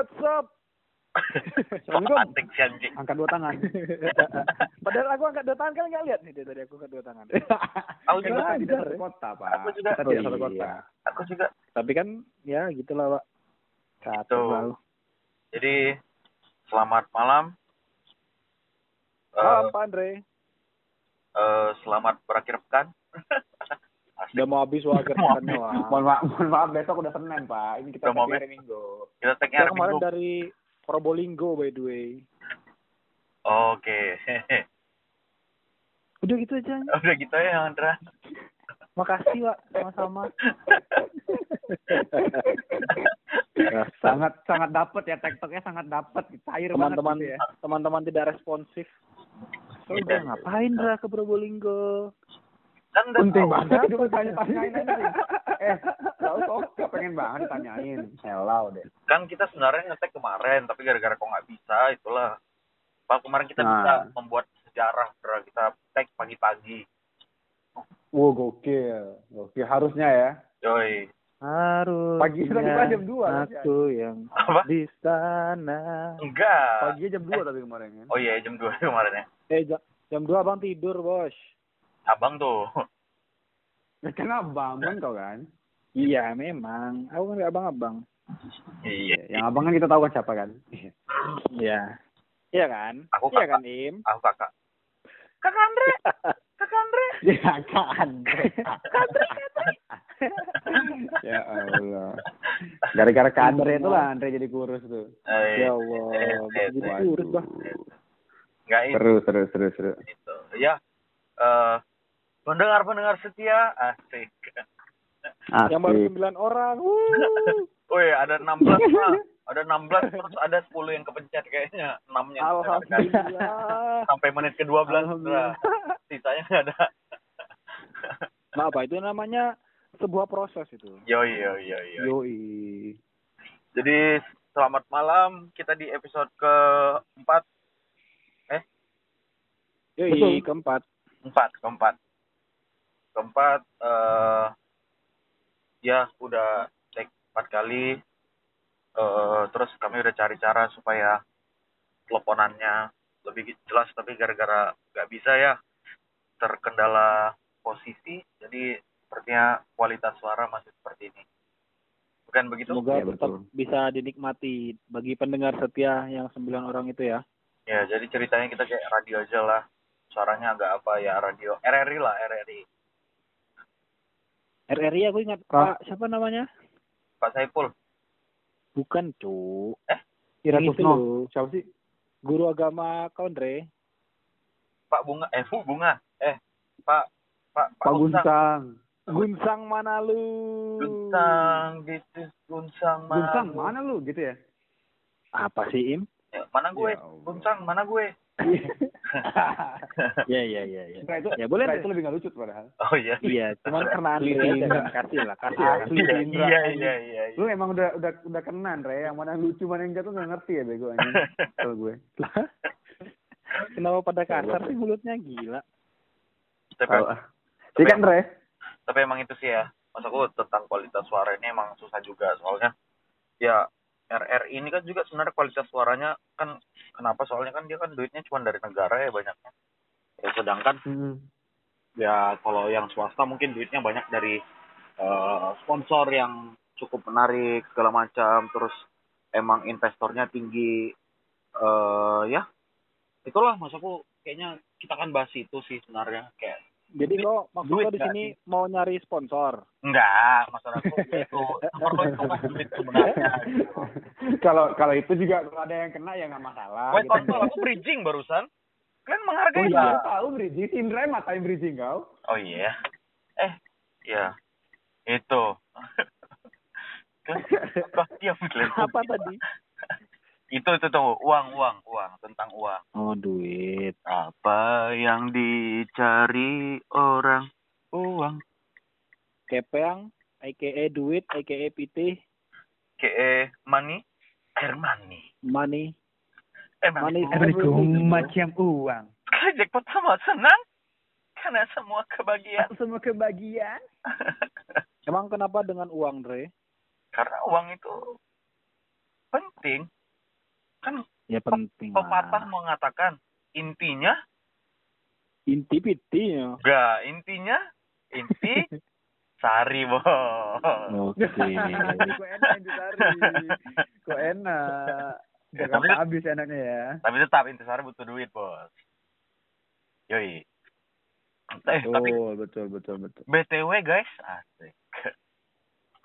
what's up? Assalamualaikum. Angkat dua tangan. Padahal aku angkat dua tangan kan nggak lihat nih tadi aku angkat dua tangan. Aku juga. tidak satu kota, Pak. Aku juga. Kita tidak satu kota. iya. Aku juga. Tapi kan ya gitulah pak. Satu. Jadi selamat malam. Eh, Malam Pak Andre. eh, selamat berakhir pekan. Asik. Udah mau habis wah akhir pekannya wah. Mohon maaf, mohon maaf besok udah Senin, Pak. Ini kita mau hari Minggu. Kita tag hari kemarin Minggu. dari Probolinggo by the way. Oke. Udah gitu aja. Udah gitu ya, Andra. Makasih pak, sama-sama. sangat sangat dapat ya TikToknya sangat dapat cair teman-teman banget gitu ya. teman-teman tidak responsif. Lo udah ngapain Ra ke Probolinggo? Kan udah Penting tahu. banget itu tanya-tanyain aja. Eh, tahu kok gak pengen banget ditanyain. Hello deh. Kan kita sebenarnya ngetek kemarin, tapi gara-gara kok nggak bisa, itulah. Pak kemarin kita Nah. bisa membuat sejarah, bro. Kita tag pagi-pagi. Wow, gokil. Gokil harusnya ya. Yoi. Harus. Pagi tadi Pak jam dua, Aku yang Apa? di sana. Enggak. Pagi jam 2 tapi kemarin kan. Oh iya, jam 2 kemarin ya. Eh jam, jam 2 abang tidur bos. Abang tuh. Ya karena abang kan kau kan. Iya memang. Aku kan nggak abang-abang. iya. Yang abang kan kita tahu kan siapa kan. Iya. Iya kan? Aku iya kakak. kan Im? Aku kakak. Kakak Andre. Kakak Andre. ya kan. ya Allah. Gara-gara ke Andre itu lah Andre jadi kurus tuh. Eh, Ya Allah. eh, Jadi eh, kurus bah. Enggak itu. Seru, seru, seru, seru. Ya. Eh pendengar-pendengar setia asik. Yang baru Asik. 9 orang. Woi, ada 16 lah. Ada 16 terus ada 10 yang kepencet kayaknya. 6-nya. Alhamdulillah. Sampai menit ke-12 Alhamdulillah. Indra. Sisanya nggak ada. Nah, apa itu namanya sebuah proses itu. Yoi, yoi, yoi, yoi. Yoi. Jadi selamat malam. Kita di episode keempat. Eh, Yoi, Betul. keempat. Empat, keempat. Keempat, eh ya udah take empat kali. eh terus kami udah cari cara supaya teleponannya lebih jelas, tapi gara-gara nggak bisa ya terkendala posisi, jadi sepertinya kualitas suara masih seperti ini. Bukan begitu? Semoga Iya, tetap betul. bisa dinikmati bagi pendengar setia yang sembilan orang itu ya. Ya, jadi ceritanya kita kayak radio aja lah. Suaranya agak apa ya, radio. RRI lah, RRI. RRI aku ingat Kak. Pak siapa namanya? Pak Saiful. Bukan, Cuk. Eh? Iratusno. loh. Siapa sih? Guru agama Kondre. Pak Bunga, eh Bu Bunga. Eh, Pak, Pak, Pak, Pak Gunsang. Gunsang. Gunsang mana lu? Gunsang, gitu, Gunsang mana? Gunsang lu? mana lu gitu ya? Apa sih, Im? Ya, mana gue? Ya. Gunsang, mana gue? Ya, ya, ya, ya. Enggak itu, Ya, boleh deh. itu lebih nggak lucu padahal. Oh iya. Iya, cuman karena Asli kan. Kasih lah, kasih lah. Asli Iya, Indra. iya, iya, iya, iya. Lu emang udah udah udah kenan, Re. Yang mana lucu mana yang enggak tuh nggak ngerti ya bego anjing. Kalau gue. Kenapa pada kasar sih mulutnya gila? Tapi, ah. Iya kan, Re? tapi emang itu sih ya. Maksudku tentang kualitas suara ini emang susah juga soalnya. Ya, RRI ini kan juga sebenarnya kualitas suaranya kan kenapa soalnya kan dia kan duitnya cuma dari negara ya banyaknya. Ya, sedangkan Hmm. ya kalau yang swasta mungkin duitnya banyak dari eh, sponsor yang cukup menarik segala macam terus emang investornya tinggi eh ya itulah maksudku kayaknya kita kan bahas itu sih sebenarnya kayak Jadi kok maksud Duit lo di sini mau nyari sponsor? enggak masalahku itu perlu itu kan duit sebenarnya gitu. Kalau kalau itu juga kalau ada yang kena ya nggak masalah. Wait, gitu. kontol aku bridging barusan kalian Oh menghargai iya, nggak? lu tahu bridging, Indra yang matain bridging kau. oh iya eh ya itu kan apa Apa tadi? Itu itu tuh uang uang uang tentang uang Oh, duit. apa yang dicari orang uang Kepeng, aka duit, aka PT, ke money air money money. eh Money. Assalamualaikum macam uang. jackpot pertama senang karena semua kebahagiaan Semua kebagian. Emang kenapa dengan uang, Dre? karena uang itu penting kan Ya penting pepatah lah. mengatakan intinya Inti piti ya. enggak intinya inti sari bos Oke. Kok enak Intisari. Kok enak. Ya, tapi- habis enaknya ya. tapi tetap intisari butuh duit bos yoi eh, tapi Betul, betul, betul, betul. btw guys asik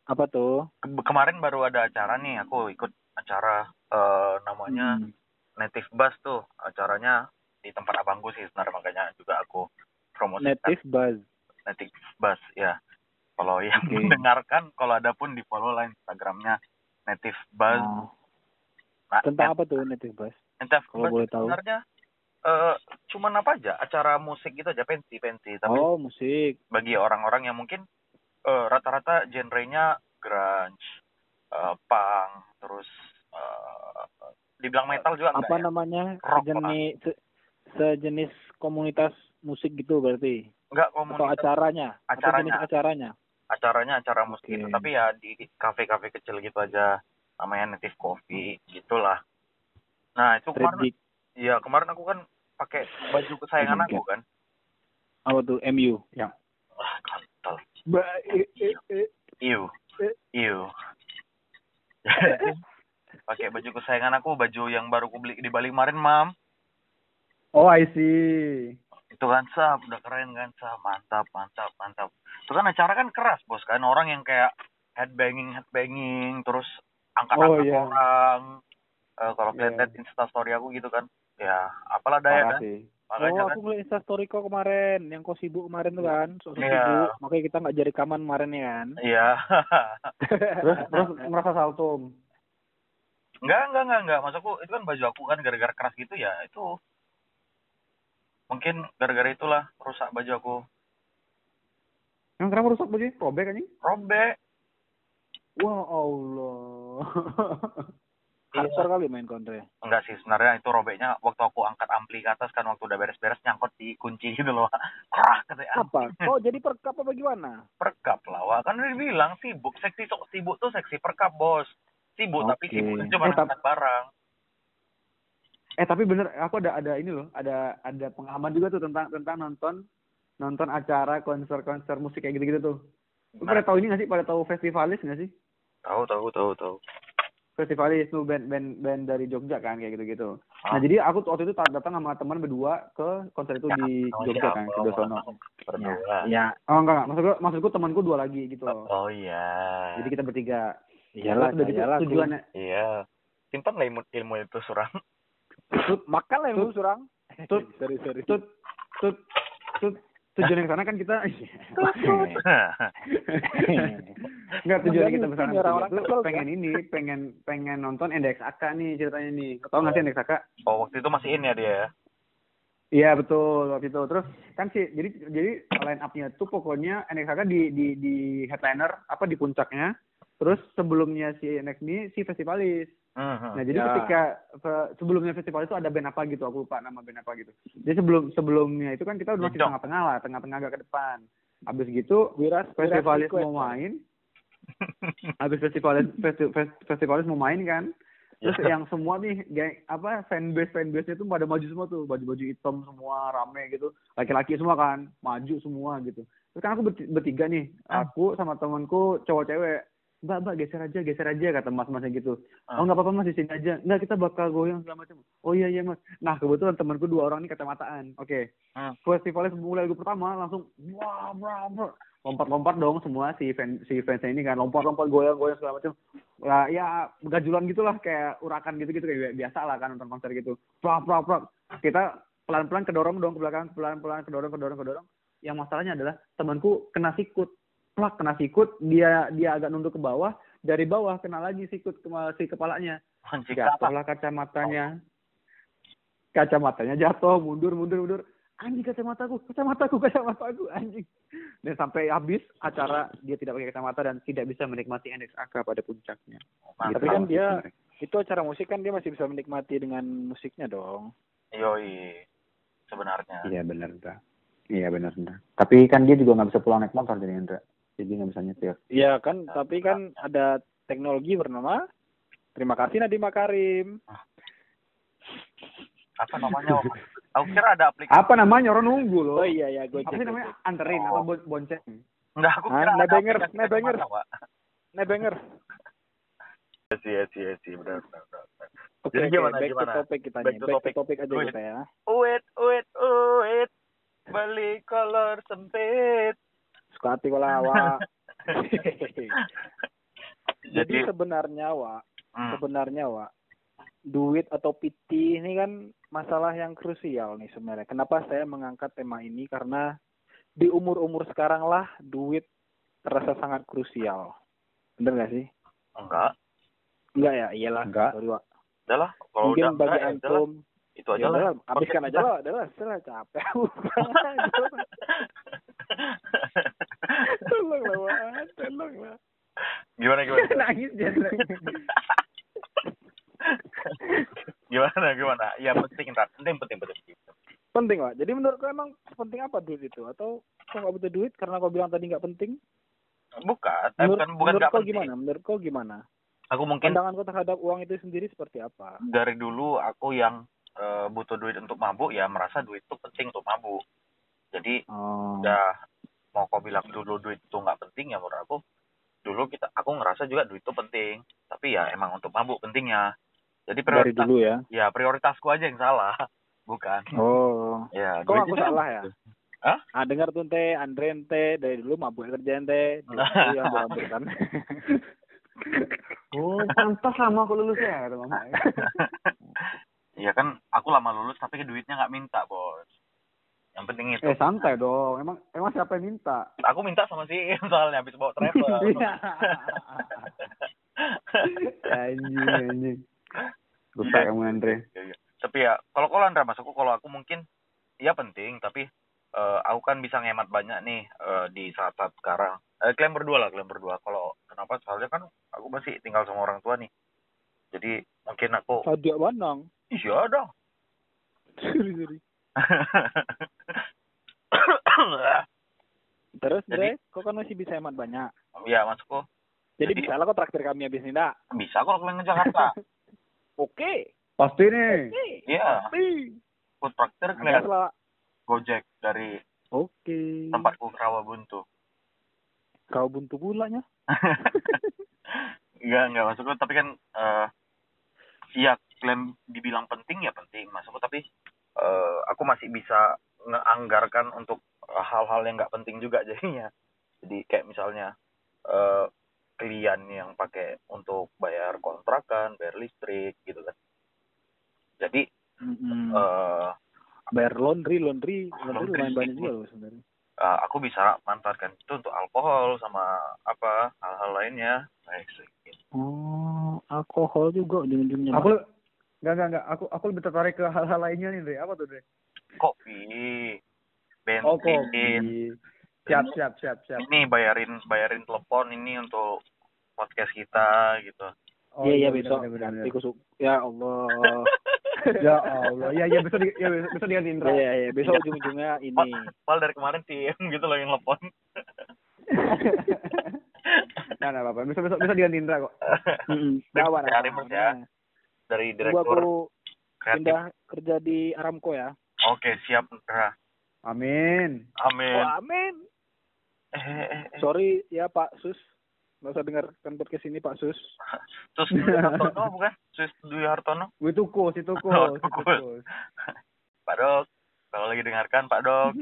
Apa tuh? Ke- kemarin baru ada acara nih aku ikut acara eh, namanya Hmm. Native Bus tuh acaranya di tempat abangku sih sebenarnya makanya juga aku promosikan Native Buzz. Native Bus ya kalau yang Oke. mendengarkan kalau ada pun di follow lah Instagramnya Native Buzz Oh. Nah, Tentang apa tuh Native Buzz? Native kalau Buzz boleh tahu? sebenarnya eh cuman apa aja acara musik gitu aja pensi pensi tapi Oh, musik. bagi orang-orang yang mungkin eh, rata-rata genrenya grunge eh, punk terus eh, dibilang metal juga enggak Apa ya? namanya? Rock Sejenis se- sejenis komunitas musik gitu berarti. enggak Atau komunitas acaranya? Atau Acaranya. jenis acaranya? acaranya acara musik Oke. gitu tapi ya di kafe-kafe kecil gitu aja namanya Native Coffee gitulah nah itu Street kemarin gig. ya kemarin aku kan pakai baju kesayangan aku kan Apa tuh? MU. ah Ba eh, eh, eh. iu iu pakai baju kesayangan aku baju yang baru aku beli di Bali kemarin mam. Oh, I see. itu kan sap udah keren kan sap? Mantap mantap mantap. Itu kan acara kan keras bos kan? Orang yang kayak headbanging headbanging terus angkat Oh, angkat iya. orang Eh, kalau kalian lihat instastory aku gitu kan. Ya apalah daya Parah kan? sih. Makanya Oh, kan aku ngeliat instastory kok kemarin, yang kau sibuk kemarin tuh kan, sok Iya. sibuk, makanya kita nggak jadi rekaman kemarin ya kan. iya Terus terus merasa saltum. enggak enggak enggak enggak maksudku itu kan baju aku kan gara-gara keras gitu ya itu mungkin gara-gara itulah rusak baju aku Yang kenapa rusak baju? Robek anjing? robek Wah, Allah. Iya. Hardcore kali main kontre. enggak sih sebenarnya itu robeknya waktu aku angkat ampli ke atas kan waktu udah beres-beres nyangkut di kunci gitu loh Krah, katanya Apa? Kok jadi perkap apa gimana? perkap lah wah kan udah bilang sibuk seksi sok sibuk tuh seksi perkap bos sibuk tapi Oke. sibuk cuma Eh, tapi- angkat barang Eh tapi bener, aku ada ada ini loh, ada ada pengalaman juga tuh tentang tentang nonton nonton acara konser-konser musik kayak gitu-gitu tuh. Lu Nah. pada tahu ini nggak sih? Pada tahu festivalis nggak sih? tahu tahu tahu tahu Festivalis tuh band band band dari Jogja kan kayak gitu-gitu. Ah. Nah jadi aku waktu itu ta- datang sama teman berdua ke konser itu di Sama Jogja kan, ke Dosono. berdua Ya, Oh enggak enggak, maksudku maksudku temanku dua lagi gitu loh. oh iya Jadi kita bertiga. iyalah, udah gitu iyalah. tujuannya iya simpan lah ilmu, ilmu itu surang Makan lah Tut. yang surang. Tut. sorry sorry. tut tut tut tujuan yang sana kan kita Enggak tujuan kita ini orang-orang itu pengen ini, pengen pengen nonton NDXAK nih ceritanya nih. Tahu nggak sih NDXAK? oh waktu itu masih in ya dia ya Iya betul waktu itu. Terus kan sih jadi jadi line up-nya tuh pokoknya NDXAK di di di headliner apa di puncaknya. Terus sebelumnya si NX ini si festivalis. Mhm. Nah jadi Ya. ketika sebelumnya festival itu ada band apa gitu, aku lupa nama band apa gitu. Jadi sebelum sebelumnya itu kan kita udah masih tengah-tengah lah, tengah-tengah agak ke depan. Habis gitu Wiras festivalis Wiras mau main, habis festivalis festi- fes- festivalis mau main kan, terus Ya. yang semua nih geng apa fanbase fanbase tuh pada maju semua tuh, baju-baju hitam semua rame gitu, laki-laki semua kan, maju semua gitu. Terus kan aku berti- bertiga nih, Ah. aku sama temanku cowok cewek. Mbak, mbak, geser aja, geser aja, kata mas-masnya gitu. Ah. Oh, nggak apa-apa mas, di sini aja. Nggak, kita bakal goyang segala macam. Oh iya, iya mas. Nah, kebetulan temanku dua orang ini kacamataan. Oke. Hmm. Festivalnya mulai lagu pertama, langsung, wah, wah, wah. Lompat-lompat dong semua si fan, si fansnya ini kan. Lompat-lompat, goyang-goyang segala macam. Lah, ya, gajulan gitu lah, kayak urakan gitu-gitu. Kayak biasa lah kan nonton konser gitu. Prak, prak, prak. Kita pelan-pelan kedorong dong ke belakang. Pelan-pelan kedorong, kedorong, kedorong. Yang masalahnya adalah temanku kena sikut. Plak, kena sikut. Dia dia agak nunduk ke bawah. Dari bawah kena lagi sikut ke si kepalanya. Jatuhlah kacamatanya. Kacamatanya jatuh, mundur, mundur, mundur. Anjing kacamataku, kacamataku, kacamataku, anjing. Dan sampai habis acara dia tidak pakai kacamata dan tidak bisa menikmati NXAK pada puncaknya. Mantap. Tapi kan dia- Itu acara musik kan dia masih bisa menikmati dengan musiknya dong. yoi sebenarnya Iya benar, Indra. Iya benar, Indra. Tapi kan dia juga nggak bisa pulang naik motor jadi Indra. Jadi nggak bisa nyetir. Iya kan, tapi kan ada teknologi bernama Terima kasih Nadiem Makarim. Apa namanya? Aku kira ada aplikasi. Apa namanya? Orang nunggu loh. Oh iya ya, Gojek. Apa sih namanya? Anterin Oh. atau bon- bonceng? Enggak, aku Ah, kira ada Nebenger, aplikasi Nebenger. Nebenger. Iya sih, iya sih, iya sih, benar, benar, benar. Oke, Jadi oke, gimana, back gimana? to topik kita Back nih. to Back topic. to topik aja kita ya. Uit, uit, uit. Beli kolor sempit. Hati kalau awak. Jadi Jadi, sebenarnya Wak, hmm, sebenarnya Wak, duit atau piti ini kan masalah yang krusial nih sebenarnya. Kenapa saya mengangkat tema ini? Karena di umur-umur sekarang lah duit terasa sangat krusial. Bener gak sih? enggak. Enggak ya? Iyalah. Enggak. Sorry, Wak. Udah lah, kalau Mungkin udah bagi enggak, ya antum Itu aja ya lah. habiskan aja lah, udah lah, setelah capek. tolong lah, Wak. tolong lah. gimana, gimana? Nangis jadi. gimana, gimana? Ya penting, Rat. Penting, penting, penting. Penting, Wak. Jadi menurut kau emang penting apa duit itu? Atau kau nggak butuh duit karena kau bilang tadi nggak penting? Bukan, eh, Menurut, bukan, bukan menurut kau penting. gimana? Menurut kau gimana? Aku mungkin Pandangan kau terhadap uang itu sendiri seperti apa? dari dulu aku yang eh, butuh duit untuk mabuk ya merasa duit itu penting untuk mabuk. Jadi Oh. udah mau kau bilang dulu duit itu nggak penting ya menurut aku dulu kita aku ngerasa juga duit itu penting tapi ya emang untuk mabuk pentingnya jadi Dari prioritas dulu ya. ya prioritasku aja yang salah bukan Oh. ya Kok aku duitnya salah ya? Hah? Ah dengar tuh ente, Andre ente dari dulu mabuk kerja ente, itu yang berambut kan. Oh, pantas lama aku lulus ya, kata mama. ya kan aku lama lulus tapi duitnya nggak minta bos yang penting itu Eh santai dong. Emang emang siapa yang minta? aku minta sama si Im soalnya habis bawa travel Iya. anjing anjing. Rusak Iya. kamu Andre. Iya. Tapi ya kalau kalau Andra masukku kalau aku mungkin ya penting tapi eh, aku kan bisa ngemat banyak nih eh, di saat-saat sekarang. Eh, kalian berdua lah kalian berdua. Kalau kenapa? Soalnya kan aku masih tinggal sama orang tua nih. Jadi mungkin aku Sadia Banang. iya dong. Terus, Jadi- Dre, kau kan masih bisa hemat banyak. ya masukku Jadi, Jadi- bisa lah kau traktir kami habis ini, dak. bisa kalau kalian ke Jakarta. Oke. Pasti nih. Iya. Pasti. Food traktir kalian. Gojek dari Oke. tempatku ke Rawabuntu. Kau buntu pulanya. Enggak, enggak masukku tapi kan eh iya klaim dibilang penting ya penting masukku tapi eh aku masih bisa ngeanggarkan untuk hal-hal yang nggak penting juga jadinya. Jadi kayak misalnya eh klien yang pakai untuk bayar kontrakan, bayar listrik gitu kan. Jadi Mm-mm. eh Bayar laundry, laundry, laundry Laundry. lumayan banyak juga loh sebenarnya. eh, aku bisa manfaatkan itu untuk alkohol sama apa hal-hal lainnya. Baik, Oh, alkohol juga ujung-ujungnya. Aku enggak enggak enggak. Aku aku lebih tertarik ke hal-hal lainnya nih, Dre. Apa tuh, Dre? kopi, bensin, Oh, kopi. Siap, siap, siap, siap. ini bayarin bayarin telepon ini untuk podcast kita gitu. Oh, Iya, iya bener, besok bener. Ya Allah. Ya Allah. Ya, ya besok di, ya besok diganti Indra. Iya, iya, besok ujung-ujungnya ini. Mal dari kemarin sih gitu loh yang telepon. Nah, nah, apa-apa. Besok besok besok diganti Indra kok. Bawa Ya, Remus ya. Dari direktur aku kreatif. pindah kerja di Aramco ya. Oke, siap. Indra. Amin. Amin. Oh, amin. Eh, eh, eh. Sorry ya Pak Sus. Nggak usah dengarkan podcast ini Pak Sus. Terus Dwi Hartono bukan? Terus Dwi Hartono. Itu kus, itu kus, Oh, kus. kus. Pak Dok, kalau lagi dengarkan Pak Dok.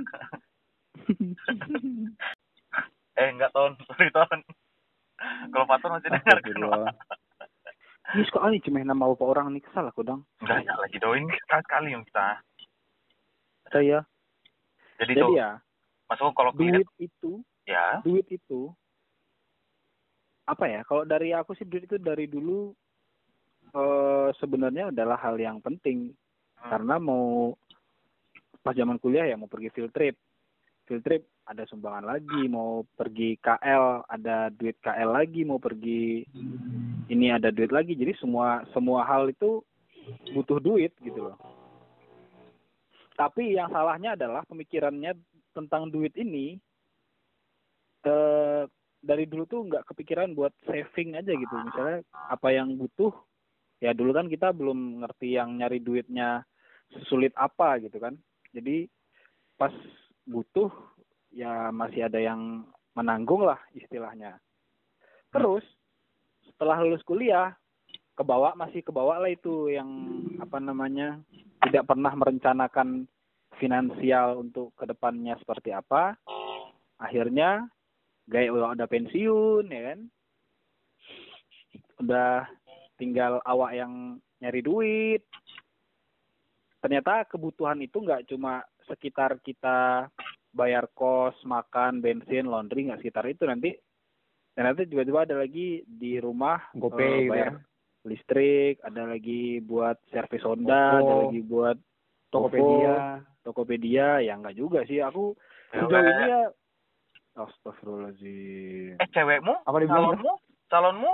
eh, enggak Ton. Sorry Ton. Kalau Pak Ton masih dengarkan. Ini suka nih cuma nama bapak orang nih kesal aku dong. Enggak ya lagi doain sekali yang kita. Saya. Jadi, Jadi tuh, ya masuk kalau duit itu, ya. duit itu apa ya? Kalau dari aku sih duit itu dari dulu eh sebenarnya adalah hal yang penting Hmm. karena mau pas zaman kuliah ya mau pergi field trip field trip ada sumbangan lagi mau pergi KL ada duit KL lagi mau pergi ini ada duit lagi. Jadi semua semua hal itu butuh duit gitu loh. Tapi yang salahnya adalah pemikirannya tentang duit ini eh dari dulu tuh nggak kepikiran buat saving aja gitu. Misalnya apa yang butuh ya dulu kan kita belum ngerti yang nyari duitnya sulit apa gitu kan. Jadi pas butuh ya masih ada yang menanggung lah istilahnya. Terus setelah lulus kuliah kebawa masih kebawa lah itu yang apa namanya tidak pernah merencanakan finansial untuk ke depannya seperti apa. Akhirnya gaya udah ada pensiun ya kan? Udah tinggal awak yang nyari duit. Ternyata kebutuhan itu nggak cuma sekitar kita bayar kos makan bensin laundry nggak sekitar itu nanti dan nanti tiba-tiba ada lagi di rumah GoPay gitu bayar ya. listrik ada lagi buat servis Honda Toko. ada lagi buat Tokopedia. Tokopedia ya nggak juga sih aku sejauh ini ya Astagfirullahaladzim Eh cewekmu? Apa dibilang? Calonmu? Calonmu?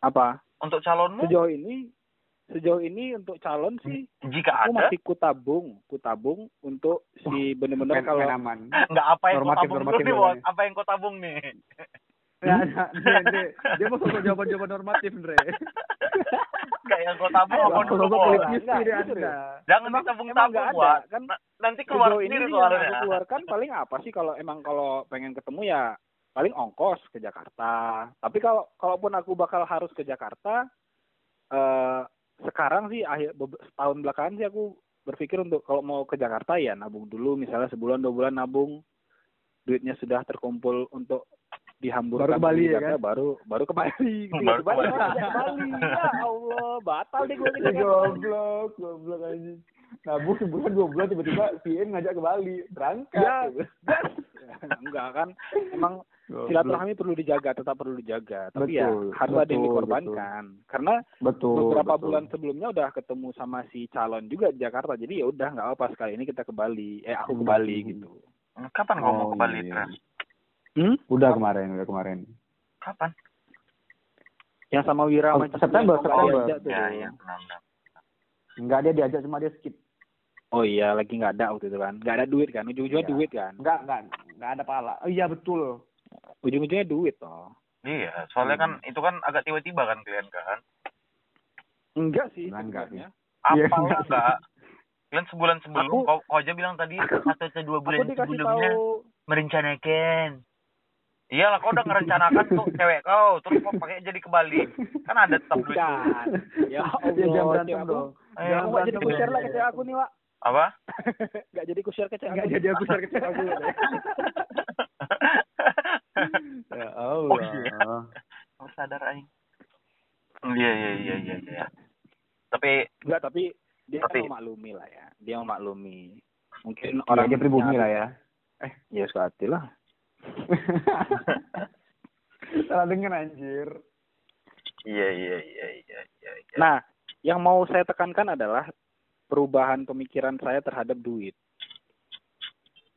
apa Untuk calonmu? sejauh ini sejauh ini untuk calon sih Jika aku ada, masih kutabung kutabung untuk si bener-bener Main- kalau nggak apa yang kau Normatif, tabung dulu normatif nih, bos. jawabannya. Apa yang kau tabung nih? Ya, ada. Andre, Andre. Dia mau jawaban-jawaban normatif, Andre. Nggak yang kau tabung apa dulu, Enggak, gitu Anda. Jangan Emang- ditabung-tabung, ada, buat. kan? Nanti keluar ini sendiri yang soalnya. aku keluarkan paling apa sih kalau emang kalau pengen ketemu ya paling ongkos ke Jakarta tapi kalau kalaupun aku bakal harus ke Jakarta eh sekarang sih akhir setahun belakangan sih aku berpikir untuk kalau mau ke Jakarta ya nabung dulu misalnya sebulan dua bulan nabung. Duitnya sudah terkumpul untuk dihamburkan Baru ke Bali, ya Jakarta, baru baru ke Bali. Baru ke Bali, ke Bali. Bali ya Allah batal deh gue Goblok, goblok anjing. Nabung sebulan dua bulan tiba-tiba VN ngajak ke Bali. Berangkat. Ya, enggak kan emang silaturahmi perlu dijaga tetap perlu dijaga tapi ya Betul, harus ada yang betul, dikorbankan karena Betul. beberapa betul. bulan sebelumnya udah ketemu sama si calon juga di Jakarta jadi ya udah nggak apa sekali ini kita ke Bali eh aku ke Bali Hmm. gitu Kapan kau mau Oh, ke Bali, iya. Hmm? Udah kemarin, udah kemarin. Kapan? yang sama Wira Oh, September, September. Ya, iya, benar-benar. Enggak dia diajak cuma dia skip. oh iya lagi nggak ada waktu itu kan nggak ada duit kan ujung-ujungnya Iya. duit kan Enggak, enggak, enggak ada pala. Oh iya betul. ujung-ujungnya duit toh Iya, soalnya kan itu kan agak tiba-tiba kan kalian kan. enggak sih Enggak, enggak sebenarnya. Iya, Apa enggak enggak? Kalian sebulan sebelum, Aku- kau, kau aja bilang tadi satu atau dua bulan sebelumnya tahu merencanakan. Iyalah, kau udah ngerencanakan tuh cewek kau, terus kau pakai jadi ke Bali. Kan ada tetap duit tuh. bukan ya jangan Allah berantem dong. Eh, Jangan nggak jadi kushare lah ke cewek aku nih, Wak. Apa? Nggak jadi kushare ke cewek Enggak jadi aku share ke cewek aku. Ya Allah. Oh, iya. Kau sadar aing. Iya, iya, iya, iya, iya. Tapi Enggak, tapi dia Tapi- kan memaklumi lah ya. Dia memaklumi. Mungkin Orang orang dia pribumi lah ya. Ya suka hati lah. Salah denger anjir. iya, iya, iya, iya, iya. iya. Nah, yang mau saya tekankan adalah perubahan pemikiran saya terhadap duit.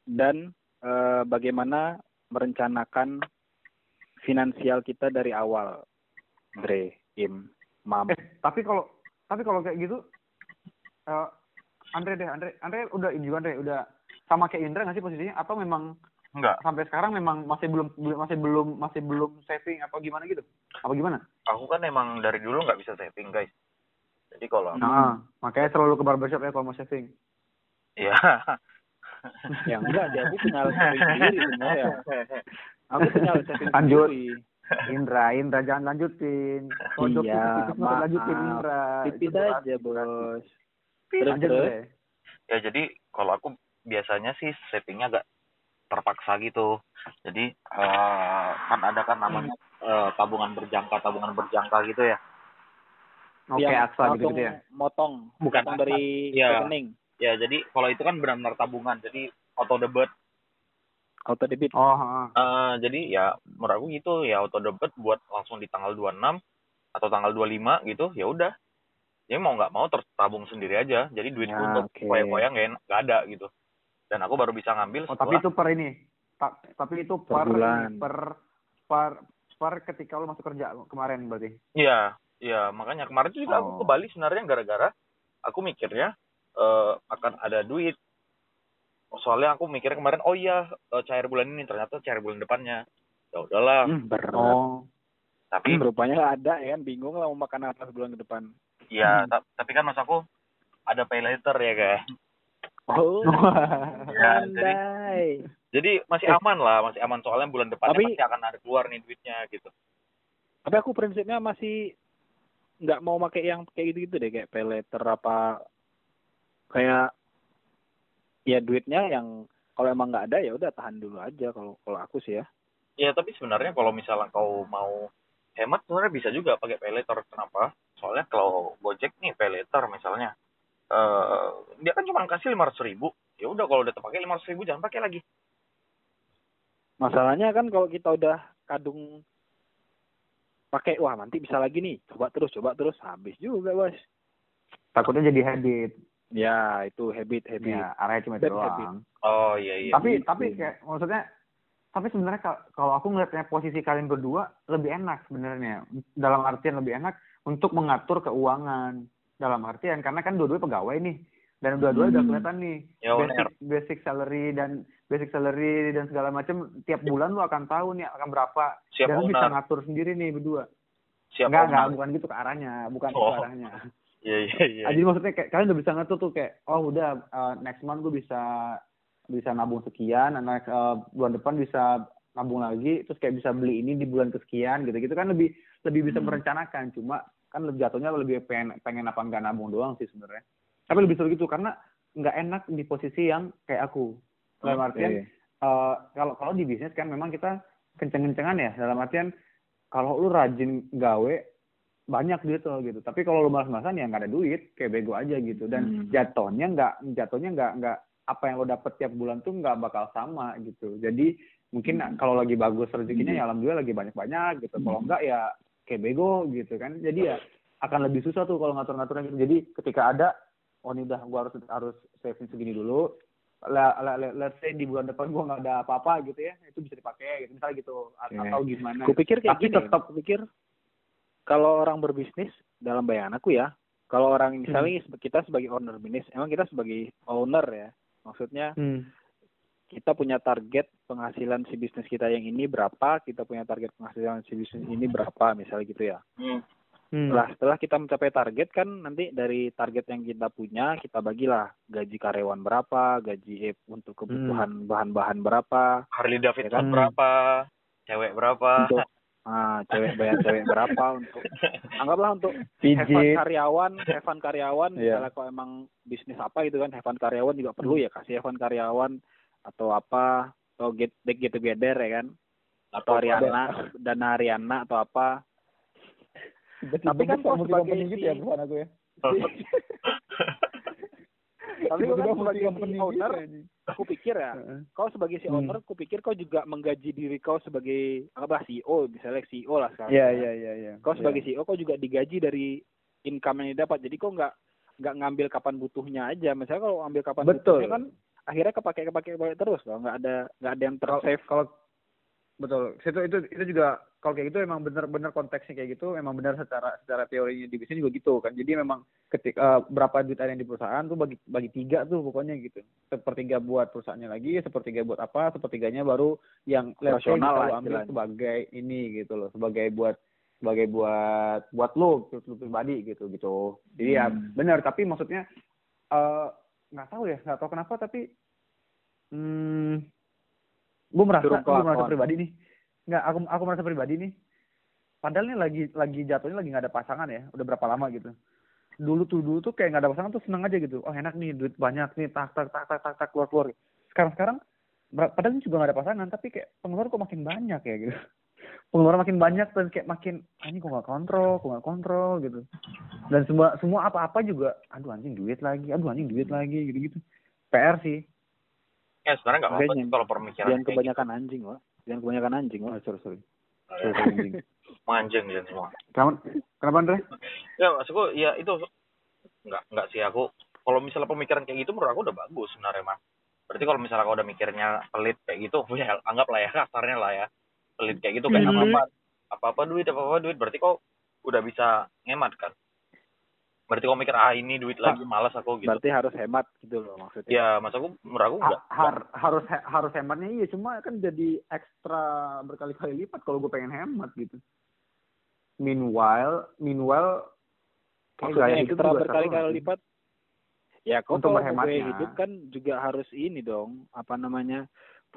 Dan eh, bagaimana merencanakan finansial kita dari awal. Dre, Im, Mam. Eh, tapi kalau tapi kalau kayak gitu eh Andre deh, Andre, Andre udah ini juga Andre, udah sama kayak Indra nggak sih posisinya atau memang Enggak, sampai sekarang memang masih belum masih belum masih belum saving atau gimana gitu? Apa gimana? aku kan emang dari dulu nggak bisa saving, guys. Jadi kalau Hmm. Nah, makanya selalu ke barbershop ya kalau mau saving. ya yang enggak, dia aku punya alat saving sendiri sebenarnya. Aku alat saving Lanjut. sendiri. Indra, Indra jangan lanjutin. Pojok Iya, mah maaf. lanjutin Indra. Tipis Itu aja, bos. Terus, ya jadi kalau aku biasanya sih savingnya agak terpaksa gitu. Jadi eh, kan ada kan namanya eh, tabungan berjangka tabungan berjangka gitu ya. Oke, yang aksa gitu, langsung gitu ya. motong Bukan motong dari Iya. rekening. Ya jadi kalau itu kan benar-benar tabungan. Jadi auto debit. Auto debit. Oh. Eh, jadi ya menurut aku gitu. Ya auto debit buat langsung di tanggal 26 atau tanggal 25 gitu ya udah. Jadi mau nggak mau tertabung sendiri aja. Jadi duitku Ya, untuk koyak-koyak nggak en- nggak ada gitu dan aku baru bisa ngambil Oh, tapi itu per ini. Ta- tapi itu Per per bulan. per per per ketika lu masuk kerja kemarin berarti. Iya, iya makanya kemarin tuh juga Oh. aku ke Bali sebenarnya gara-gara aku mikirnya eh, akan ada duit. Soalnya aku mikirnya kemarin oh iya eh, cair bulan ini ternyata cair bulan depannya. Ya udahlah. hmm, berat Oh. tapi rupanya nggak ada ya kan bingung lah mau makan apa sebulan ke depan ya ta- tapi kan mas aku ada pay later ya guys oh. Ya, jadi- jadi masih aman lah masih aman. Soalnya bulan depannya Tapi- pasti akan ada keluar nih duitnya gitu. Tapi aku prinsipnya masih nggak mau pakai yang kayak gitu gitu deh kayak pay letter apa kayak ya duitnya yang kalau emang nggak ada ya udah tahan dulu aja kalau kalau aku sih ya. Ya tapi sebenarnya kalau misalnya kau mau hemat sebenarnya bisa juga pakai pay later kenapa? Soalnya kalau gojek nih pay later misalnya eh dia kan cuma kasih lima ratus ribu. Ya udah kalau udah terpakai lima ratus ribu jangan pakai lagi. Masalahnya kan kalau kita udah kadung pakai wah nanti bisa lagi nih. Coba terus coba terus. Habis juga bos. Takutnya jadi habit. ya itu habit habit. Ya, arahnya cuma itu habit. doang. oh iya iya. Tapi Gitu. tapi kayak maksudnya tapi sebenarnya kal- kalau aku ngeliatnya posisi kalian berdua lebih enak sebenarnya. Dalam artian lebih enak untuk mengatur keuangan dalam artian karena kan dua-duanya pegawai nih. Dan udah Hmm. kelihatan nih Ya, basic basic salary dan basic salary dan segala macam tiap bulan lu akan tahu nih akan berapa. Siap dan lu bisa ngatur sendiri nih berdua. Siap enggak enggak owner bukan gitu ke arahnya bukan Oh. ke arahnya. Iya iya iya jadi maksudnya kayak kalian udah bisa ngatur tuh kayak oh udah uh, next month gue bisa bisa nabung sekian, next uh, bulan depan bisa nabung lagi, terus kayak bisa beli ini di bulan kesekian gitu gitu kan lebih lebih bisa Hmm. merencanakan. Cuma kan jatuhnya lebih pengen pengen apa enggak nabung doang sih sebenarnya. Tapi lebih seru gitu karena nggak enak di posisi yang kayak aku. Dalam artian eh, kalau kalau di bisnis kan memang kita kenceng-kencengan ya. Dalam artian kalau lu rajin gawe banyak duit lo gitu. Tapi kalau lu malas-malasan ya nggak ada duit. Kayak bego aja gitu. Dan Hmm. jatuhnya nggak jatuhnya nggak nggak apa yang lo dapet tiap bulan tuh nggak bakal sama gitu. Jadi mungkin Hmm. kalau lagi bagus rezekinya ya alhamdulillah lagi banyak-banyak gitu. Kalau enggak ya kayak bego gitu kan. Jadi ya akan lebih susah tuh kalau ngatur-ngaturnya gitu. Jadi ketika ada oh ini udah gua harus harus saving segini dulu. Lah let's say di bulan depan gua nggak ada apa-apa gitu ya itu bisa dipakai gitu. Misalnya gitu atau gimana. Aku pikir kayak Tapi gini, tetap- pikir kalau orang berbisnis dalam bayangan aku ya, kalau orang misalnya kita sebagai owner bisnis, emang kita sebagai owner ya, maksudnya Hmm. Kita punya target penghasilan si bisnis kita yang ini berapa, kita punya target penghasilan si bisnis ini berapa, misalnya gitu ya. Hmm. Hmm. Setelah setelah kita mencapai target kan nanti dari target yang kita punya kita bagilah gaji karyawan berapa, gaji eh, untuk kebutuhan bahan-bahan berapa, Harley Davidson Ya kan? berapa cewek berapa untuk ah cewek bayar cewek berapa untuk anggaplah untuk Pijit. Karyawan, Hevan karyawan, Iya. misalnya kalau emang bisnis apa gitu kan, Hevan karyawan juga perlu ya kasih Hevan karyawan atau apa, atau get get get together ya kan, atau Ariana, dana Ariana atau apa. Tapi kan kok sebagai gitu ya perusahaan aku ya. Tapi kan sebagai si gitu owner, anjing. aku pikir ya, kau sebagai si Hmm. owner, aku pikir kau juga menggaji diri kau sebagai apa CEO, misalnya CEO lah sekarang. Iya ya. iya iya iya. Kau sebagai CEO, kau juga digaji dari income yang didapat. Jadi kau nggak nggak ngambil kapan butuhnya aja. Misalnya kalau ambil kapan Betul. butuhnya kan akhirnya kepake kepake kepake terus loh. Nggak ada nggak ada yang tersave. kalau betul itu itu itu juga kalau kayak gitu emang bener-bener konteksnya kayak gitu emang benar secara secara teorinya di bisnis juga gitu kan jadi memang ketika berapa duit ada yang di perusahaan tuh bagi bagi tiga tuh pokoknya gitu sepertiga buat perusahaannya lagi sepertiga buat apa sepertiganya baru yang bisa lah ambil sebagai ini gitu loh sebagai buat sebagai buat buat lo lo pribadi gitu gitu jadi ya Hmm. benar tapi maksudnya eh nggak tahu ya nggak tahu kenapa tapi hmm gue merasa gue merasa pribadi nih. Nggak aku aku merasa pribadi nih. Padahal nih lagi lagi jatuhnya lagi nggak ada pasangan ya udah berapa lama gitu. Dulu tuh dulu tuh kayak nggak ada pasangan tuh seneng aja gitu. Oh enak nih duit banyak nih tak tak tak tak tak tak keluar keluar sekarang sekarang padahal ini juga nggak ada pasangan tapi kayak pengeluaran kok makin banyak ya gitu pengeluaran makin banyak dan kayak makin anjing kok nggak kontrol kok nggak kontrol gitu. Dan semua semua apa apa juga aduh anjing duit lagi aduh anjing duit lagi gitu gitu PR sih. Ya sebenarnya nggak apa-apa kalau pemikiran Jangan kebanyakan anjing wah. Jangan kebanyakan anjing wah. oh, sorry sorry. Gitu. sorry, sorry anjing. Manjing dan semua. Kenapa kenapa Andre? Ya maksudku ya itu. Nggak nggak sih aku kalau misalnya pemikiran kayak gitu menurut aku udah bagus sebenarnya mas berarti kalau misalnya kau udah mikirnya pelit kayak gitu ya anggap lah ya kasarnya lah ya pelit kayak gitu kayak Mhm. apa apa apa apa duit apa apa duit berarti kau udah bisa ngemat kan berarti kau mikir ah ini duit lagi malas aku gitu Berarti harus hemat gitu loh maksudnya. ya mas aku Ha- enggak har- harus he- harus hematnya iya cuma kan jadi ekstra berkali-kali lipat kalau gue pengen hemat gitu meanwhile meanwhile maksudnya gaya ekstra berkali-kali sih? lipat ya kok Untuk berhematnya. gaya hidup kan juga harus ini dong apa namanya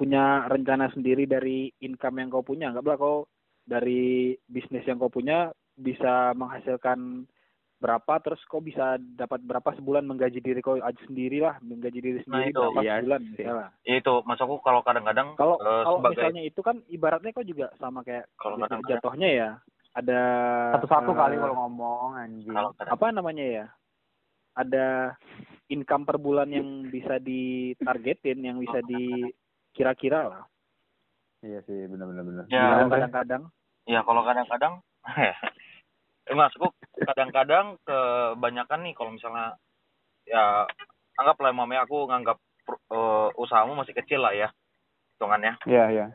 punya rencana sendiri dari income yang kau punya? Nggak kau dari bisnis yang kau punya bisa menghasilkan berapa terus kau bisa dapat berapa sebulan menggaji diri kau aja sendiri lah menggaji diri Nah, sendiri itu. berapa Iya sebulan misalnya. Ya itu maksudku kalau kadang-kadang kalau eh, kalau sebagai misalnya itu kan ibaratnya kau juga sama kayak Kalau jatuh- kadang-kadang- jatuhnya ya ada satu-satu eh, kali kalau ngomong anjing. Kalau kadang apa namanya ya ada income per bulan yang bisa ditargetin yang bisa dikira-kira lah. Iya sih benar-benar benar Ya, kadang-kadang? Ya kalau kadang-kadang eh, maksudku kadang-kadang kebanyakan nih kalau misalnya ya anggaplah mamanya aku nganggap eh, usahamu masih kecil lah ya hitungannya. Iya iya.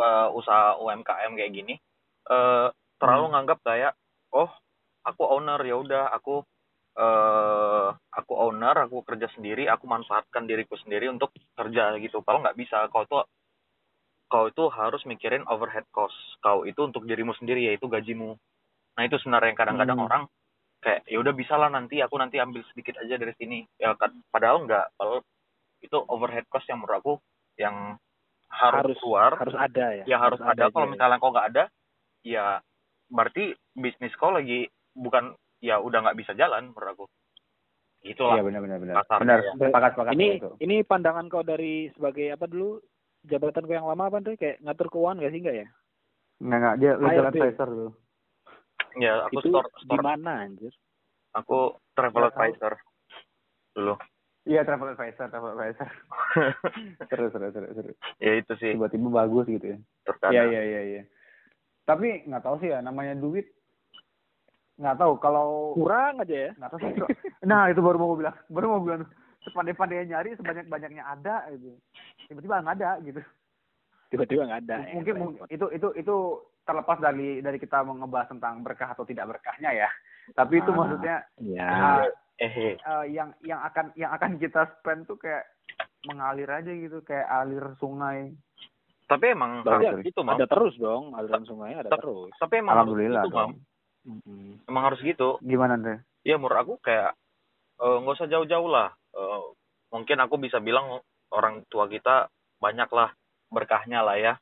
Eh, usaha UMKM kayak gini eh terlalu Hmm. nganggap kayak oh aku owner ya udah aku eh aku owner aku kerja sendiri aku manfaatkan diriku sendiri untuk kerja gitu. Kalau nggak bisa kau tuh kau itu harus mikirin overhead cost kau itu untuk dirimu sendiri yaitu gajimu. Nah itu sebenarnya yang kadang-kadang Hmm. orang kayak ya udah bisa lah nanti aku nanti ambil sedikit aja dari sini. Ya kan padahal nggak padahal itu overhead cost yang menurut aku yang harus, harus keluar. harus ada ya ya harus, ada, kalau aja ya. misalnya kau nggak ada ya berarti bisnis kau lagi bukan ya udah nggak bisa jalan menurut aku. Gitulah iya benar benar benar. benar ya. sepakat sepakat ini itu. ini pandangan kau dari sebagai apa dulu? Jabatan kau yang lama apa tuh kayak ngatur keuangan gak sih? Enggak ya? Nggak nggak. Dia legal HRD. advisor dulu. Ya aku itu store di store mana anjir? Aku travel tahu. advisor dulu. Iya travel advisor travel advisor. Seru seru seru seru. Ya itu sih. Tiba-tiba bagus gitu ya. Iya iya iya iya. Tapi nggak tahu sih ya namanya duit nggak tahu kalau kurang aja ya. nggak tahu sih nah itu baru mau bilang baru mau bilang sepandai-pandai nyari sebanyak banyaknya ada gitu. Tiba-tiba nggak ada gitu. Tiba-tiba nggak ada ya. mungkin mungkin itu itu itu terlepas dari dari kita mau ngebahas tentang berkah atau tidak berkahnya ya. Tapi itu Ah. maksudnya ya uh, eh uh, yang yang akan yang akan kita spend tuh kayak mengalir aja gitu. Kayak alir sungai. Tapi emang harus gitu mam. ada terus dong aliran sungai ada terus. tapi emang harus alhamdulillah gitu mam Mm-mm. emang harus gitu. Gimana Andre? Ya menurut aku kayak eh, nggak usah jauh-jauh lah. Eh, mungkin aku bisa bilang orang tua kita banyak lah berkahnya lah ya.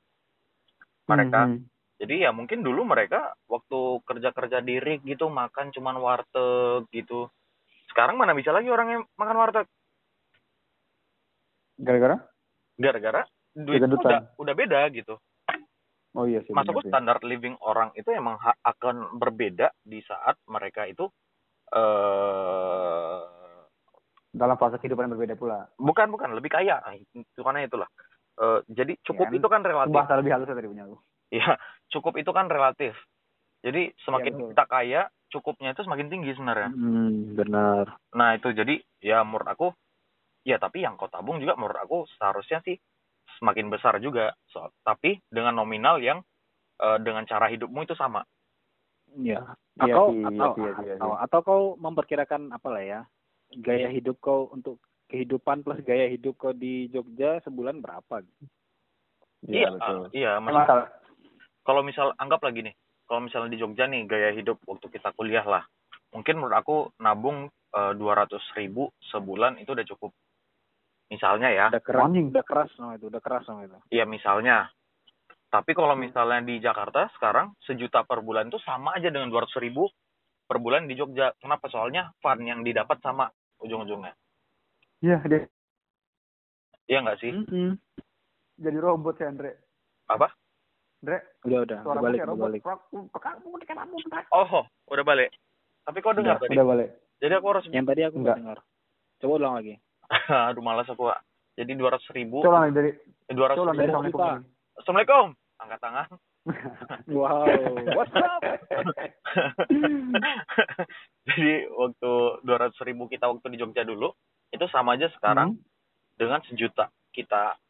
Mereka. Hmm, jadi ya mungkin dulu mereka waktu kerja-kerja di rig gitu makan cuman warteg gitu. Sekarang mana bisa lagi orang yang makan warteg? Gara-gara? Gara-gara duit udah udah beda gitu oh iya sih benar standar living orang itu emang akan berbeda di saat mereka itu eh dalam fase kehidupan yang berbeda pula. Bukan bukan lebih kaya. Itu karena itulah. Eh, jadi cukup Ya, itu kan relatif. Bahasa lebih halus ya tadi punya aku. Ya cukup itu kan relatif. Jadi semakin Iya, betul. kita kaya cukupnya itu semakin tinggi sebenarnya. Hmm, benar. Nah itu jadi ya menurut aku ya tapi yang kau tabung juga menurut aku seharusnya sih semakin besar juga. So, tapi dengan nominal yang eh, dengan cara hidupmu itu sama. Ya Iya atau iya atau iya sih, iya. atau, atau kau memperkirakan apa lah ya gaya hidup kau untuk kehidupan plus gaya hidup kau di Jogja sebulan berapa? Iya betul. iya Emang maksud- salah- kalau misal anggap lagi nih kalau misalnya di Jogja nih gaya hidup waktu kita kuliah lah mungkin menurut aku nabung dua ratus ribu sebulan itu udah cukup misalnya ya udah keras Anjing. udah keras sama itu udah keras sama itu Iya misalnya. Tapi kalau misalnya di Jakarta sekarang sejuta per bulan itu sama aja dengan dua ribu per bulan di Jogja. Kenapa? Soalnya fun yang didapat sama ujung-ujungnya. iya dia Iya nggak sih? Mm-mm. jadi robot ya Andre Apa? Andre udah udah suara balik udah balik Oh, udah balik. Tapi kau dengar Udah, tadi. udah balik Jadi aku harus, yang tadi aku Enggak. nggak dengar coba ulang lagi aduh malas aku. Pak. Jadi dua ratus ribu, coba dari dua ratus ribu. assalamualaikum. Assalamualaikum. Angkat tangan. wow what's up Jadi waktu dua ratus ribu kita waktu di Jogja dulu itu sama aja sekarang Hmm, dengan sejuta kita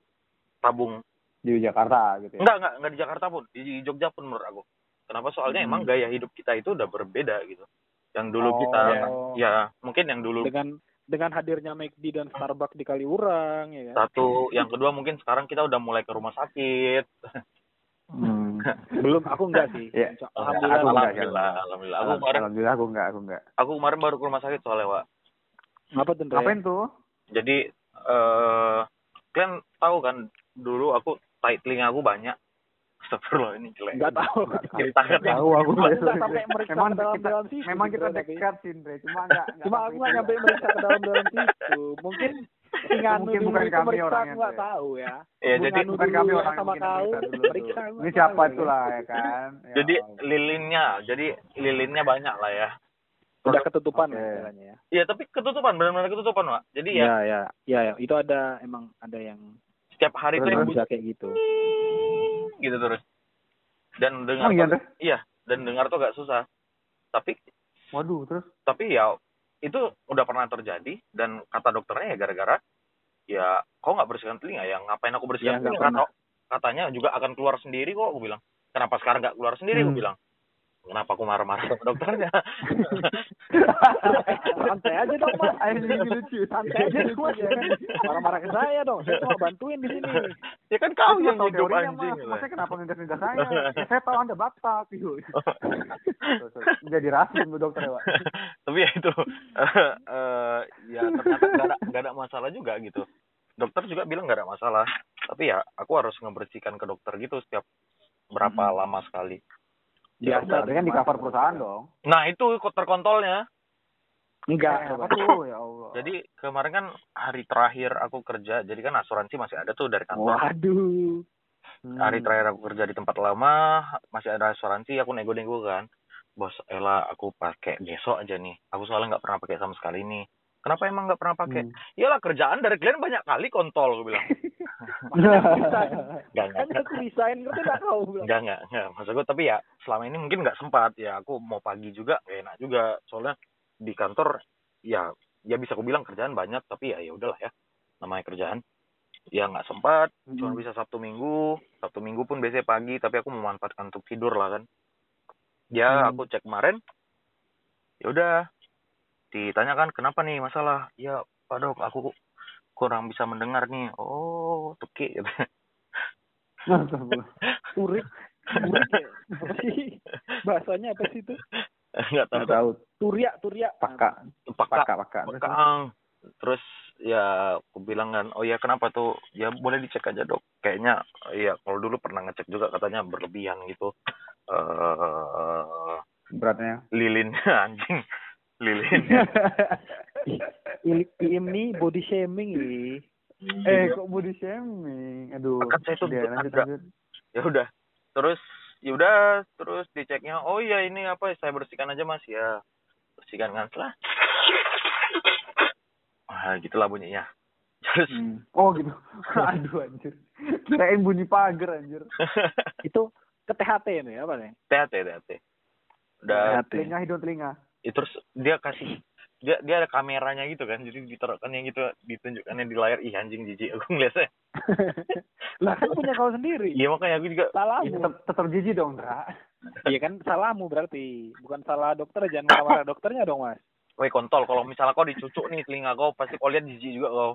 tabung di Jakarta gitu ya Enggak, enggak, enggak di Jakarta pun, di di Jogja pun menurut aku. Kenapa? Soalnya Hmm. emang gaya hidup kita itu udah berbeda gitu. Yang dulu Oh, kita, iya. ya mungkin yang dulu dengan dengan hadirnya McD dan Starbucks di Kaliurang ya kan satu, yang kedua mungkin sekarang kita udah mulai ke rumah sakit. Hmm. Belum, aku enggak sih. Iya. Alhamdulillah. Aku enggak, alhamdulillah, alhamdulillah. Aku kemarin, Alhamdulillah aku enggak, aku enggak. aku kemarin baru ke rumah sakit soalnya, Wak. Apa tuh? Ngapain tuh? Jadi, eh kalian tahu kan, dulu aku tai telinga aku banyak. Astagfirullah, ini jelek. Enggak tahu. Ceritakan Tahu aku. Enggak sampai meriksa Memang dalam kita, dalam situ. memang kita dekat sih. Cuma enggak enggak Cuma aku nggak itu. nyampe meriksa ke dalam dalam situ. Mungkin Inganu Mungkin bukan kami orangnya, aku tahu ya. Ya, jadi bukan kami orang sama kau. aku Ini siapa tahu, itu lah ya kan? Ya Jadi lilinnya, jadi lilinnya banyak lah ya. Udah ketutupan istilahnya ya. Iya, tapi ketutupan, benar-benar ketutupan, Wak. Jadi ya, Iya, iya, iya, ya. itu ada emang ada yang setiap hari Terus, yang yang kayak gitu. gitu terus. Dan dengar Emang iya, tuh- iya, dan dengar tuh gak susah. Tapi Waduh, terus tapi ya itu udah pernah terjadi dan kata dokternya ya gara-gara ya kau nggak bersihkan telinga ya ngapain aku bersihkan Ya, telinga. Kata- katanya juga akan keluar sendiri kok aku bilang kenapa sekarang nggak keluar sendiri aku Hmm. bilang kenapa aku marah-marah sama dokternya Santai aja dong, Mas. Ini lucu. Santai aja dong, Mas. Ya kan? Marah-marah ke saya dong. Saya cuma bantuin di sini. ya kan kau yang tahu teorinya, anjing Mas. Masnya kenapa ngegas-ngegas saya? Ya, saya tahu Anda Batak gitu. Jadi rasis bu dokter ya, Pak. tapi ya itu eh ya ternyata nggak ada nggak ada masalah juga gitu dokter juga bilang nggak ada masalah tapi ya aku harus ngebersihkan ke dokter gitu setiap berapa Hmm. lama sekali Biasa. Berarti kan di cover perusahaan dong. nah itu kok terkontrolnya Enggak. Eh, apa tuh ya Allah. Jadi kemarin kan hari terakhir aku kerja, jadi kan asuransi masih ada tuh dari kantor. Waduh. Hmm. Hari terakhir aku kerja di tempat lama, masih ada asuransi, aku nego-nego kan. Bos, Ella aku pakai besok aja nih. Aku soalnya nggak pernah pakai sama sekali nih. Kenapa emang nggak pernah pakai? Hmm. Iyalah kerjaan dari kalian banyak kali kontol, aku bilang. Enggak, Enggak, Kan enggak, aku resign, ngerti nggak kau bilang. enggak, enggak, enggak. Maksud gue, tapi ya selama ini mungkin nggak sempat. Ya aku mau pagi juga, gak enak juga. Soalnya di kantor, ya ya bisa aku bilang kerjaan banyak, tapi ya ya udahlah ya. Namanya kerjaan. Ya nggak sempat, cuma bisa Sabtu Minggu. Sabtu Minggu pun biasanya pagi, tapi aku memanfaatkan untuk tidur lah kan. Ya Hmm. aku cek kemarin, ya udah ditanyakan kenapa nih masalah. Ya Pak Dok, aku kurang bisa mendengar nih. Oh, tuki gitu. Urik. Urik ya. Apa sih? Bahasanya apa sih itu? Nggak tahu. Nggak tahu. Turia, turia. Paka, paka, paka. Terus, Pekaang. Terus ya aku bilang kan, oh ya kenapa tuh? Ya boleh dicek aja dok. Kayaknya ya kalau dulu pernah ngecek juga katanya berlebihan gitu. eh beratnya. lilin anjing, lilin. Ini, ini body shaming ini. eh, kok body shaming? Aduh. Kan saya tuh lanjut, lanjut. ya udah. Terus ya udah, terus diceknya. Oh iya ini apa? Saya bersihkan aja mas ya. Bersihkan kan setelah. Ah gitulah bunyinya. Terus Hmm. Oh gitu. Aduh anjir. Kirain bunyi pagar anjir. Itu ke THT ini apa nih? THT THT. Udah THT. Telinga hidung telinga. Ya, terus dia kasih dia dia ada kameranya gitu kan jadi ditaruhkannya gitu ditunjukkannya di layar ih anjing jijik aku ngeliatnya Lah kan punya kau sendiri. iya makanya aku juga Ya, Salahmu. tetap tetap jijik dong, Dra. Iya kan salahmu berarti. Bukan salah dokter, jangan marah-marah dokternya dong, Mas. woi kontol kalau misalnya kau dicucuk nih telinga kau pasti kau lihat jijik juga kau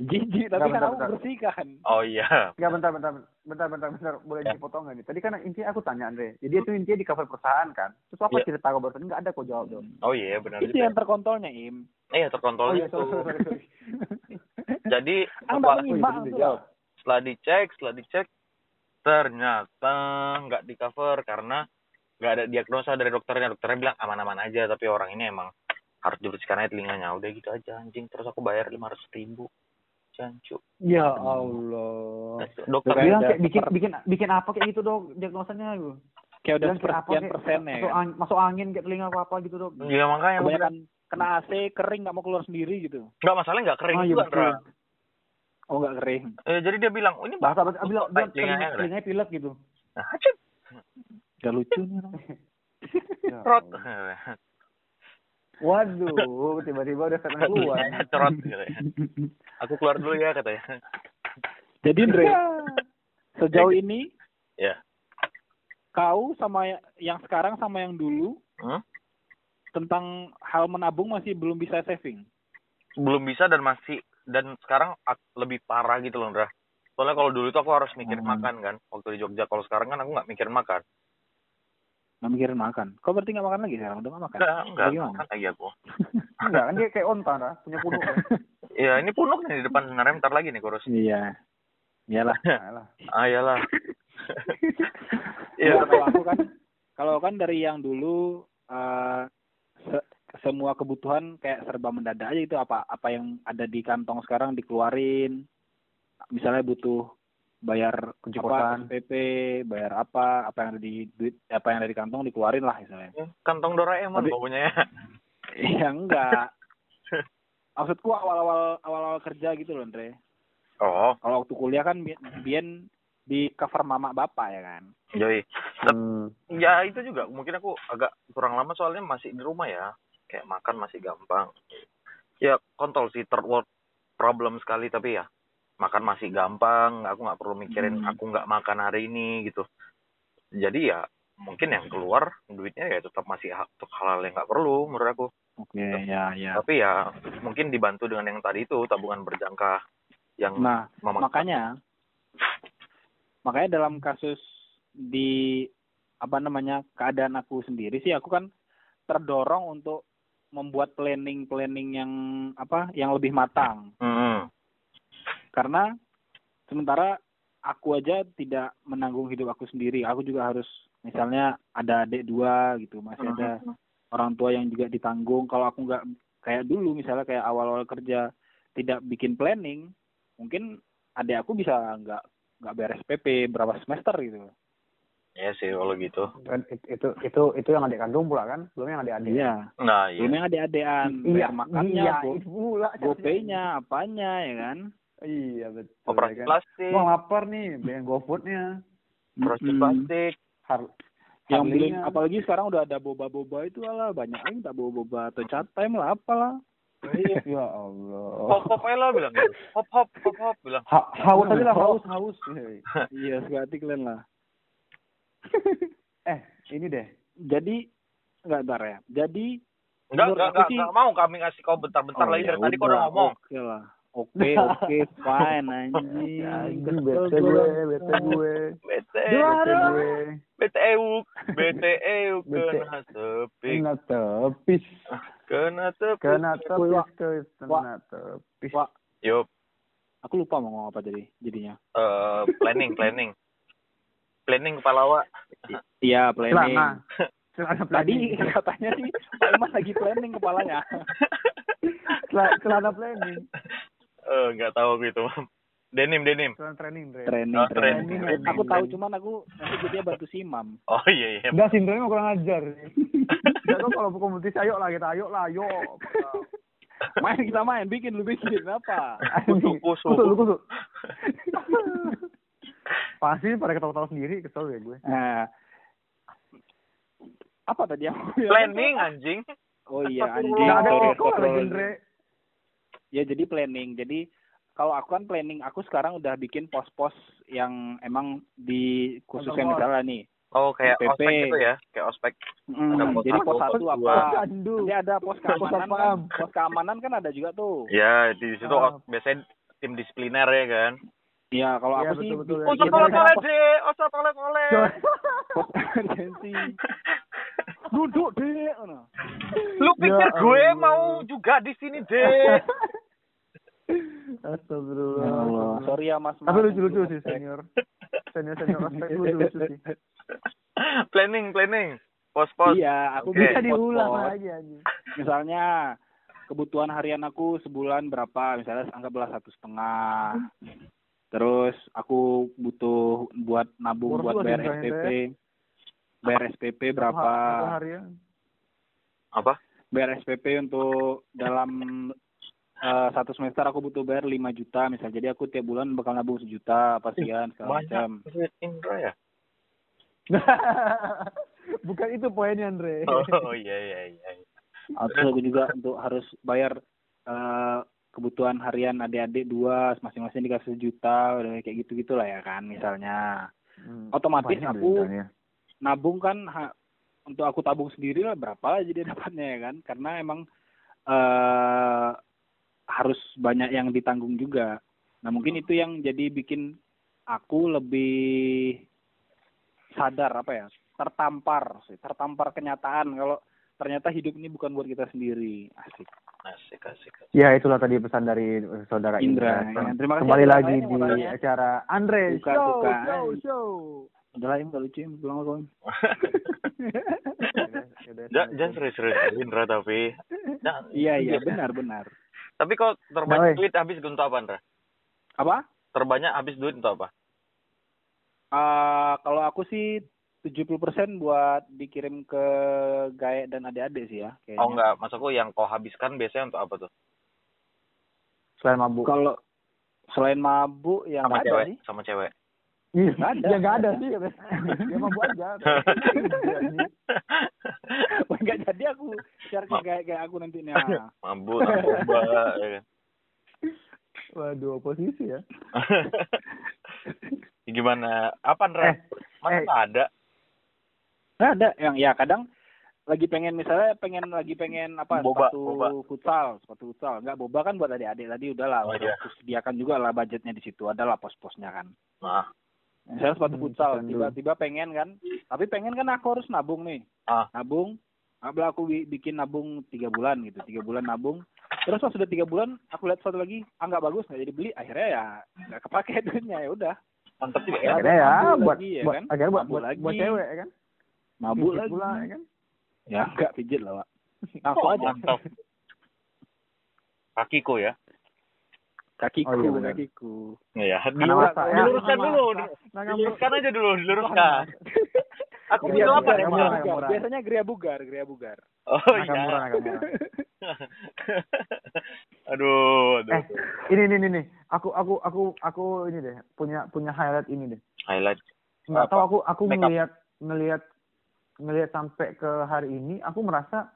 Jijik, tapi Bentar, kan bentar, aku bentar. bersihkan. oh iya Enggak bentar bentar bentar bentar bentar boleh Ya. dipotong nggak nih? Tadi kan intinya aku tanya Andre. Jadi itu intinya di cover perusahaan kan. Terus apa Iya. cerita kau barusan? Enggak ada kok jawab dong. oh iya benar Itu juga yang terkontrolnya, Im. iya terkontrol Oh iya, itu sorry sorry sorry. jadi setelah, menyimak Oh, iya, setelah dicek setelah dicek ternyata nggak di cover karena nggak ada diagnosa dari dokternya dokternya bilang aman-aman aja tapi orang ini emang harus dibersihkan aja telinganya udah gitu aja anjing terus aku bayar lima ratus ribu jancu Ya Allah. dokter Bilang kayak bikin per- bikin bikin apa kayak gitu dok diagnosanya lu. Kayak udah Bilang kayak apa sepersekian kayak persennya masuk, kan. angin, masuk angin kayak telinga apa apa gitu dok. Iya makanya Kebanyakan kena AC, kering, nggak mau keluar sendiri gitu. nggak masalahnya nggak kering Ah, iya juga. Dra. Oh, nggak kering. Eh, jadi dia bilang oh ini Bahasa bahasa bilang bilang telinganya telinganya pilek gitu. nah, Gak lucu nih orang. Ya Allah. Waduh, tiba-tiba udah statement keluar. cerot katanya. Aku keluar dulu ya katanya Jadi, Andre, sejauh ini ya kau sama ya- yang sekarang sama yang dulu Hmm? tentang hal menabung masih belum bisa saving. belum bisa dan masih dan sekarang lebih parah gitu loh Dra. soalnya kalau dulu tuh aku harus mikir Hmm. makan kan waktu di Jogja kalau sekarang kan aku nggak mikirin makan nggak mikirin makan kau berarti nggak makan lagi sekarang udah nggak makan enggak enggak Bagaimana? makan lagi aku Enggak kan dia kayak onta punya punuk. Iya, ini punuk nih di depan sebenarnya bentar lagi nih kurus. iya iyalah Alah. Ah, iyalah. Iya, kalau aku kan kalau kan dari yang dulu eh, se- semua kebutuhan kayak serba mendadak aja itu apa apa yang ada di kantong sekarang dikeluarin. Misalnya butuh bayar kosan. SPP, bayar apa, apa yang ada di duit, apa yang ada di kantong dikeluarin lah misalnya. kantong Doraemon Tapi- pokoknya ya. Iya enggak. Maksudku awal-awal awal-awal kerja gitu loh, Andre. Oh, Kalau waktu kuliah kan bi- bien di cover mama bapak ya kan. Joy. Hmm. Ya itu juga mungkin aku agak kurang lama soalnya masih di rumah ya. Kayak makan masih gampang. Ya kontol sih third world problem sekali tapi ya makan masih gampang. Aku nggak perlu mikirin Hmm. aku nggak makan hari ini gitu. Jadi ya mungkin yang keluar duitnya ya tetap masih untuk hal-hal yang nggak perlu menurut aku. Oke, ya ya. Tapi ya mungkin dibantu dengan yang tadi itu tabungan berjangka yang Nah, makanya makanya dalam kasus di apa namanya keadaan aku sendiri sih aku kan terdorong untuk membuat planning planning yang apa yang lebih matang Hmm. karena sementara aku aja tidak menanggung hidup aku sendiri aku juga harus misalnya ada adik dua gitu masih ada orang tua yang juga ditanggung kalau aku nggak kayak dulu misalnya kayak awal-awal kerja tidak bikin planning mungkin adik aku bisa nggak nggak beres PP berapa semester gitu Ya sih kalau gitu. Dan it- itu itu itu yang adik kandung pula kan, belum yang adik-adik. iya Nah, iya. belum yang adik-adikan Iya, bayar makannya iya, go, itu pula. gopaynya apanya ya kan Iya betul. Operasi ya kan. plastik, Wah lapar nih, dengan GoFoodnya. operasi Mm-mm. plastik. Har yang beli apalagi sekarang udah ada boba-boba itu lah banyak lagi tak boba-boba atau cat time lah apalah ya Allah. Hop hop aja lah bilang gitu. Hop hop hop hop bilang. Ha haus aja lah, haus, haus. Hei. iya sekali kalian lah eh, ini deh. jadi nggak ntar ya jadi Enggak enggak enggak mau kami ngasih kau bentar-bentar Oh, lagi ya dari tadi kau udah udah, ngomong. Oke lah. Oke, oke, fine anjing. Bete gue, bete gue. Bete, Bete gue. bete euk, bete euk Bete. kena tepik, Kena tepis. kena tepik. Kena tepis, Wak. kena tepis. Wak. Yup, Aku lupa mau ngomong apa jadi jadinya. eh, planning planning. Planning kepala awak. Iya, planning. Celana. Celana Tadi planning. katanya sih Pak Imas lagi planning kepalanya. Celana planning. Eh, enggak tahu aku itu. Denim, denim. Training, training, Oh, training. training, training. Aku tahu cuman aku nanti jadinya bantu simam. Oh iya iya. Enggak, sindromnya kurang ajar. Enggak tahu kalau kompetisi ayo lah kita, ayo lah, ayo. Main kita main, bikin lu bikin apa? Kusuk, kusuk. Kusuk, lu kusuk. Pasti pada ketawa-tawa sendiri, kesel ya gue. Nah, apa tadi yang Planning anjing. Oh iya anjing. Enggak ada kok lagi, astagfirullah. Ya jadi planning. Jadi kalau aku kan planning, aku sekarang udah bikin pos-pos yang emang di khususnya misalnya nih. Oh kayak PP. ospek gitu ya, kayak ospek. Mm, Ada pos jadi satu, pos satu apa? Jadi ada pos keamanan Pos kan. Pos keamanan kan ada juga tuh. Ya di situ Ah. biasanya tim disipliner ya kan. Iya, kalau Iya, aku sih betul-betul ya. Oh, bikin tolong pos- oleh deh, oh tolong oleh. pos emergency. Duduk deh. Lu pikir Ya gue mau juga di sini deh? Astagfirullah. Ya Allah, sorry ya Mas. Tapi lucu-lucu sih senior. Senior-senior aspek itu lucu-lucu sih. planning, planning. Pos-pos. Iya, aku Oke. Bisa diulang lagi anjing. misalnya kebutuhan harian aku sebulan berapa misalnya anggaplah satu setengah terus aku butuh buat nabung buat bayar SPP bayar SPP berapa ya. Apa? bayar SPP untuk dalam eh, satu semester aku butuh bayar 5 juta misalnya jadi aku tiap bulan bakal nabung sejuta apa sekian segala macam Indra ya? Bukan itu poinnya, Andre. Oh iya iya iya. Terus aku juga untuk harus bayar eh, kebutuhan harian adik-adik dua masing-masing dikasih sejuta udah kayak gitu gitulah ya kan misalnya Hmm. Otomatis aku- beritanya. nabung kan ha- untuk aku tabung sendiri lah berapa lah jadi dapatnya ya kan karena emang eh harus banyak yang ditanggung juga Nah mungkin itu yang jadi bikin aku lebih sadar apa ya tertampar sih tertampar kenyataan kalau ternyata hidup ini bukan buat kita sendiri asik asik asik Ya itulah tadi pesan dari saudara Indra, Indra. ya. Terima kasih Kembali lagi di tanya. acara Andre Buka, Show, buka. Show, Show. udah lah lucu Im. pulang jangan serius-serius Indra tapi iya iya benar benar tapi kok terbanyak duit habis untuk apa Indra apa? Terbanyak habis duit untuk apa? Eh kalau aku sih 70% buat dikirim ke Gaek dan adik-adik sih ya kayaknya. oh enggak. Maksudku yang kau habiskan biasanya untuk apa tuh? Selain mabuk. Kalau selain mabuk ya sama ada cewek sih. sama cewek Iya, Nggak ada. Ya nggak ada sih. Ya mabuk aja. Wah, nggak jadi aku share ke. Gaek kayak aku nanti nih. Ah. mabuk narkoba ya kan Waduh, oposisi ya. gimana apa Indra Eh, mana eh. ada Nggak ada yang ya kadang lagi pengen misalnya pengen lagi pengen apa Boba, sepatu boba. futsal sepatu futsal nggak boba kan buat adik-adik tadi udahlah Oh, udah iya. sediakan juga lah budgetnya di situ adalah pos-posnya kan nah misalnya sepatu Hmm, futsal keren dulu. tiba-tiba pengen kan tapi pengen kan aku harus nabung nih Ah. nabung Abla aku bi- bikin nabung tiga bulan gitu tiga bulan nabung terus pas sudah tiga bulan aku lihat satu lagi ah nggak bagus nggak jadi beli akhirnya ya nggak kepake duitnya ya udah mantep juga ya Akhirnya ya buat, lagi, ya buat kan? akhirnya buat, buat, lagi. buat cewek ya kan. mabuk Pijit lagi pula ya kan. ya nggak pijit lah pak aku Oh, aja mantap kakiku ya kakiku Oh, iya, kakiku. ya ya. diluruskan dulu. Masa. Nah, diluruskan aja dulu diluruskan. aku bilang apa bugar, nih murah, murah. biasanya gria bugar gria bugar. Oh iya. Nakamura. aduh aduh Eh, ini ini ini. Nih. Aku aku aku aku ini deh punya punya highlight ini deh. highlight? Nggak tahu aku aku ngelihat ngelihat ngelihat sampai ke hari ini aku merasa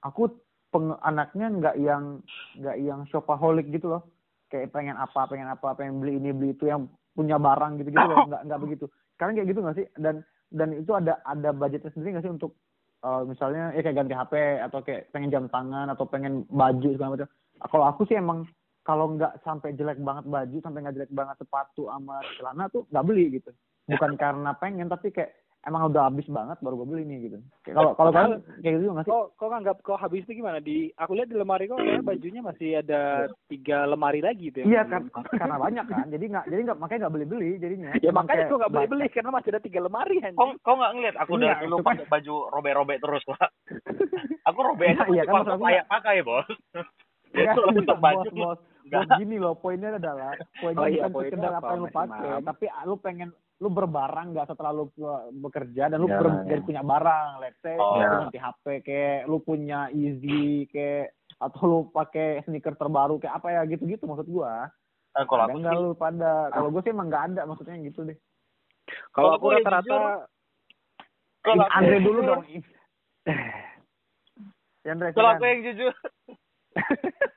aku peng, anaknya nggak yang nggak yang shopaholic gitu loh kayak pengen apa pengen apa pengen beli ini beli itu yang punya barang gitu gitu loh. Nggak nggak begitu. Sekarang kayak gitu nggak sih? Dan dan itu ada ada budgetnya sendiri nggak sih untuk eh, misalnya ya kayak ganti HP atau kayak pengen jam tangan atau pengen baju segala macam. Kalau aku sih emang kalau nggak sampai jelek banget baju sampai nggak jelek banget sepatu sama celana tuh nggak beli gitu. Bukan karena pengen tapi kayak emang udah habis banget baru gue beli nih gitu. Kayak kalau kalau kalian kayak gitu nggak sih? Kok kok nganggap kok habis itu gimana? Di aku lihat di lemari kok kayaknya bajunya masih ada tiga lemari lagi tuh yang iya kan karena banyak kan. Jadi nggak jadi nggak makanya nggak beli beli jadinya. Ya makanya kayak kok nggak beli beli karena masih ada tiga lemari kau anjing kau nggak ngeliat? Aku Iya, dari dulu itu kan- pakai baju robek-robek terus pak. Aku robek aja Iya, masih kan kayak pakai bos. Kalau enggak, untuk baju. bos. Bos gini loh, poinnya adalah poinnya Oh iya, bukan sekedar apa, yang lu pakai, tapi lu pengen lu berbarang nggak setelah lu bekerja dan lu Ya, ber- ya. jadi punya barang, let's say Oh. lu Ya. ganti HP kayak lu punya Easy kayak atau lu pakai sneaker terbaru kayak apa ya gitu-gitu maksud gua. Eh, kalau aku nggak sih lu pada kalau gua sih emang nggak ada maksudnya gitu deh. kalau aku gue rata-rata kalau Andre dulu dong. Ya, Andre, kalau aku yang jujur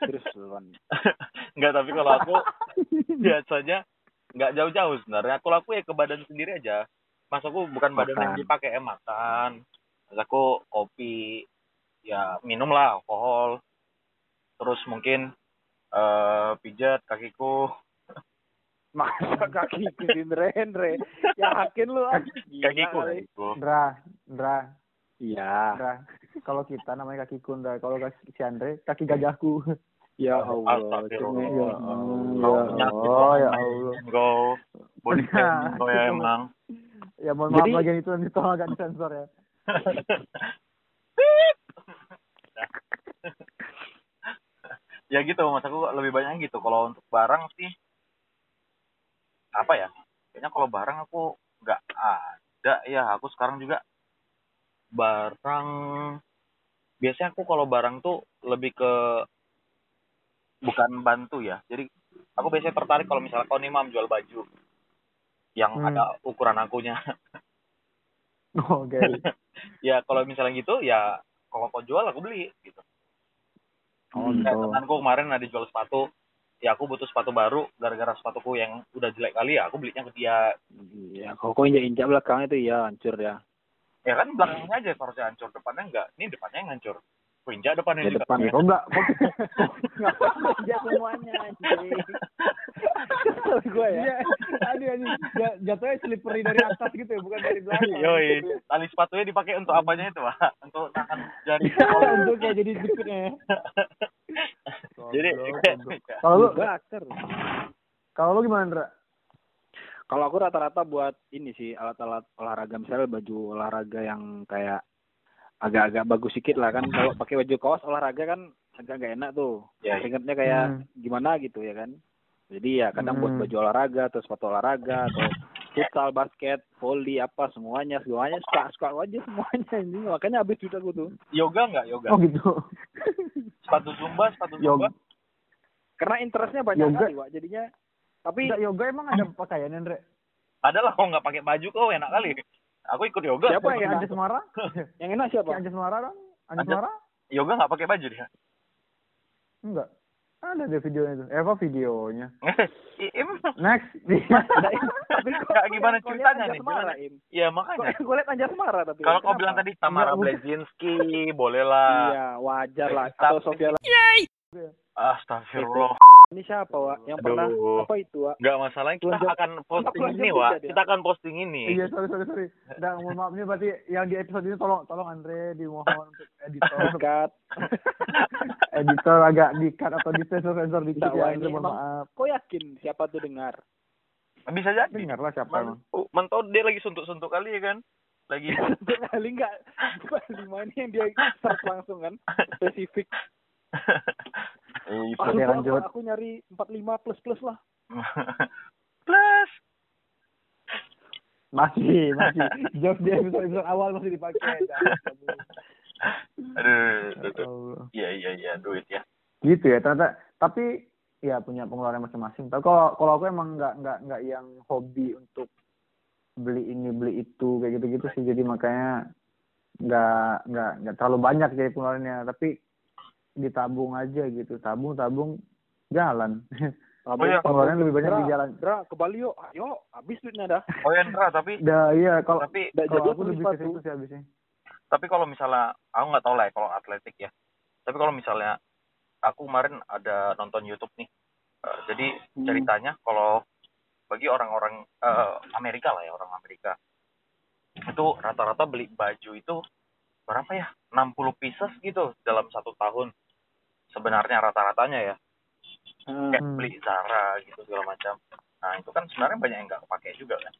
terus duluan Enggak, tapi kalau aku biasanya nggak jauh-jauh sebenarnya. Aku ya ke badan sendiri aja. Mas aku bukan badan yang Makan. dipakai eh, makan. Mas aku kopi, ya minum lah alkohol. Terus mungkin eh pijat kakiku, masa kaki Indra Endre yakin lu ah kakiku, kali. kakiku. Ndra, Ndra, iya Ndra. Kalau kita namanya kaki kunda, kalau kaki si Andre kaki gajahku. ya Allah ya Kau Allah. Oh, ya Allah. Kau body shaming kau ya emang. Ya mohon Jadi- maaf bagian itu nanti tolong agak disensor ya. ya gitu mas. Aku lebih banyak gitu. Kalau untuk barang sih apa ya? Kayaknya kalau barang aku nggak ada ya. Aku sekarang juga barang biasanya aku kalau barang tuh lebih ke bukan bantu ya jadi aku biasanya tertarik kalau misalnya kau nih mam jual baju yang Hmm. ada ukuran akunya Oke. ya kalau misalnya gitu ya kalau kau jual aku beli gitu Oh. Kayak gitu. temanku kemarin ada jual sepatu, ya aku butuh sepatu baru gara-gara sepatuku yang udah jelek kali ya, aku belinya ke dia. iya kok kok injak-injak belakang itu ya hancur ya Ya kan belakangnya aja seharusnya hancur, depannya enggak. Ini depannya yang hancur. Pinja depannya Di juga. depan. Ya, kok enggak kok semuanya anjing. Gue ya. Iya, aduh anjing. Ja- Jatuhnya slippery dari atas gitu ya, bukan dari belakang. Yoi, tali sepatunya dipakai untuk apanya itu, Pak? Untuk nahan jari. Untuk kayak jadi dikitnya ya. Jadi Kalau lu kalau lu gimana, Ndra? Kalau aku rata-rata buat ini sih alat-alat olahraga misalnya baju olahraga yang kayak agak-agak bagus sedikit lah kan. Kalau pakai baju kaos olahraga kan agak gak enak tuh. ya, Keringetnya kayak Hmm. gimana gitu ya kan. Jadi ya kadang buat Hmm. baju olahraga atau sepatu olahraga atau futsal, basket, volley apa semuanya semuanya suka suka aja semuanya ini makanya habis duit aku tuh. yoga nggak yoga? Oh gitu. Sepatu zumba, sepatu Yoga. zumba. Karena interestnya banyak Yoga. kali, Wak. Jadinya tapi Enggak yoga emang ada pakaiannya, Ndra? Ada lah, kok nggak pakai baju kok enak kali. Aku ikut yoga. Siapa yang Kayak enak? Anja Semara? yang enak siapa? Kayak Anja Semara dong? Anja Anja- Semara? Yoga nggak pakai baju dia. Enggak. Ada deh videonya tuh. Eh, apa videonya? Next. tapi kok gimana ceritanya nih? Gimana? Im? ya Kok makanya. gue liat Anjar Semara tapi. Kalau kau bilang tadi Tamara. Blazinski, boleh lah. Iya, wajar lah. Atau Sofia lah. Astagfirullah. Ini siapa, Wak? Yang Aduh. pernah apa itu, Wak? Nggak masalahnya kita Belanja- akan posting belanja ini, Wak. Kita akan posting ini. Iya, sorry, sorry, sorry. Udah, mohon maaf. Ini berarti yang di episode ini tolong, tolong Andre dimohon untuk editor. Kat. editor agak di-cut atau di-sensor-sensor dikit Dakwah ya. ini Andre, mohon maaf. Kok yakin siapa tuh dengar? Bisa jadi. Dengar lah siapa emang. Man, oh, mentau dia lagi suntuk-suntuk kali ya kan? Lagi Satu kali enggak lima ini yang dia search langsung kan spesifik. Eh, Oke, lanjut. aku nyari 45 plus plus lah. Plus. Masih, masih. Jokes di episode-episode awal masih dipakai. Aduh, Ya. Iya, iya, iya, duit ya. gitu ya ternyata tapi ya punya pengeluaran masing-masing tapi kalau kalau aku emang nggak nggak nggak yang hobi untuk beli ini beli itu kayak gitu gitu sih jadi makanya nggak nggak nggak terlalu banyak jadi pengeluarannya tapi ditabung aja gitu tabung tabung jalan Oh iya. pengeluaran lebih banyak di Dra, jalan Dra, ke Bali yuk. Ayo, habis duitnya dah. Oh ya, Ndra, tapi Dah iya kalau tapi kalau jadi aku lebih ke situ sih habisnya tapi kalau misalnya aku nggak tahu lah ya kalau atletik ya. Tapi kalau misalnya aku kemarin ada nonton YouTube nih. Eh, jadi Hmm. ceritanya kalau bagi orang-orang eh, Amerika lah ya orang Amerika itu rata-rata beli baju itu berapa ya 60 pieces gitu dalam satu tahun sebenarnya rata-ratanya ya. Hmm. kayak beli Zara gitu segala macam. Nah itu kan sebenarnya banyak yang nggak kepake juga kan?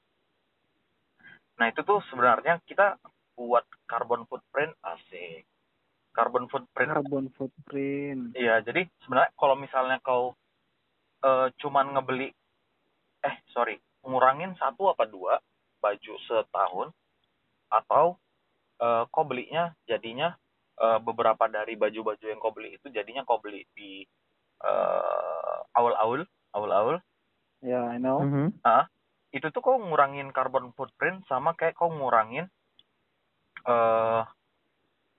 Nah itu tuh sebenarnya kita buat carbon footprint asik. Carbon footprint. Carbon footprint. Iya, jadi sebenarnya kalau misalnya kau eh, cuman ngebeli, eh sorry, ngurangin satu apa dua baju setahun, atau eh, kau belinya jadinya eh, beberapa dari baju-baju yang kau beli itu jadinya kau beli di eh, awal-awal, awal-awal, Ya, I know. Mhm. itu tuh kau ngurangin carbon footprint sama kayak kau ngurangin eh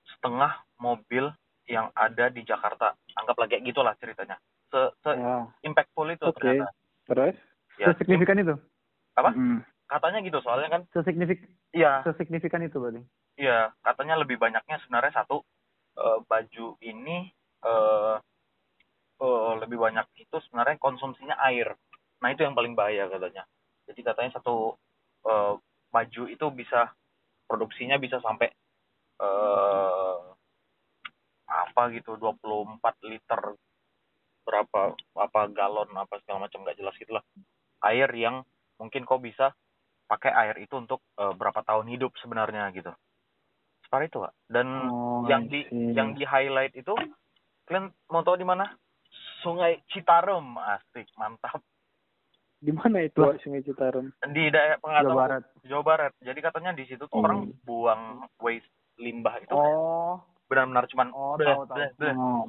setengah mobil yang ada di Jakarta. Anggaplah kayak gitulah ceritanya. Se, se Ya, impactful itu Oke. ternyata. terus? Ya, sesignifikan itu Apa? Hmm. katanya gitu soalnya kan sesignifik iya sesignifikan itu berarti iya katanya lebih banyaknya sebenarnya satu eh, baju ini eh eh, lebih banyak itu sebenarnya konsumsinya air. Nah, itu yang paling bahaya katanya. Jadi katanya satu eh, baju itu bisa produksinya bisa sampai eh apa gitu 24 liter berapa apa galon apa segala macam nggak jelas gitulah air yang mungkin kau bisa pakai air itu untuk eh, berapa tahun hidup sebenarnya gitu seperti itu Kak. dan Oh, yang di yang di highlight itu kalian mau tahu di mana Sungai Citarum asik mantap di mana itu. Wak, Sungai Citarum? di daerah Jawa pengatahuan Barat Jawa Barat jadi katanya di situ tuh Hmm. orang buang waste limbah itu oh benar-benar cuman Oh, bleh, tahu, tahu. bleh, bleh. Oh,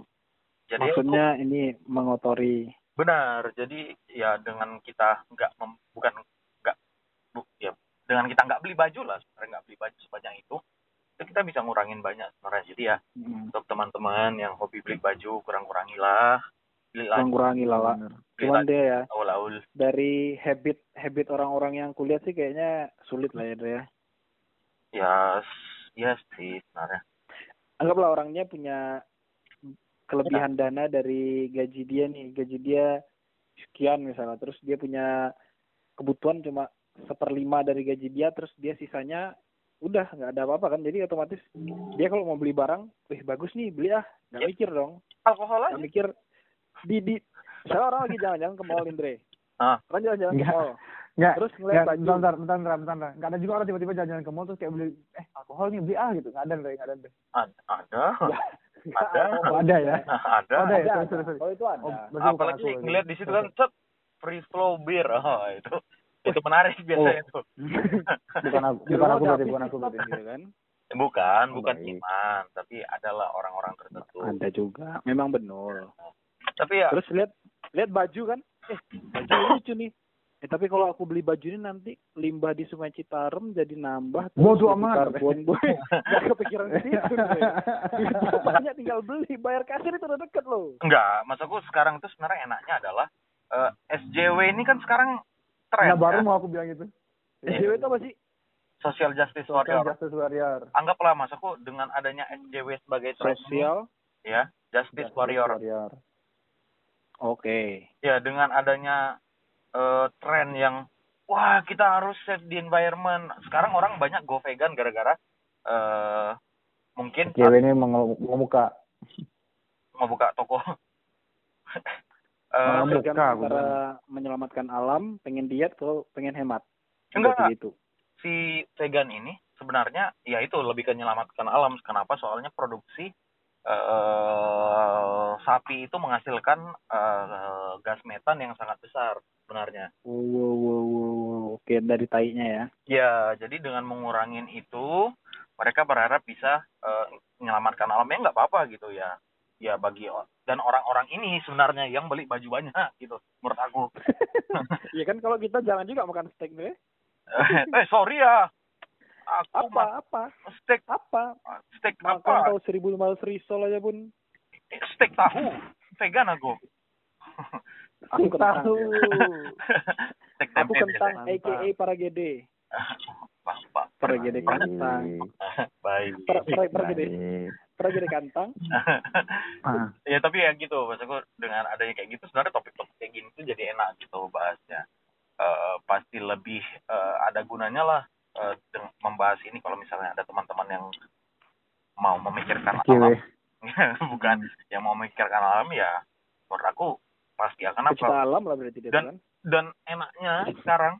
jadi maksudnya ini mengotori. benar jadi ya dengan kita nggak bukan nggak bu, ya dengan kita nggak beli baju lah sebenarnya nggak beli baju sebanyak itu itu kita bisa ngurangin banyak sebenarnya. Jadi ya Hmm. untuk teman-teman yang hobi beli baju kurang-kurangilah. Kurang-kurangi lah, bener. beli Cuman dia ya awal-awal dari habit habit orang-orang yang kuliah sih kayaknya sulit lah ya Dre ya. ya ya sih sebenarnya. Anggaplah orangnya punya kelebihan dana dari gaji dia nih. Gaji dia sekian misalnya terus dia punya kebutuhan cuma seperlima dari gaji dia terus dia sisanya udah nggak ada apa-apa kan jadi otomatis dia kalau mau beli barang wih bagus nih beli ah nggak Ya. mikir dong alkohol nggak aja mikir di di misalnya orang lagi jalan-jalan ke mall Indre Ah. kan jalan-jalan ke Enggak. mall Nggak, terus nggak, ngeliat baju bentar, bentar, bentar, bentar, bentar, bentar. Nggak ada juga orang tiba-tiba jalan-jalan ke mall terus kayak beli, eh alkohol nih, beli ah gitu. Nggak ada, Ndre, nggak ada. Ndre. ada ada Nggak Ada. Oh, ada ya? ada Ada ya? ada, Sorry, ada. sorry, oh itu ada Oh, apalagi ngeliat di situ kan set free flow beer oh, itu itu menarik biasanya tuh. Bukan aku, bukan aku berarti, bukan aku berarti. gitu kan? Bukan Oh, bukan baik. iman tapi adalah orang-orang tertentu. Ada juga memang benar. Tapi ya terus lihat lihat baju kan? Eh baju lucu nih. Eh tapi kalau aku beli baju ini nanti limbah di sungai Citarum jadi nambah jadi amat. karbon boy nggak kepikiran situ. Duitnya banyak tinggal beli bayar kasir itu udah deket loh. Enggak maksudku sekarang tuh sebenarnya enaknya adalah eh, SJW ini kan sekarang tren Nah, baru ya. mau aku bilang gitu. SJW itu apa sih social justice Social warrior Justice Warrior. anggaplah maksudku dengan adanya SJW sebagai sosial ya justice Justice warrior Warrior. oke ya dengan adanya eh, tren yang wah kita harus save the environment sekarang orang banyak go vegan gara-gara eh mungkin Cewek ini mengel- mengemuka. mau buka toko Eh, Tergantung aku antara menyelamatkan alam pengen diet atau pengen hemat. Enggak, gitu si vegan ini sebenarnya ya itu lebih ke menyelamatkan alam. Kenapa? Soalnya produksi eh sapi itu menghasilkan eh, gas metan yang sangat besar sebenarnya. Wow wow wow, wow, wow. oke dari tainya ya. Ya, jadi dengan mengurangin itu, mereka berharap bisa eh, menyelamatkan alam. Ya nggak apa-apa gitu ya. Ya bagi dan orang-orang ini sebenarnya yang beli baju banyak gitu, menurut aku. Iya kan kalau kita jangan juga makan steak deh. eh sorry ya, aku Apa apa steak apa? steak Makan apa? tahu seribu lima ratus risol aja pun. Steak tahu, vegan aku. Aku tahu. steak Aku tempe kentang, aka para gede. Pak, pak. Para gede kentang. Baik. Para para gede, Para gede kantang. Ah. ya tapi ya gitu maksudku dengan adanya kayak gitu sebenarnya topik-topik kayak gini tuh jadi enak gitu bahasnya Eh, pasti lebih eh, ada gunanya lah eh, deng- membahas ini kalau misalnya ada teman-teman yang mau memikirkan alam bukan yang mau memikirkan alam ya menurut aku pasti akan apa alam lah berarti dia Dan- kan. dan enaknya sekarang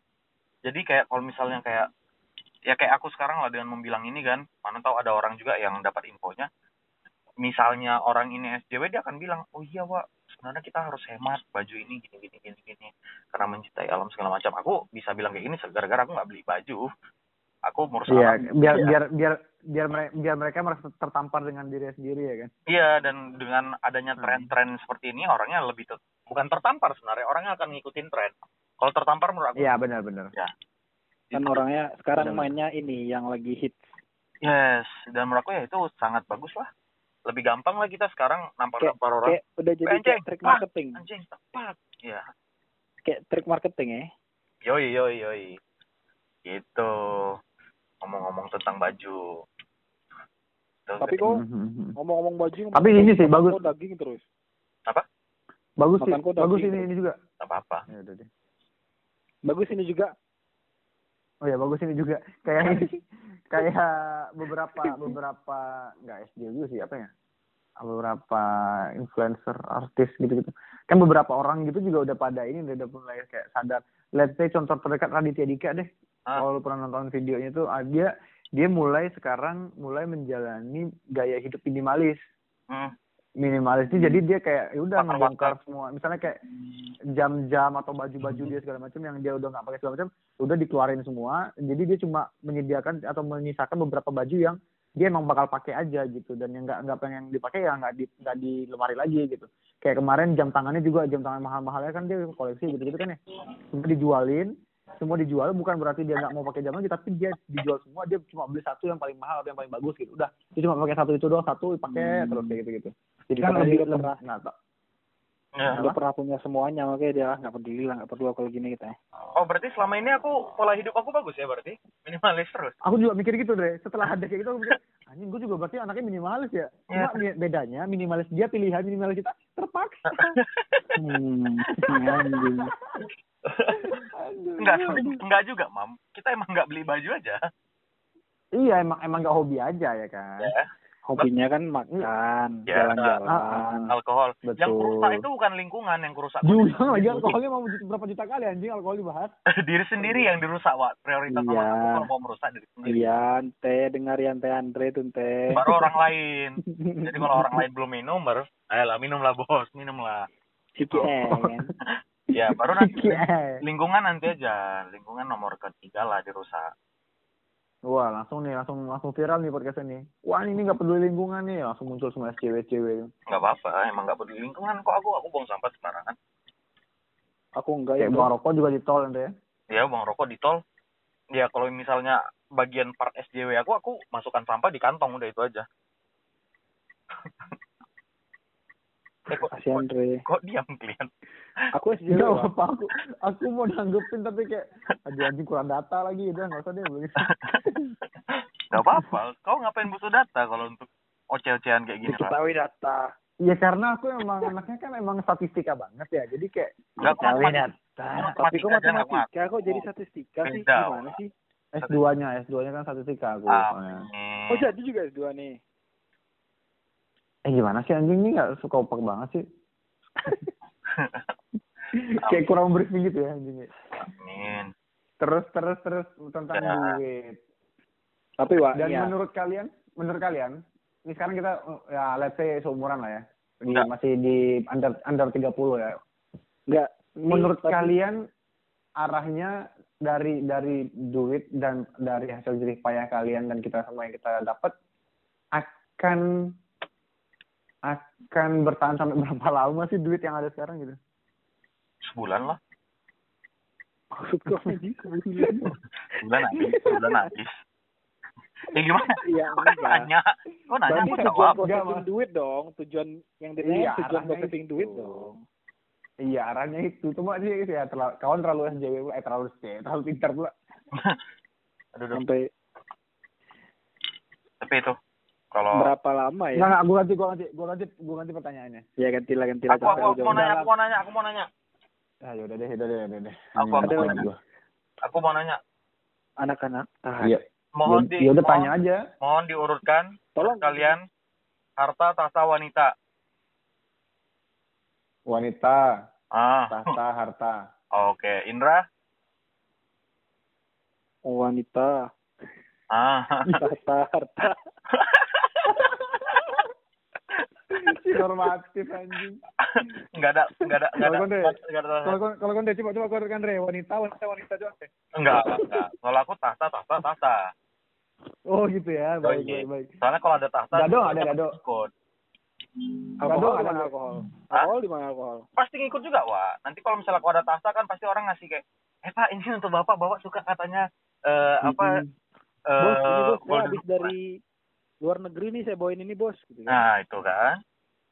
jadi kayak kalau misalnya kayak ya kayak aku sekarang lah dengan membilang ini kan mana tahu ada orang juga yang dapat infonya misalnya orang ini SJW dia akan bilang oh iya Wak sebenarnya kita harus hemat baju ini gini gini gini gini karena mencintai alam segala macam aku bisa bilang kayak gini gara-gara aku nggak beli baju aku ngurus Iya, alam biar Iya. biar biar biar mereka biar mereka merasa tertampar dengan diri sendiri ya kan. Iya, dan dengan adanya Hmm. tren-tren seperti ini orangnya lebih ter- bukan tertampar sebenarnya orangnya akan ngikutin tren kalau tertampar menurut aku Iya, benar benar. Kan orangnya sekarang Benar. mainnya ini yang lagi hits. Yes, dan menurut aku ya itu sangat bagus lah. Lebih gampang lah kita sekarang nampar-nampar orang. Kayak udah jadi Anjing, kayak trik ah. marketing. Anjing, tepat. Ya. Kayak trik marketing ya. Yoi, yoi, yoi. Gitu. Ngomong-ngomong tentang baju. Tuh, Tapi kok Mhm. ngomong-ngomong baju Tapi ini sih, bagus. daging terus. Bagus sih. Bagus ini ini juga. Nggak apa-apa. Ya udah deh. Bagus ini juga. Oh ya bagus ini juga. Kayak kayak beberapa beberapa nggak SD juga sih apa ya? Beberapa influencer, artis gitu-gitu. Kan beberapa orang gitu juga udah pada ini udah, udah mulai kayak sadar. Let's say contoh terdekat Raditya Dika deh. Ah. Kalau pernah nonton videonya tuh ah, dia dia mulai sekarang mulai menjalani gaya hidup minimalis. Hmm. Minimalis itu jadi dia kayak ya udah Makan ngebongkar semua. Misalnya kayak jam-jam atau baju-baju dia segala macam yang dia udah nggak pakai segala macam udah dikeluarin semua. Jadi dia cuma menyediakan atau menyisakan beberapa baju yang dia emang bakal pakai aja gitu. Dan yang nggak nggak pengen dipakai ya nggak di nggak di lemari lagi gitu. Kayak kemarin jam tangannya juga jam tangan mahal-mahalnya kan dia koleksi gitu gitu kan ya. Semua dijualin. Semua dijual bukan berarti dia nggak mau pakai jam lagi tapi dia dijual semua. Dia cuma beli satu yang paling mahal atau yang paling bagus gitu. Udah dia cuma pakai satu itu doang satu pakai terus kayak gitu gitu jadi kan lebih lebih pernah- nggak tau Ya. Udah pernah punya semuanya makanya dia nggak peduli lah nggak perlu kalau gini kita. Oh berarti selama ini aku pola hidup aku bagus ya berarti minimalis terus. Aku juga mikir gitu deh. Setelah ada kayak gitu aku mikir, anjing gue juga berarti anaknya minimalis ya. Cuma Iya. mi- bedanya minimalis dia pilihan minimalis kita terpaksa. Hmm, anjing. Aduh. Enggak, enggak juga, Mam. Kita emang enggak beli baju aja. Iya emang emang gak hobi aja ya kan. Ya. Hobinya kan makan, Ya. jalan-jalan. Alkohol. Betul. Yang kerusak itu bukan lingkungan yang kerusak. Diulang lagi alkoholnya mau berapa juta kali anjing alkohol dibahas. diri sendiri yang dirusak, Wak. Prioritas Iya. kalau mau merusak diri sendiri. Iya, teh dengar yang teh Andre tuh teh. Baru orang lain. Jadi kalau orang lain belum minum, baru, ayolah minum lah bos, minum lah. CPN. Ya, baru nanti lingkungan nanti aja. Lingkungan nomor ketiga lah dirusak. Wah langsung nih langsung langsung viral nih podcast ini. Wah ini nggak peduli lingkungan nih langsung muncul semua SCW-SCW. Nggak apa-apa, emang nggak peduli lingkungan kok aku. Aku buang sampah sembarangan. Aku enggak ya. Kayak buang rokok juga ditol nanti ya. Ya, buang rokok di tol. Ya, kalau misalnya bagian part SJW aku, aku masukkan sampah di kantong, udah itu aja. kok, Kasih kok, Andre. kok diam kalian? Aku SJW. Enggak Pak. apa aku aku mau nanggepin tapi kayak aduh anjing kurang data lagi udah nggak usah deh begitu. Gak apa-apa. Kau ngapain butuh data kalau untuk oceh-ocehan kayak gini? Diketahui data. Ya karena aku emang anaknya kan emang statistika banget ya. Jadi kayak Enggak, matematika- data. Tapi kok matematika aja kok jadi statistika sih? Gimana sih? S2-nya, S2-nya kan statistika aku. Ah, soalnya. hmm. Oh jadi juga S2 nih. Eh gimana sih anjing ini nggak suka opak banget sih. kayak kurang briefing gitu ya anjingnya. Amin. Terus terus terus tentang Ya. duit. Tapi Wak, Dan iya. menurut kalian, menurut kalian, ini sekarang kita ya let's say seumuran lah ya. Enggak. masih di under under 30 ya. enggak. Menurut tapi- kalian arahnya dari dari duit dan dari hasil jerih payah kalian dan kita semua yang kita dapat akan akan bertahan sampai berapa lama sih duit yang ada sekarang gitu? Sebulan lah. maksud kau sebulan. Sebulan habis. Sebulan habis. Ya gimana? Iya, Kok kan enggak. nanya? Kok nanya aku tujuan jawab? Processing Mas. duit dong. Tujuan yang Iya, ditanya tujuan processing itu. duit dong. Iya arahnya itu. Cuma sih ya terlalu, kawan terlalu SJW pula, eh terlalu SJW, terlalu pintar pula. Aduh, aduh. Sampai Tapi itu kalau berapa lama ya? Enggak, enggak, gua ganti, gua ganti, gua ganti, gua ganti pertanyaannya. Ya gantilah gantilah. aku, aku, capek aku mau nanya, aku mau nanya, aku mau nanya. Ah, yaudah deh, yaudah deh, yaudah deh. Aku lagi. gua. Aku mau nanya. Anak-anak. Ah, Iya. Mohon Ya di ya udah mohon, tanya aja. mohon diurutkan Tolong kalian harta tahta wanita. Wanita, Ah, tahta, harta. oke. Indra? wanita, Ah. harta, harta. Normatif anjing. Enggak ada, enggak ada, enggak ada. Kalau ada. Kalau deh coba coba keluarkan Re, wanita, wanita, wanita coba. Enggak, enggak. Kalau aku tahta, tahta, tahta. Oh gitu ya, baik, baik, baik. Soalnya kalau ada tahta, ada pasti dado. Ikut. Alkohol ada alkohol? Alkohol di mana alkohol? Pasti ngikut juga, Wak. Nanti kalau misalnya aku ada tahta kan pasti orang ngasih kayak, eh Pak, ini untuk Bapak, Bapak suka katanya eh apa eh bos, ini bos, habis dari luar negeri nih saya bawain ini bos. Gitu kan. Nah, itu kan.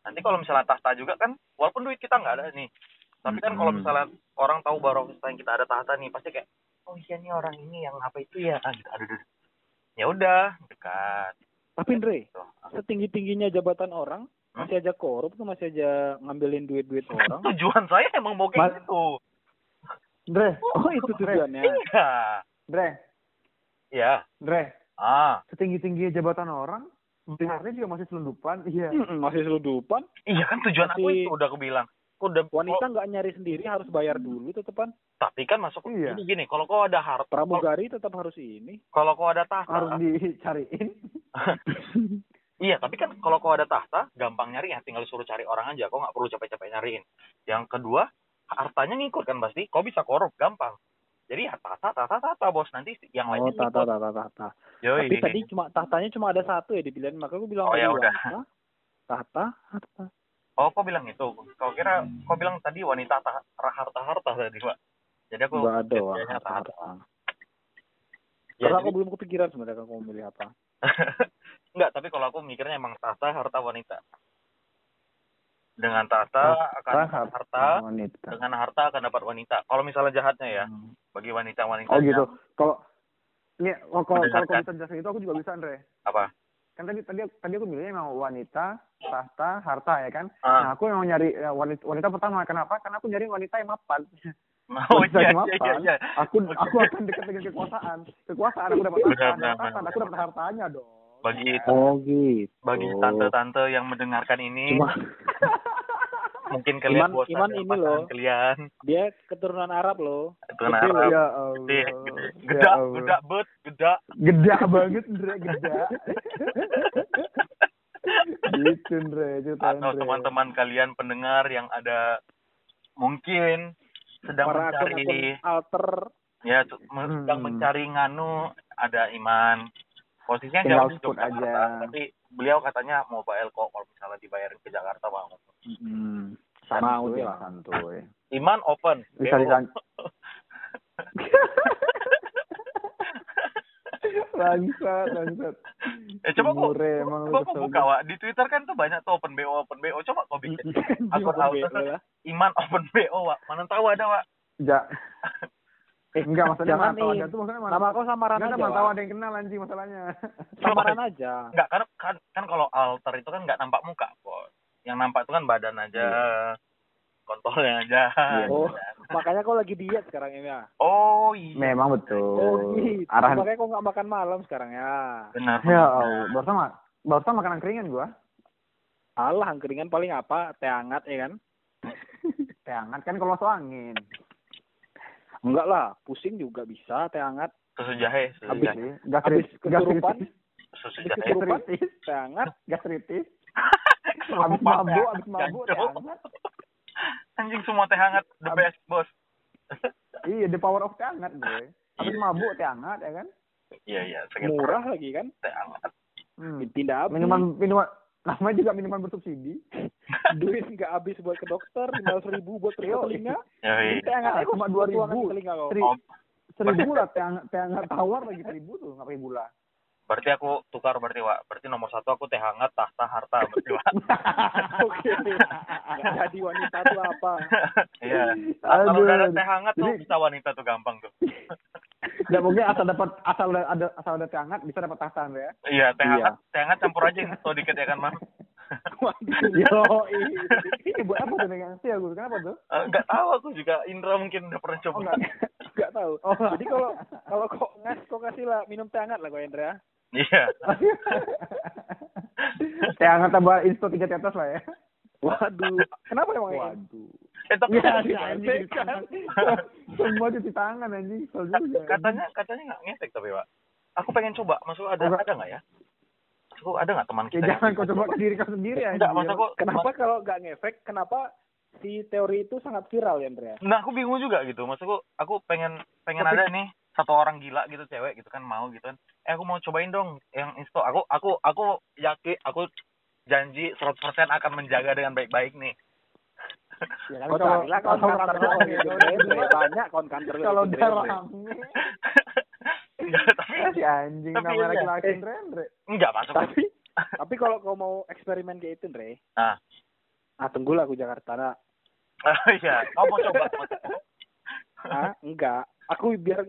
Nanti kalau misalnya tahta juga kan, walaupun duit kita nggak ada nih. Tapi kan kalau Hmm. misalnya orang tahu baru misalnya kita ada tahta nih, pasti kayak, oh iya nih orang ini yang apa itu ya. Ah, gitu. Aduh, aduh. Ya udah, dekat. Tapi Andre, Gitu. setinggi tingginya jabatan orang Hmm? masih aja korup tuh masih aja ngambilin duit-duit orang. Tujuan saya emang mau Mas- kayak gitu. Dre, Oh itu tujuannya. Iya. Dre, Iya. Dre, Ah, setinggi-tinggi jabatan orang, dengarnya juga masih selundupan. Iya. Mm-mm, Masih seludupan. iya kan tujuan aku Masih- itu udah aku bilang. Aku udah Wanita nggak nyari sendiri harus bayar dulu tetepan. tapi kan masuk Iya. gini gini. Kalau kau ada harta, Pramugari tetap harus ini. kalau kau ada tahta, Harus dicariin. Iya, tapi kan kalau kau ada tahta, gampang nyari ya, tinggal suruh cari orang aja. Kau nggak perlu capek-capek nyariin. Yang kedua, hartanya ngikut kan pasti. Kau bisa korup, gampang. Jadi ya tahta, tahta, tahta, bos. Nanti yang Oh, lainnya tata, ngikut. tata, tata. Yoi. Tapi tadi cuma tahtanya cuma ada satu ya dipilihin, maka aku bilang Oh, ya tadi udah. tahta, harta. Oh, kau bilang itu. Kau kira, kau bilang tadi wanita ta- harta, harta tadi, Pak. Jadi aku Enggak ada wah, harta, harta. Ya, Karena jadi- aku belum kepikiran sebenarnya aku mau milih apa. Enggak, tapi kalau aku mikirnya emang tahta, harta, wanita. Dengan tahta akan Tahta, harta wanita. dengan harta akan dapat wanita kalau misalnya jahatnya ya Hmm. bagi wanita-wanita Oh gitu. Kalau ini oh, kalau kalau bisa jelasin itu aku juga bisa Andre. apa Kan tadi tadi tadi aku bilangnya memang wanita, tahta, harta ya kan. Ah. Nah, aku memang nyari ya, wanita, wanita pertama. Kenapa? Karena aku nyari wanita yang mapan. oh Wanita iya iya iya mapan. iya Aku aku akan dekat dengan kekuasaan. Kekuasaan aku dapat harta, dapat aku dapat hartanya dong. Bagi Oh gitu. bagi tante-tante yang mendengarkan ini Cuma mungkin kalian Iman- bosan Iman ini loh. kalian dia keturunan Arab loh. Gede Arab. Ya gede Allah. gede Ya geda Allah. geda bet geda Geda banget, Andre, geda. gitu, Andre, cerita atau teman-teman kalian pendengar yang ada mungkin sedang Para mencari akun-akun alter ya me- Hmm. sedang mencari nganu ada iman posisinya Tinggal jauh di aja. tapi beliau katanya mobile kok kalau misalnya dibayarin ke Jakarta mau Hmm. Mau santuy, dia. lah, santuy. Iman open Bisa disan Bangsat, bangsat. eh, coba kok emang coba kok buka Wak. di Twitter kan tuh banyak tuh open BO open BO coba kok bikin Aku Akun auto. ya. Iman open BO Wak. mana tahu ada Wak Ja. Eh, enggak maksudnya ada tuh maksudnya mana Nama kau samaran Enggak aja. ada mana tahu Wak. ada yang kenal anjing masalahnya. Samaran aja. Enggak, karena kan kan kalau alter itu kan nggak nampak muka, Bos. Yang nampak itu kan badan aja. Kontolnya aja. Iya. Oh, makanya kau lagi diet sekarang ini ya. Oh, iya. Memang betul. Oh gitu. Arahan Makanya kau nggak makan malam sekarang ya. Benar. Ya Allah, barusan mak barusan makanan keringan gua. Alah, angkringan paling apa? Teh hangat ya kan? Teh hangat kan kalau masuk angin. Enggak lah, pusing juga bisa teh hangat. Susu jahe, susu Habis- jahe. Gastrit, Habis kesurupan, Susu habis jahe. kesurupan, gastritis, teh hangat. gastritis. Habis mabuk, habis mabuk teh hangat. Anjing semua teh hangat the Habis- best, Bos. Iya, the power of teh hangat, gue. Habis Iya. mabuk teh hangat ya kan? Iya, iya, Murah lagi kan? teh hangat. Hmm. Tidak habis. Minuman minuman namanya juga minuman bersubsidi. Duit nggak habis buat ke dokter, lima ribu buat Yo. telinga. Kok cuma buat 2.000. tuangan di telinga kau. Seri- Oh, Seribu lah hangat tawar lagi seribu tuh, nggak pakai gula. Berarti aku tukar berarti, Wak. Berarti nomor satu aku teh hangat, tahta, harta berarti, Wak. Oke. Jadi wanita tuh apa? Iya. Kalau udah ada teh hangat tuh Jadi- bisa wanita tuh gampang tuh. Nggak mungkin asal dapat asal ada asal ada teh hangat bisa dapat tahta ya. Iya, teh Iya. hangat, teh hangat campur aja info dikit ya kan, Mam. Yo, ini buat apa tuh dengan sih aku? Kenapa tuh? Eh, Nggak tahu aku juga Indra mungkin udah pernah coba. Oh enggak. Nggak tahu. Oh. Jadi kalau kalau kok ngas kok kasih lah minum teh hangat lah kau Indra. Iya. teh hangat tambah insto tiga tetes lah ya. Waduh. Kenapa emang ini? Waduh. Eh, tapi anjing cuci kan? tangan. Semua cuci tangan anjing. Katanya katanya nggak ngefek tapi pak. Aku pengen coba. Masuk ada nggak. ada nggak ya? Maksudku ada nggak teman Ya kita? jangan yang- kau coba ke diri kau sendiri anjing. Enggak, maksudku Kenapa kalau nggak ngefek? Kenapa si teori itu sangat viral ya Indra? Nah, aku bingung juga gitu. Maksudku aku pengen pengen ada nih satu orang gila gitu cewek gitu kan mau gitu kan. Eh aku mau cobain dong yang insto. Aku aku aku yakin aku janji 100% akan menjaga dengan baik-baik nih. Ya kan Kau kalau kawan kalau kantor kalau- kau gitu, Indra. Banyak kawan kantor kau kalau gitu, udah rame Enggak, tapi si anjing Tapi nama iya. laki-laki Eh. Rendre. enggak masuk. Tapi tapi kalau kau mau eksperimen kayak itu, Indra. Ah. Ah, tunggulah aku Jakarta. Nah. Oh iya, kamu mau coba. Ah, enggak. Aku biar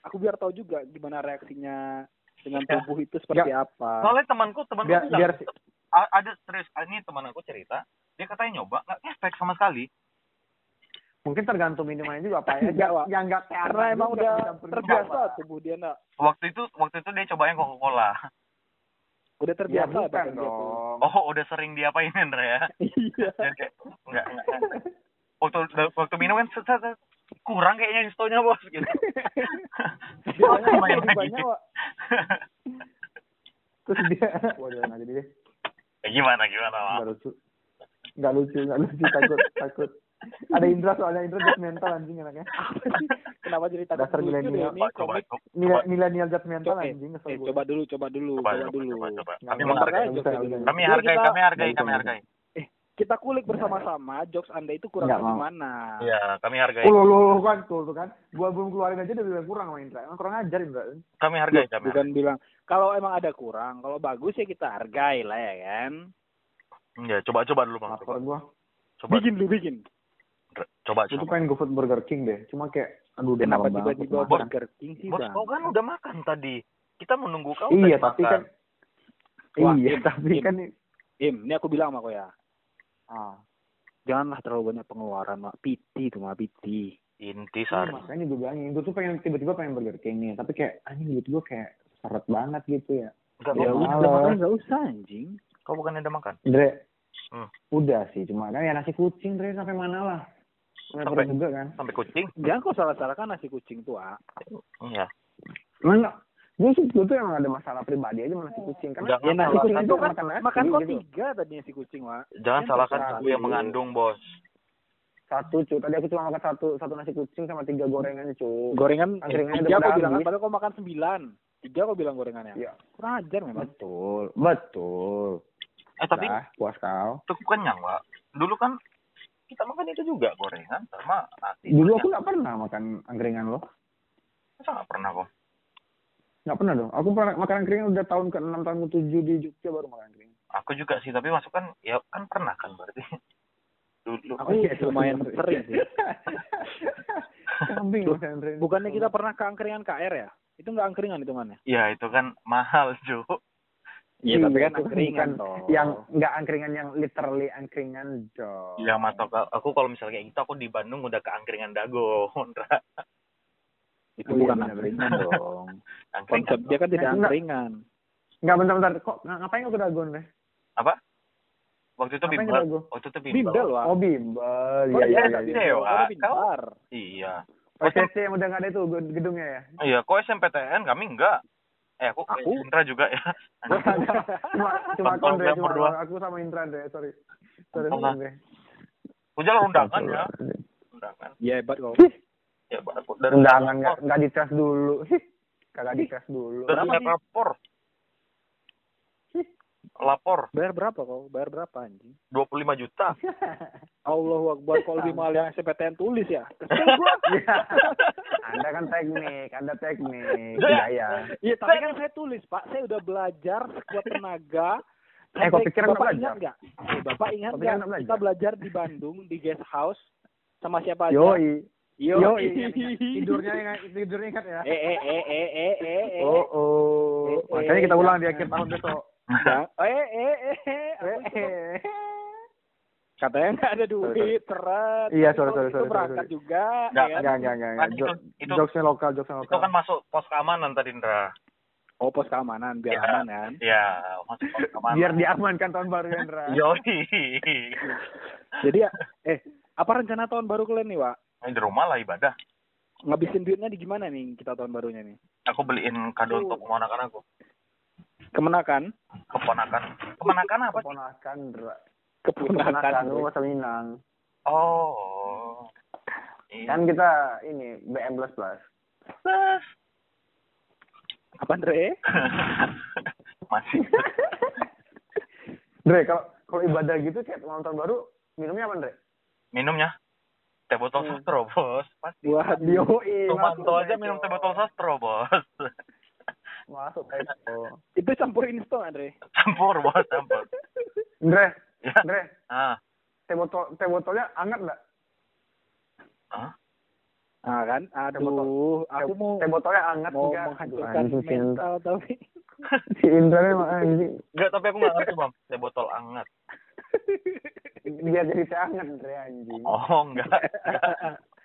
aku biar tahu juga gimana reaksinya dengan Ya. tubuh itu seperti apa. Soalnya temanku, temanku Biar bilang, biar ada serius ini teman aku cerita dia katanya nyoba nggak efek sama sekali mungkin tergantung minumannya juga apa ya. Enggak, Wak. Yang enggak Karena emang juga udah terbiasa Wak. tubuh dia nak. waktu itu waktu itu dia cobain coca cola Udah Ya terbiasa bukan badan dia dong. oh udah sering diapain Indra ya Iya. Enggak enggak waktu waktu minum kan kurang kayaknya instonya bos gitu Biasanya banyak, Wak. Terus dia waduh nggak jadi deh. ya, gimana gimana Wak? Enggak lucu. Enggak lucu, enggak lucu takut takut. Ada Indra soalnya Indra judgmental anjing anaknya. Kenapa jadi takut Dasar milenial. Milenial judgmental anjing Eh, coba dulu, coba dulu, coba coba, coba dulu. coba coba Nggak kami menghargai nggak nggak kami hargai kami hargai Nggak kami hargai Kita kulik bersama-sama jokes Anda itu kurang mau. mana. iya kami hargai Oh, lo, lo, lo, kan tuh, tuh kan. Gua belum keluarin aja udah bilang kurang sama Indra. Emang kurang ajar Indra. kami hargai kami Bukan bilang kalau emang ada kurang, kalau bagus ya kita hargai lah ya kan. hargai. ya coba coba dulu bang Lapar gua. Coba Bikin lu bikin. coba Gue coba. pengen GoFood Burger King deh. Cuma kayak, aduh udah Kenapa malam banget. tiba-tiba. Burger King sih, Bos, Bang? kau kan udah makan tadi. Kita menunggu kau Iya, tapi makan. kan Wah, iya, tapi kan Im, ini aku bilang sama kau ya. Ah, Janganlah terlalu banyak pengeluaran, Mak. Piti itu, Mak. Piti. Inti iya, sari. makanya gue bilangin, gue tuh pengen tiba-tiba pengen Burger King nih, tapi kayak anjing duit gue kayak seret banget gitu ya. Enggak, Ya udah, makanya nggak usah, anjing. kau bukan udah makan? Dre, Hmm. udah sih, cuma kan ya nasi kucing Dre sampai mana lah. Sampai juga kan. Sampai kucing? Jangan kau salah-salahkan nasi kucing tuh, ah. Iya. Emang enggak, gue sih gue tuh emang ada masalah pribadi aja sama nasi kucing. Karena Jangan Ya nasi salah kucing kan itu kan makan nasi makan kok gitu. tiga tadi nasi kucing, Mak. Jangan Kan salahkan aku yang mengandung, Bos. Satu cu, tadi aku cuma makan satu satu nasi kucing sama tiga gorengan cu. Gorengan Angkringannya tiga udah kau bilang kan, padahal kau makan sembilan. Tiga kau bilang gorengannya. Iya. Kurang ajar memang. Betul, betul. Eh, tapi Dah, puas kau. cukup kenyang, Pak. Dulu kan kita makan itu juga gorengan sama nasi. Dulu aku nggak pernah makan angkringan loh. Masa nggak pernah kok? Nggak pernah dong. Aku pernah makan angkringan udah tahun ke enam tahun ke tujuh di Jogja baru makan angkringan. Aku juga sih, tapi masuk kan ya kan pernah kan berarti. Dulu. Aku lumayan sering sih. Kambing Tuh, makan angkringan. Bukannya kita pernah ke angkringan KR ya? Itu nggak angkringan hitungannya? Ya itu kan mahal, Ju. Iya, tapi kan itu angkringan toh. Yang nggak angkringan yang literally angkringan dong. Ya masuk aku kalau misalnya kayak gitu aku di Bandung udah ke angkringan dago. Ndra. Itu Oh, iya, bukan benar, angkringan dong. angkringan. Konsep dia kan tidak Enggak. angkringan. Nggak bentar-bentar. Kok ng- ngapain kau ke Dagon deh? Apa? Waktu itu Ngapain bimbel. Waktu itu bimbel. Bimbel, Wak. Oh bimbel. Oh, Iya iya iya, iya. iya. iya. Iya. PCC yang udah nggak ada itu ged- gedungnya ya. Iya, kok SMPTN kami enggak. Eh, aku, Aku? Indra juga ya. cuma cuma Kondre, yang cuma berdua. aku sama Indra deh, sorry. Sorry. Kondre. Udah undangan ya. Undangan. Iya, hebat kau. Ya, aku dari Undangan nggak nggak dites dulu. Kagak dites dulu. dari Berapa sih? lapor. Lapor Bayar berapa kau? Bayar berapa anjing? 25 juta. Allahu Akbar kau lebih mahal yang SPTN tulis ya. Iya. Anda kan teknik, Anda teknik. Budaya. Iya, tapi kan saya tulis, Pak. Saya udah belajar sekuat tenaga. Eh, pikiran nggak Bapak belajar? ingat nggak? Bapak ingat nggak? Kita belajar di Bandung di guest house sama siapa aja? Yoi. Yo, ingat. Tidurnya ingat, tidurnya ingat ya. Eh, eh, eh, eh, eh, eh, eh. Oh, oh. Eh, Makanya kita eh, ulang di akhir tahun besok. Ya. Eh, eh, eh, eh. Eh, itu- eh. Katanya nggak ada duit, seret. Iya, sorry, kalau sorry, itu sorry, berangkat sorry. juga. Nggak, ya kan? Kan itu- Jok- itu- Jokesnya lokal, jokesnya Itu lokal. kan masuk pos keamanan tadi, Indra. Oh, pos keamanan, biar Iya. aman kan. Iya, masuk pos keamanan. Biar diamankan tahun baru Hendra. Yoi. Jadi ya, eh, apa rencana tahun baru kalian nih, Wak? Main di rumah lah ibadah. Ngabisin duitnya di gimana nih kita tahun barunya nih? Aku beliin kado untuk keponakan aku. Kemenakan? Keponakan. Keponakan apa sih? Keponakan. Keponakan. Keponakan lu bahasa Minang. Oh. Iya. Kan kita ini BM plus plus. Terus. Apa, Andre? Masih. Dre, kalau kalau ibadah gitu kayak malam tahun baru minumnya apa, Dre? Minumnya teh botol Hmm. sastro, Bos. Pasti. Yoi, Sumanto masuk, aja minum teh botol sastro, Bos. Masuk Teko. Itu campur instan, Andre. Campur, Bos, campur. Dre, Ya. Dre, Ah. teh botol teh botolnya hangat enggak? Hah? Ah kan? Aduh, aku mau teh botolnya hangat mau enggak? menghancurkan mental tapi Si Indra memang anjing. Enggak, tapi aku enggak ngerti, Bang. Teh botol anget. Biar jadi teh hangat, Dre anjing. Oh, enggak.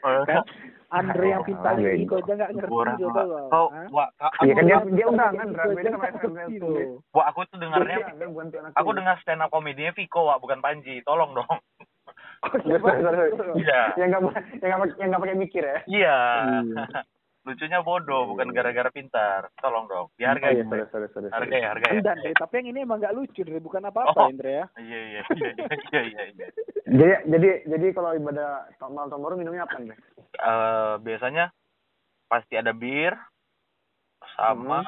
kan Andre yang pintar Oh, ini bego. kok aja nggak ngerti coba. Kau, ka- Iya kan dia dia undangan, Beda sama nggak ngerti tuh. Wak, aku tuh dengarnya Dia Aku dengar stand up komedinya Viko, Wak, bukan Panji. Tolong dong. Iya. Yang enggak yang enggak yang enggak pakai mikir ya. Iya. Iya. Lucunya bodoh, bukan gara-gara pintar. Tolong dong. Oh, Dihargai. iya, sorry, sorry, sorry. Hargai, hargai. Enggak, Andre, tapi yang ini emang nggak lucu, Andre. Bukan apa-apa, Oh. Andre ya. Iya, iya, iya, iya, iya, iya. Jadi jadi jadi kalau ibadah malam tahun baru minumnya apa, Dre? Eh, biasanya pasti ada bir sama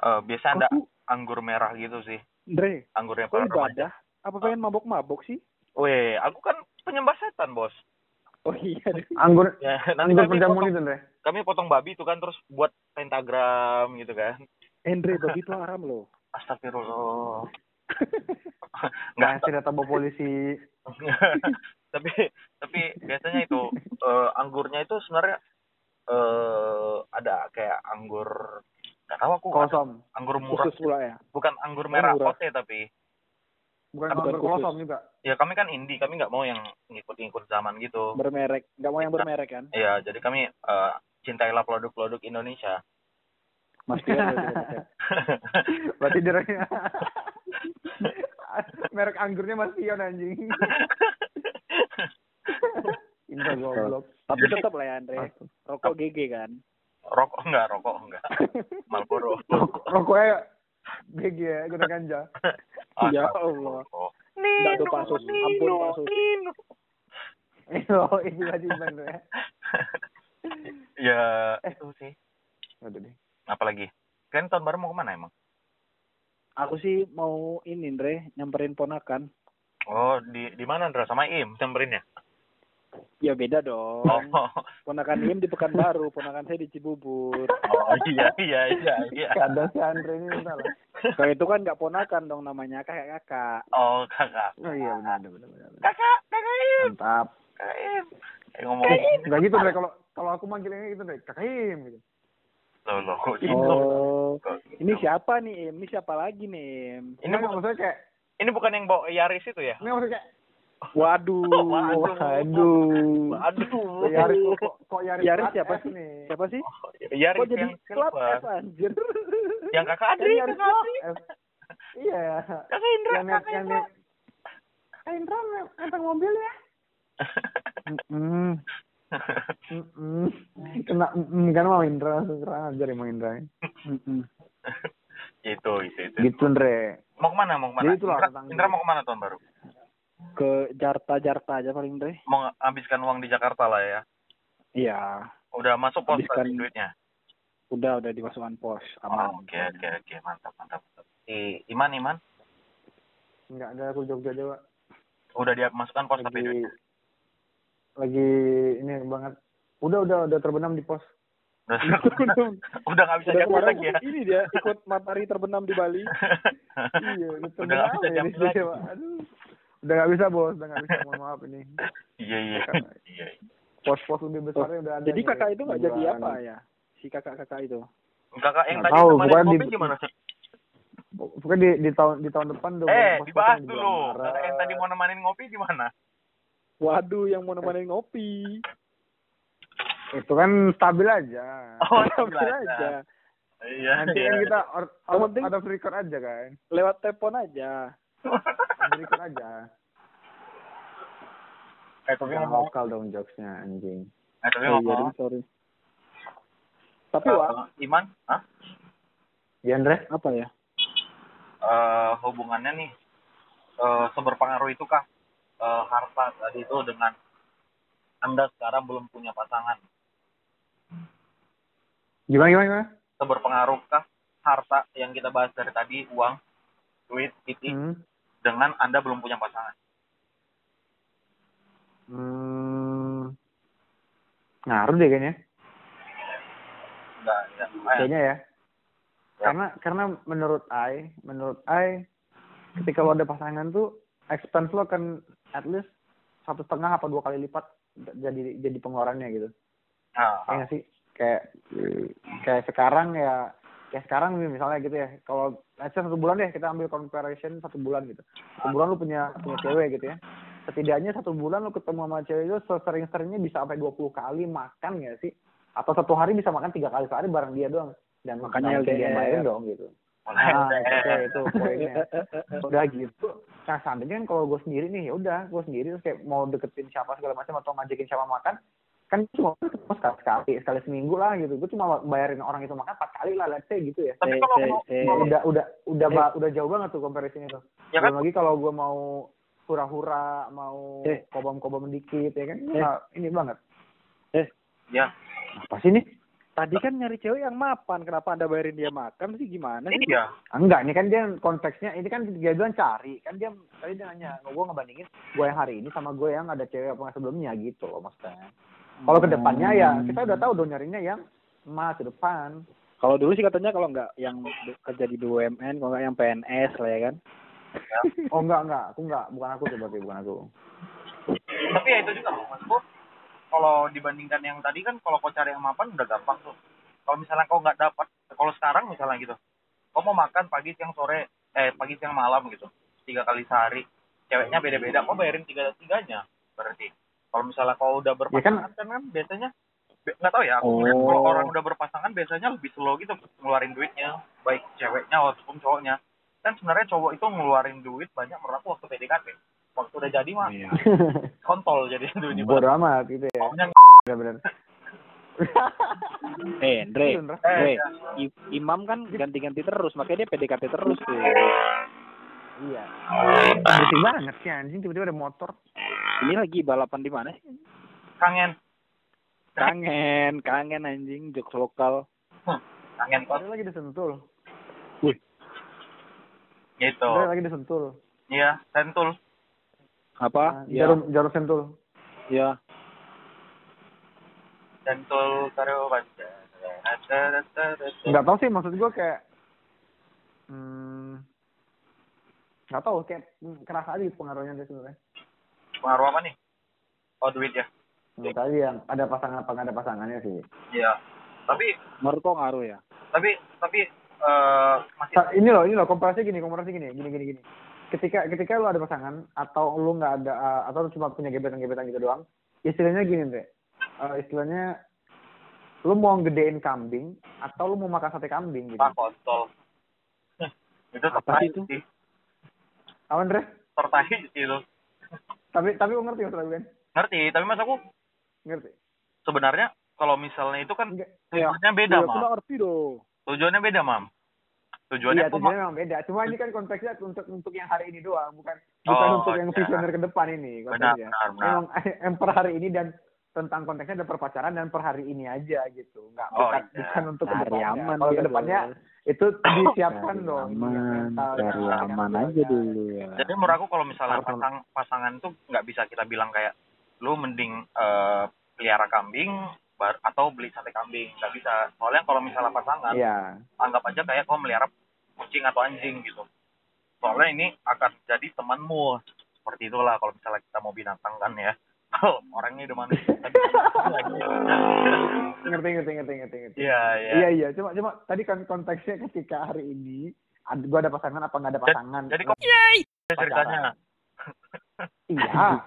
eh, biasa ada anggur merah gitu sih. Andre, Anggur yang kok paling remaja. ibadah? Apa pengen mabok-mabok sih? Weh, aku kan penyembah setan, Bos. Oh iya, Andre. Anggur Ya, nanti anggur potong, itu, Dre. kami potong babi itu kan terus buat pentagram gitu kan. Andre, babi itu haram loh. Astagfirullah. nggak Ngasih data polisi. tapi tapi biasanya itu eh, anggurnya itu sebenarnya eh ada kayak anggur nggak tahu aku Kolosom. anggur murah Khusus pula ya. bukan anggur merah murah. ote tapi Bukan Bukan khusus. kolosom juga. ya kami kan indie kami nggak mau yang ngikut-ngikut zaman gitu Bermerek. Nggak mau yang bermerek kan? ya jadi kami eh, cintailah produk-produk Indonesia Mas Pion udah tidak bisa. Berarti dia merek anggurnya Mas Pion anjing. Goblok. Tapi tetap lah ya Andre. Rokok GG kan. rokok enggak rokok enggak Marlboro Rokok- Rokoknya GG ya, guna ganja. Ya Ah, Allah. rokok. Nggak tuh Pak Sus. Ampun Pak Sus. Itu itu aja bener ya. ya Eh. itu sih Aduh deh. apalagi kalian tahun baru mau ke mana emang Aku sih mau ini Andre, nyamperin ponakan. oh di di mana Andra sama Im nyamperin ya Ya beda dong. oh Ponakan Im di Pekanbaru, ponakan saya di Cibubur. oh iya iya iya iya Kadang si Andre ini salah. Kalau itu kan nggak ponakan dong namanya kakak-kakak. oh kakak Oh iya benar benar benar. kakak kakak Im Mantap. kakak Im Kayak ngomong Enggak gitu deh kalau kalau aku manggilnya gitu deh, Kakaim gitu. loh loh kok gitu Oh, gitu? ini siapa nih Im? Ini siapa lagi nih Im? ini Ini bukan maksudnya kayak ini bukan yang bawa Yaris itu ya ini maksudnya kayak Waduh. Waduh. Aduh. aduh Kok Yaris kok, kok Yaris, Yaris siapa sih? nih? Siapa sih? Yaris Kok jadi klub F anjir? yang kakak Adri Yaris kakak Adri. Iya. kakak Indra Yang kakak Indra yang Indra mobil ya. Mm. Mm-mm. Kena mm, kan mau Indra langsung kurang ajar emang Indra. Mm-mm. itu itu itu Gitu Andre. mau ke mana mau ke mana Indra, Indra mau ke mana tahun baru Ke Jarta Jarta aja paling deh. mau habiskan uang di Jakarta lah ya Iya, udah masuk pos Habiskan- tadi duitnya udah udah dimasukkan pos Oh, aman. oke oke oke mantap mantap mantap. si Iman Iman Enggak ada aku Jogja Jawa. udah dia masukkan pos tapi Lagi duitnya lagi ini banget. Udah udah udah terbenam di pos. udah udah udah nggak bisa udah kemarin lagi ya ini dia ikut matahari terbenam di Bali. iya, udah udah nggak bisa di lagi. Aduh. Udah nggak bisa bos, udah nggak bisa. Mohon maaf ini. iya iya iya Pos-pos lebih besarnya udah ada. Jadi nih. kakak itu nggak jadi apa ya? Si kakak-kakak itu. kakak yang tadi tahu, kemarin kopi di- gimana Pokoknya di, di tahun di tahun depan udah eh dibahas di dulu kakak yang tadi mau nemanin ngopi gimana Waduh, yang mau nemenin ngopi. Itu kan stabil aja. oh Stabil stabil aja. iya Nanti iya. kan kita or, Yang out, penting- out of record aja kan. Lewat telepon aja. Record aja. eh tapi ngomong lokal dong jokesnya anjing. eh tapi Oh, iya, ngomong sorry. Tapi eh, Wak, Iman Hah? Ya Andre? apa ya? eh hubungannya nih eh seberpengaruh itukah eh harta tadi itu dengan anda sekarang belum punya pasangan Gimana gimana gimana? seberpengaruhkah harta yang kita bahas dari tadi uang duit titik Hmm. Dengan anda belum punya pasangan Hmm. Ngaruh deh kayaknya. enggak ya Kayaknya ya. Ya. Karena karena menurut I, menurut I ketika lo ada pasangan tuh expense lo akan at least satu setengah apa dua kali lipat jadi jadi pengeluarannya gitu. nah, Ya nggak sih? Kayak kayak sekarang ya kayak sekarang nih misalnya gitu ya. Kalau let's say satu bulan deh kita ambil comparison satu bulan gitu. Satu bulan lu punya punya cewek gitu ya. Setidaknya satu bulan lu ketemu sama cewek itu sesering-seringnya bisa sampai 20 kali makan ya sih? Atau satu hari bisa makan tiga kali sehari bareng dia doang. Dan Makanya LDR. bayarin dong gitu. Nah, itu, itu poinnya. Udah gitu. Nah, seandainya kan kalau gue sendiri nih, ya udah, gue sendiri terus kayak mau deketin siapa segala macam atau ngajakin siapa makan, kan cuma ketemu sekali, sekali, sekali seminggu lah gitu. Gue cuma bayarin orang itu makan empat kali lah, let's say gitu ya. tapi Eh, kalau eh, mau eh. Udah, udah, udah, ba- udah jauh banget tuh comparison itu. ya kan Belum lagi kalau gue mau hura-hura, mau Eh. kobam-kobam dikit, ya kan? Eh. Nah, ini banget. ya Apa sih nih? Tadi kan nyari cewek yang mapan, kenapa anda bayarin dia makan sih gimana sih? iya Enggak, ini kan dia konteksnya, ini kan dia bilang cari. Kan dia, tadi dia nanya, gue ngebandingin gue yang hari ini sama gue yang ada cewek apa sebelumnya gitu loh maksudnya. Kalau ke depannya ya, kita udah tahu dong nyarinya yang emas ke depan. Kalau dulu sih katanya kalau nggak yang kerja di BUMN, kalau nggak yang PNS lah ya kan. Oh enggak enggak, aku enggak, bukan aku tuh berarti bukan aku. tapi ya itu juga loh maksudku. Kalau dibandingkan yang tadi kan kalau kau cari yang mapan udah gampang tuh. Kalau misalnya kau nggak dapat kalau sekarang misalnya gitu kau mau makan pagi siang sore eh pagi siang malam gitu. Tiga kali sehari. Ceweknya beda-beda kau bayarin tiga tiganya berarti kalau misalnya kau udah berpasangan kan, kan biasanya nggak tahu ya aku Oh. kalau orang udah berpasangan biasanya lebih slow gitu ngeluarin duitnya baik ceweknya ataupun cowoknya kan sebenarnya cowok itu ngeluarin duit banyak menurut aku waktu PDKT waktu udah jadi mah Iya. kontol jadi duitnya Bodoh amat gitu ya. Maunya Bener-bener. Eh, Andre, Iya, Ndra. Andre, Eh, I- Imam kan ganti-ganti terus, makanya dia PDKT terus tuh. Iya. Berisik banget sih anjing tiba-tiba ada motor. Ini lagi balapan di mana sih? kangen Kangen, kangen anjing, jokes lokal. kangen kok Ada lagi disentul. gitu Ada lagi disentul. iya sentul Apa? Nah, Ya, Jarum jarum sentul. ya. sentul karo baca Enggak tahu sih maksud gua kayak hmm, nggak tahu kayak kerasa aja gitu pengaruhnya deh sebenarnya. pengaruh apa nih oh duit ya Menurut aja yang ada pasangan apa nggak ada pasangannya sih. iya tapi Menurut kok ngaruh ya? tapi tapi eh masih ini loh ini loh komparasi gini komparasi gini gini gini gini. Ketika ketika lu ada pasangan atau lu nggak ada uh, atau lu cuma punya gebetan gebetan gitu doang, istilahnya gini deh. Uh, istilahnya lu mau gedein kambing atau lu mau makan sate kambing gitu. pak kontol itu Apa sih itu? sih Apa Andre? tertahi sih itu Tapi tapi ngerti maksud kan? ngerti tapi mas aku Ngerti? sebenarnya kalau misalnya itu kan Enggak. tujuannya beda Iya, mam ngerti dong. tujuannya beda mam tujuannya Iya tujuannya memang beda. Cuma ini kan konteksnya untuk untuk yang hari ini doang, bukan bukan Oh, untuk yang iya. visioner ke depan ini benar benar benar Memang yang per hari ini dan tentang konteksnya ada perpacaran dan per hari ini aja gitu. Enggak Oh, bukan iya. bukan untuk ke Cari depannya. aman Kalau dia, ke depannya Bos. itu disiapkan Cari dong. aman, cari mental, aman aja ya. dulu ya. Jadi menurut aku kalau misalnya Harus- pasang pasangan tuh nggak bisa kita bilang kayak lu mending eh, pelihara kambing bar- atau beli sate kambing nggak bisa. Soalnya kalau misalnya pasangan Iya. anggap aja kayak kau melihara kucing atau anjing gitu. Soalnya ini akan jadi temanmu. Seperti itulah kalau misalnya kita mau binatang kan ya. Kalau orangnya udah lagi. Ngerti ngerti ngerti ngerti ngerti. Iya, iya. Iya iya, cuma cuma tadi kan konteksnya ketika hari ini ad- gua ada pasangan apa nggak ada Jadi- pasangan. Jadi kok ceritanya. Iya.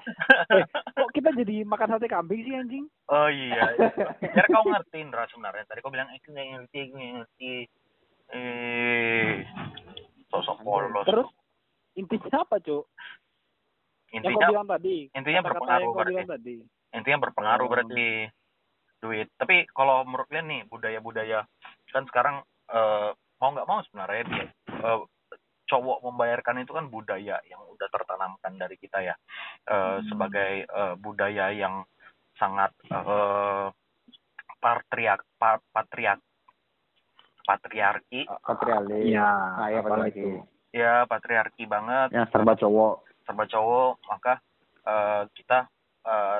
Eh, kok kita jadi makan sate kambing sih anjing? Oh iya. Biar kau ngerti Indra sebenarnya. Tadi kau bilang aku nggak ngerti, aku nggak ngerti. Eh, sosok polos. Terus intinya apa, Cuk? Yang intinya kau bilang tadi. intinya Kata-kata berpengaruh yang kau berarti. bilang tadi. intinya berpengaruh Oh. berarti duit. Tapi kalau menurut kalian nih budaya-budaya kan sekarang eh, mau nggak mau sebenarnya dia eh, cowok membayarkan itu kan budaya yang udah tertanamkan dari kita ya Eh, sebagai eh, budaya yang sangat eh, patriark pa- patriark patriarki. Iya, Nah, iya patriarki. itu. ya patriarki banget Yang serba cowok. Serba cowok maka eh, kita eh,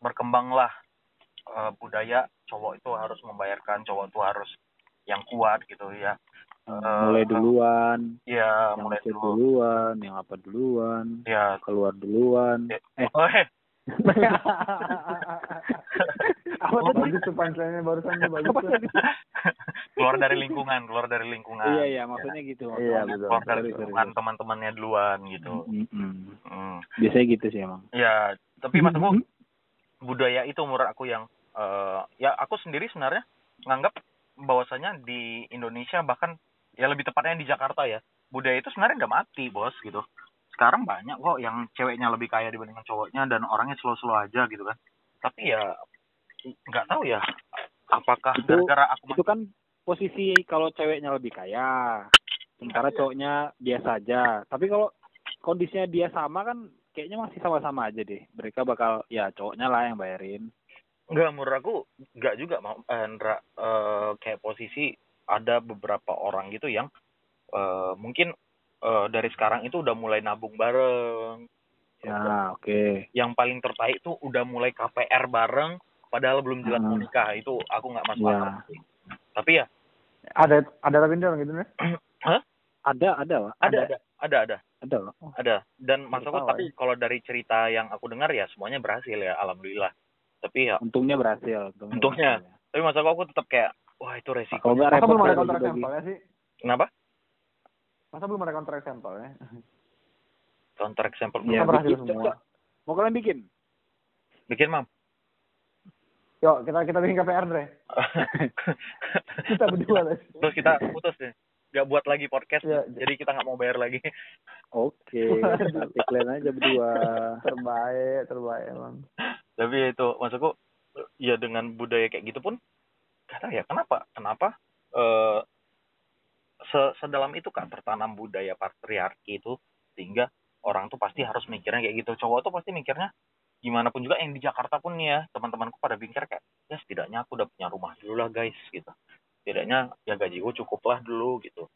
berkembanglah eh, budaya cowok itu harus membayarkan cowok itu harus yang kuat gitu ya. Eh, mulai duluan, ya yang mulai dulu. duluan, yang apa duluan, ya keluar duluan. Ya. Eh, oh, eh, apa tadi? bagus tuh punchline-nya barusan tuh bagus tadi? keluar dari lingkungan keluar dari lingkungan Iya, iya, maksudnya gitu. Iya, maksudnya. betul. keluar dari lingkungan teman-temannya duluan gitu Mm, mm, mm. Hmm. Biasanya gitu sih emang. ya tapi maksudku budaya itu menurut aku yang eh, ya aku sendiri sebenarnya nganggap bahwasanya di Indonesia bahkan ya lebih tepatnya di Jakarta ya budaya itu sebenarnya udah mati bos gitu sekarang banyak kok yang ceweknya lebih kaya dibandingkan cowoknya dan orangnya slow-slow aja gitu kan tapi ya nggak tahu ya apakah Itu- gara-gara aku Itu kan posisi kalau ceweknya lebih kaya, sementara cowoknya biasa aja. Tapi kalau kondisinya dia sama kan kayaknya masih sama-sama aja deh. Mereka bakal ya cowoknya lah yang bayarin. nggak menurut aku nggak juga mau eh, Ndra, eh, kayak posisi ada beberapa orang gitu yang eh, mungkin eh, dari sekarang itu udah mulai nabung bareng Ya, oke. yang paling terbaik tuh udah mulai KPR bareng padahal belum jelas mau Hmm. nikah itu aku nggak masuk Ya. akal sih. tapi ya ada ada tapi dong gitu nih. Hah? Ada, ada lah. ada ada ada ada Ada loh. ada dan maksudku tahu, tapi kalau dari cerita yang aku dengar ya semuanya berhasil ya alhamdulillah tapi ya Untungnya berhasil. Untungnya. Untungnya. berhasil. tapi maksudku aku tetap kayak wah itu resiko Kalau nggak repot belum ada kontrak dibagi. sampelnya sih? kenapa Masa belum ada kontrak sampelnya? counter example Iya, Masa berhasil bikin, semua? coba. Mau kalian bikin? bikin mam Yuk, kita kita bikin KPR, Dre. Kita berdua, Les. terus kita putus deh nggak buat lagi podcast Iya. jadi kita nggak mau bayar lagi Oke. Nanti kalian aja berdua. Terbaik, terbaik emang. tapi ya itu maksudku ya dengan budaya kayak gitu pun gak tahu ya kenapa kenapa eh se- sedalam itu kan tertanam budaya patriarki itu sehingga orang tuh pasti harus mikirnya kayak gitu cowok tuh pasti mikirnya gimana pun juga yang di Jakarta pun nih ya teman-temanku pada pikir kayak ya setidaknya aku udah punya rumah dulu lah guys gitu setidaknya ya gajiku cukup lah dulu gitu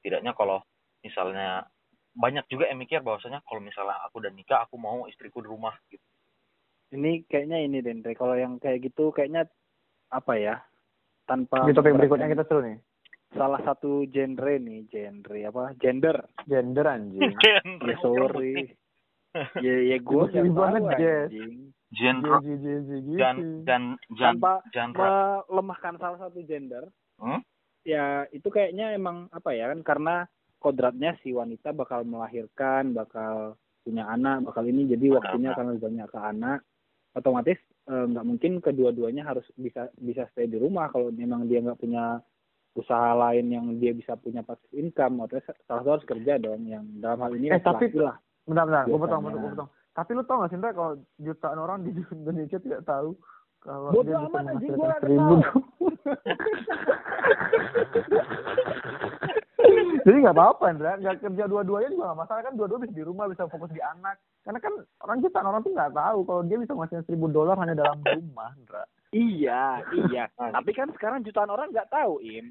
setidaknya kalau misalnya banyak juga yang mikir bahwasanya kalau misalnya aku udah nikah aku mau istriku di rumah gitu Ini kayaknya ini Dendre. Kalau yang kayak gitu kayaknya apa ya? Tanpa Di topik berikutnya kita seru nih. Salah satu genre nih, genre apa? Gender. Gender anjing. Ya sorry. ya ya gue ibu banget, anjing. genre dan dan Tanpa genre melemahkan salah satu gender. Hmm? Ya itu kayaknya emang apa ya kan karena kodratnya si wanita bakal melahirkan, bakal punya anak, bakal ini jadi waktunya akan lebih banyak ke anak. Otomatis eh, nggak mungkin kedua-duanya harus bisa bisa stay di rumah kalau memang dia nggak punya usaha lain yang dia bisa punya passive income otomatis salah satu harus kerja dong yang dalam hal ini Eh, tapi- lah bentar. Gue potong, gue potong. Tapi lu tau gak sih, kalau jutaan orang di Indonesia tidak tahu kalau Bodoh dia bisa amat, anjing, menghasilkan seribu. Jadi nggak apa-apa, Ndra. Nggak kerja dua-duanya juga nggak masalah kan. Dua-dua bisa di rumah, bisa fokus di anak. Karena kan orang jutaan orang tuh nggak tahu kalau dia bisa menghasilkan seribu dolar hanya dalam rumah, Ndra. iya iya tapi kan sekarang jutaan orang nggak tahu im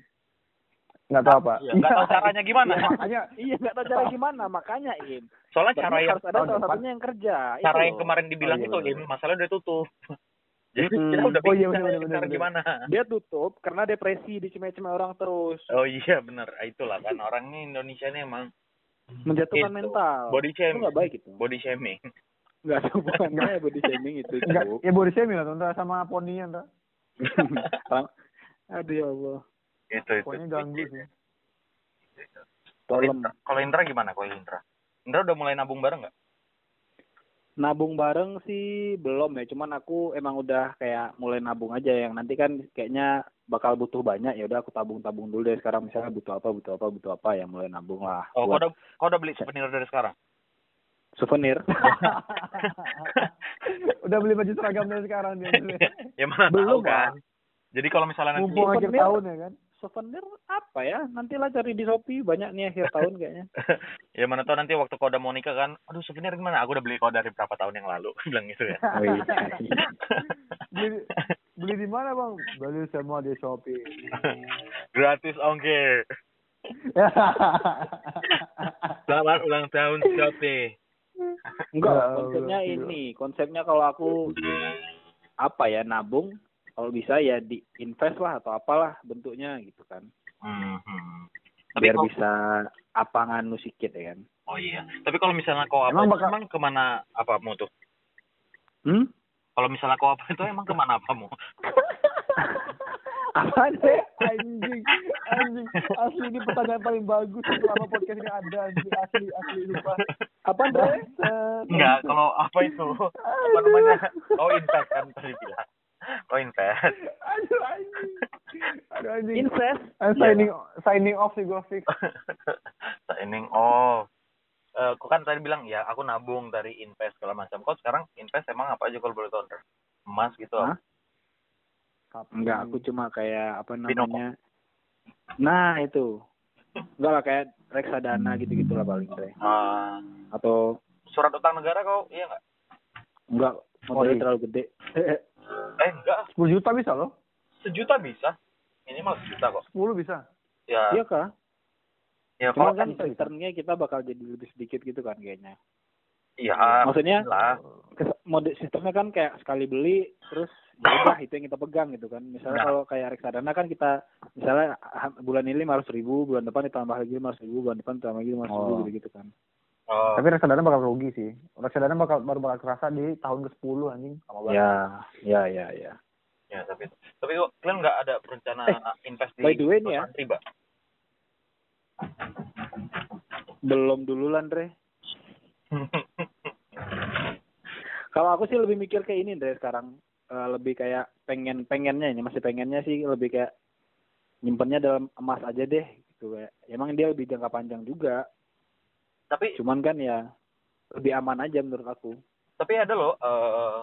Nggak tahu apa. Iya, nggak tahu caranya gimana. Iya, makanya iya nggak tahu cara gimana makanya im soalnya Berarti cara yang harus ada salah depan- satunya yang kerja cara itu yang kemarin dibilang Oh, iya, itu bener. ini masalah udah tutup jadi Mm-mm. kita udah Oh, iya, bingung bener, bener, bener. gimana dia tutup karena depresi diceme-ceme orang terus oh iya bener itulah kan orang ini Indonesia ini emang menjatuhkan Itu. mental body itu shaming nggak baik itu body shaming nggak ada hubungannya body shaming itu Enggak, ya body shaming lah, Ndra, sama poninya. Orang- aduh ya allah itu itu. Poninya ganggu sih. kalau Indra, kalau Indra gimana? Kalau Indra? Indra udah mulai nabung bareng nggak? Nabung bareng sih belum ya. Cuman aku emang udah kayak mulai nabung aja yang nanti kan kayaknya bakal butuh banyak. Ya udah aku tabung tabung dulu deh sekarang. Misalnya butuh apa butuh apa butuh apa ya mulai nabung lah. Oh kau udah kau udah beli souvenir dari sekarang? Souvenir. Udah beli baju seragam dari sekarang dia. ya mana Belum, tahu kan. Jadi kalau misalnya nanti Mumpung akhir tahun ya kan. Souvenir apa ya? Nantilah cari di shopee banyak nih akhir tahun kayaknya. Ya mana tahu nanti waktu kau udah mau nikah kan aduh souvenir gimana? Aku udah beli kau dari berapa tahun yang lalu. Bilang gitu ya. Oh, iya. beli beli di mana bang? Beli semua di Shopee. gratis ongkir. Selamat ulang tahun Shopee. Enggak Ya konsepnya ini. Konsepnya kalau aku apa ya nabung kalau bisa ya di invest lah atau apalah bentuknya gitu kan Hmm. Tapi biar kau- bisa apangan nu sikit ya kan Oh iya. Tapi kalau misalnya kau apa Emang bakal- emang ke mana apamu tuh? hmm Kalau misalnya kau apa itu emang ke mana apamu? apa sih anjing, anjing. Asli ini pertanyaan paling bagus selama podcast ini ada anjing. Asli, asli lupa. apa Andre Enggak, kalau apa itu? Apa namanya? Kau invest kan tadi bilang. Kau invest. Aduh anjing. Aduh anjing. invest I'm signing signing off sih gue fix. Signing oh. Eh, kau kan tadi bilang ya aku nabung dari invest segala macam. Kau sekarang invest emang apa aja kalau boleh tahu? Emas gitu. Hah? Enggak, aku cuma kayak apa namanya. Nah, itu. Enggak lah kayak reksadana gitu-gitu lah paling Andre. Ah, Atau surat utang negara kau iya enggak? enggak Oh, modalnya iya. terlalu gede. Eh enggak, 10 juta bisa loh. sejuta bisa. Minimal sejuta kok. 10 bisa. Ya, Iya kah? ya Cuma kalau kan returnnya kita bakal jadi lebih sedikit gitu kan kayaknya. iya, Maksudnya lah. mode sistemnya kan kayak sekali beli terus ya udah itu yang kita pegang gitu kan. Misalnya Nah. kalau kayak reksadana kan kita misalnya bulan ini lima ribu, bulan depan ditambah lagi lima ribu, bulan depan ditambah lagi lima ribu Oh. gitu gitu kan. Oh, Tapi reksadana bakal rugi sih. Reksadana bakal baru bakal kerasa di tahun ke-10 anjing. Lama banget. Ya, ya, ya, ya. ya tapi tapi kok kalian nggak ada berencana Eh, invest di by the way nih ya. riba? Belum dulu lah, Andre. Kalau aku sih lebih mikir kayak ini, Andre, sekarang. Eh, lebih kayak pengen pengennya ini masih pengennya sih lebih kayak nyimpennya dalam emas aja deh gitu kayak emang dia lebih jangka panjang juga tapi cuman kan ya lebih aman aja menurut aku. Tapi ada loh eh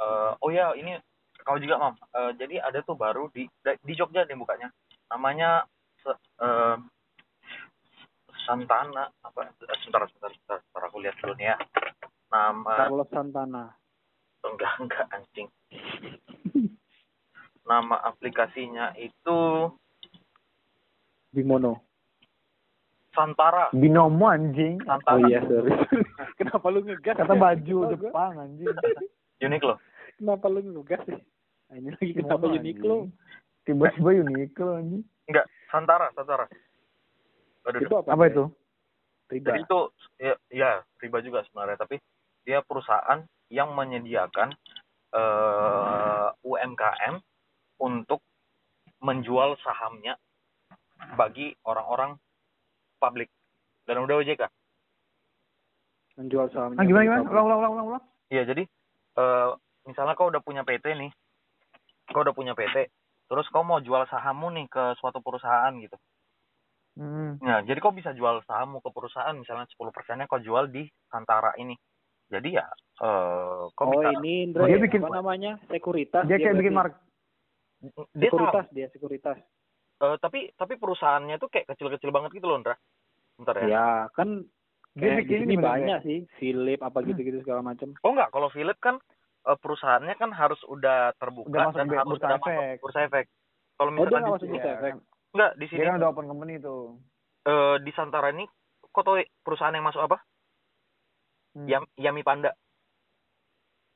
eh, oh ya ini kau juga mam. Eh, jadi ada tuh baru di di Jogja nih bukanya. Namanya eh, Santana apa? Sebentar sebentar sebentar, sebentar aku lihat dulu nih ya. Nama Carlos Santana. Enggak enggak anjing. Nama aplikasinya itu Bimono Santara Binomo anjing. Santara oh iya sorry kenapa lu ngegas Kata ya? baju Kenapa gua- Jepang anjing. Uniqlo kenapa lu ngegas sih Nah, ini lagi kenapa Binomo, Uniqlo anjing. Tiba-tiba Uniqlo anjing. enggak Santara Santara Aduh, itu apa Apa itu? riba Jadi itu ya, ya riba juga sebenarnya, tapi dia perusahaan yang menyediakan eh, UMKM untuk menjual sahamnya bagi orang-orang publik dan udah OJK. menjual sahamnya Ah, gimana gimana? Ulang ulang ulang ulang. ulang. Iya, jadi eh, misalnya kau udah punya PT nih, kau udah punya PT, terus kau mau jual sahammu nih ke suatu perusahaan gitu. Hmm. Nah, jadi kau bisa jual sahammu ke perusahaan, misalnya 10 persennya kau jual di Santara ini. Jadi ya, eh, kau oh bisa ini Indra Dia ya? bikin- apa namanya sekuritas Dia kayak bikin mark dia tahu. sekuritas dia sekuritas Eh, tapi tapi perusahaannya tuh kayak kecil-kecil banget gitu loh, Ndra. Bentar ya. ya kan Dia kayak di bikin sini ini bener, banyak sih Philip apa gitu-gitu segala macam Oh enggak, kalau Philip kan eh, perusahaannya kan harus udah terbuka Udah dan be- harus bursa udah efek. masuk bursa efek. Kalau oh dia misalkan nggak di, masuk bursa Iya, efek kan. enggak di sini Dia kan udah open company tuh. eh, di Santara ini kok tau perusahaan yang masuk apa? Hmm. Yam, Yami Panda.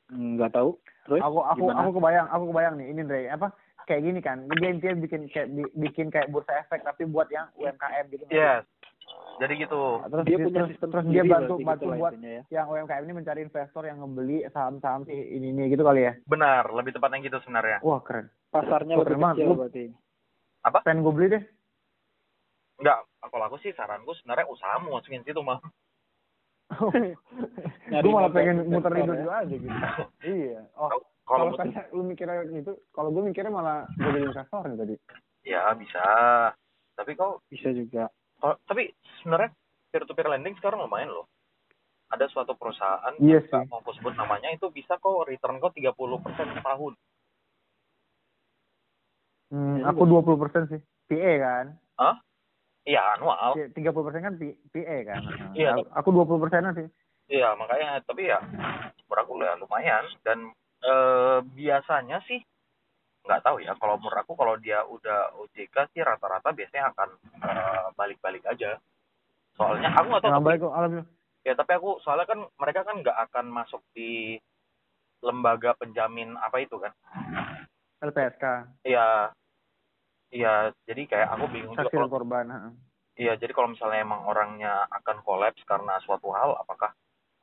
nggak tahu terus aku aku gimana? aku kebayang aku kebayang nih ini Dre apa kayak gini kan dia intinya bikin kayak bi- bikin kayak bursa efek tapi buat yang UMKM gitu Yes. Jadi gitu. Nah, terus dia punya terus, sistem terus dia bantu bantu gitu lah buat ya. yang UMKM ini mencari investor yang ngebeli saham-saham si ini ini gitu kali ya Benar, lebih tepatnya gitu sebenarnya. wah keren pasarnya Wah, lebih keren banget. berarti pengen gue beli deh Enggak, kalau aku sih saranku sebenarnya usahamu masukin situ mah. Nyari gue malah pengen muter ya. hidup gue aja gitu iya oh Kalau kayak lu mikirnya gitu kalau gue mikirnya malah gue jadi investor nih tadi ya bisa. Tapi kau bisa juga kalau- tapi sebenarnya peer to peer lending sekarang lumayan loh. Ada suatu perusahaan Iya nggak sih. mau aku sebut namanya itu bisa kok return kau 30% setahun. hmm, Ya, aku 20 persen sih PA kan Iya, anual. tiga puluh persen kan P- PA kan Iya. Aku- aku 20 persenan sih Iya, makanya tapi ya menurut aku ya lumayan dan eh, biasanya sih nggak tahu ya kalau menurut aku kalau dia udah OJK sih rata-rata biasanya akan eh, balik-balik aja. Soalnya aku nggak tahu Nah, tapi, alhamdulillah ya tapi aku soalnya kan mereka kan nggak akan masuk di lembaga penjamin apa itu kan. LPSK Iya. Iya, jadi kayak aku bingung juga saksi kalau korban. Iya, jadi kalau misalnya emang orangnya akan kolaps karena suatu hal, apakah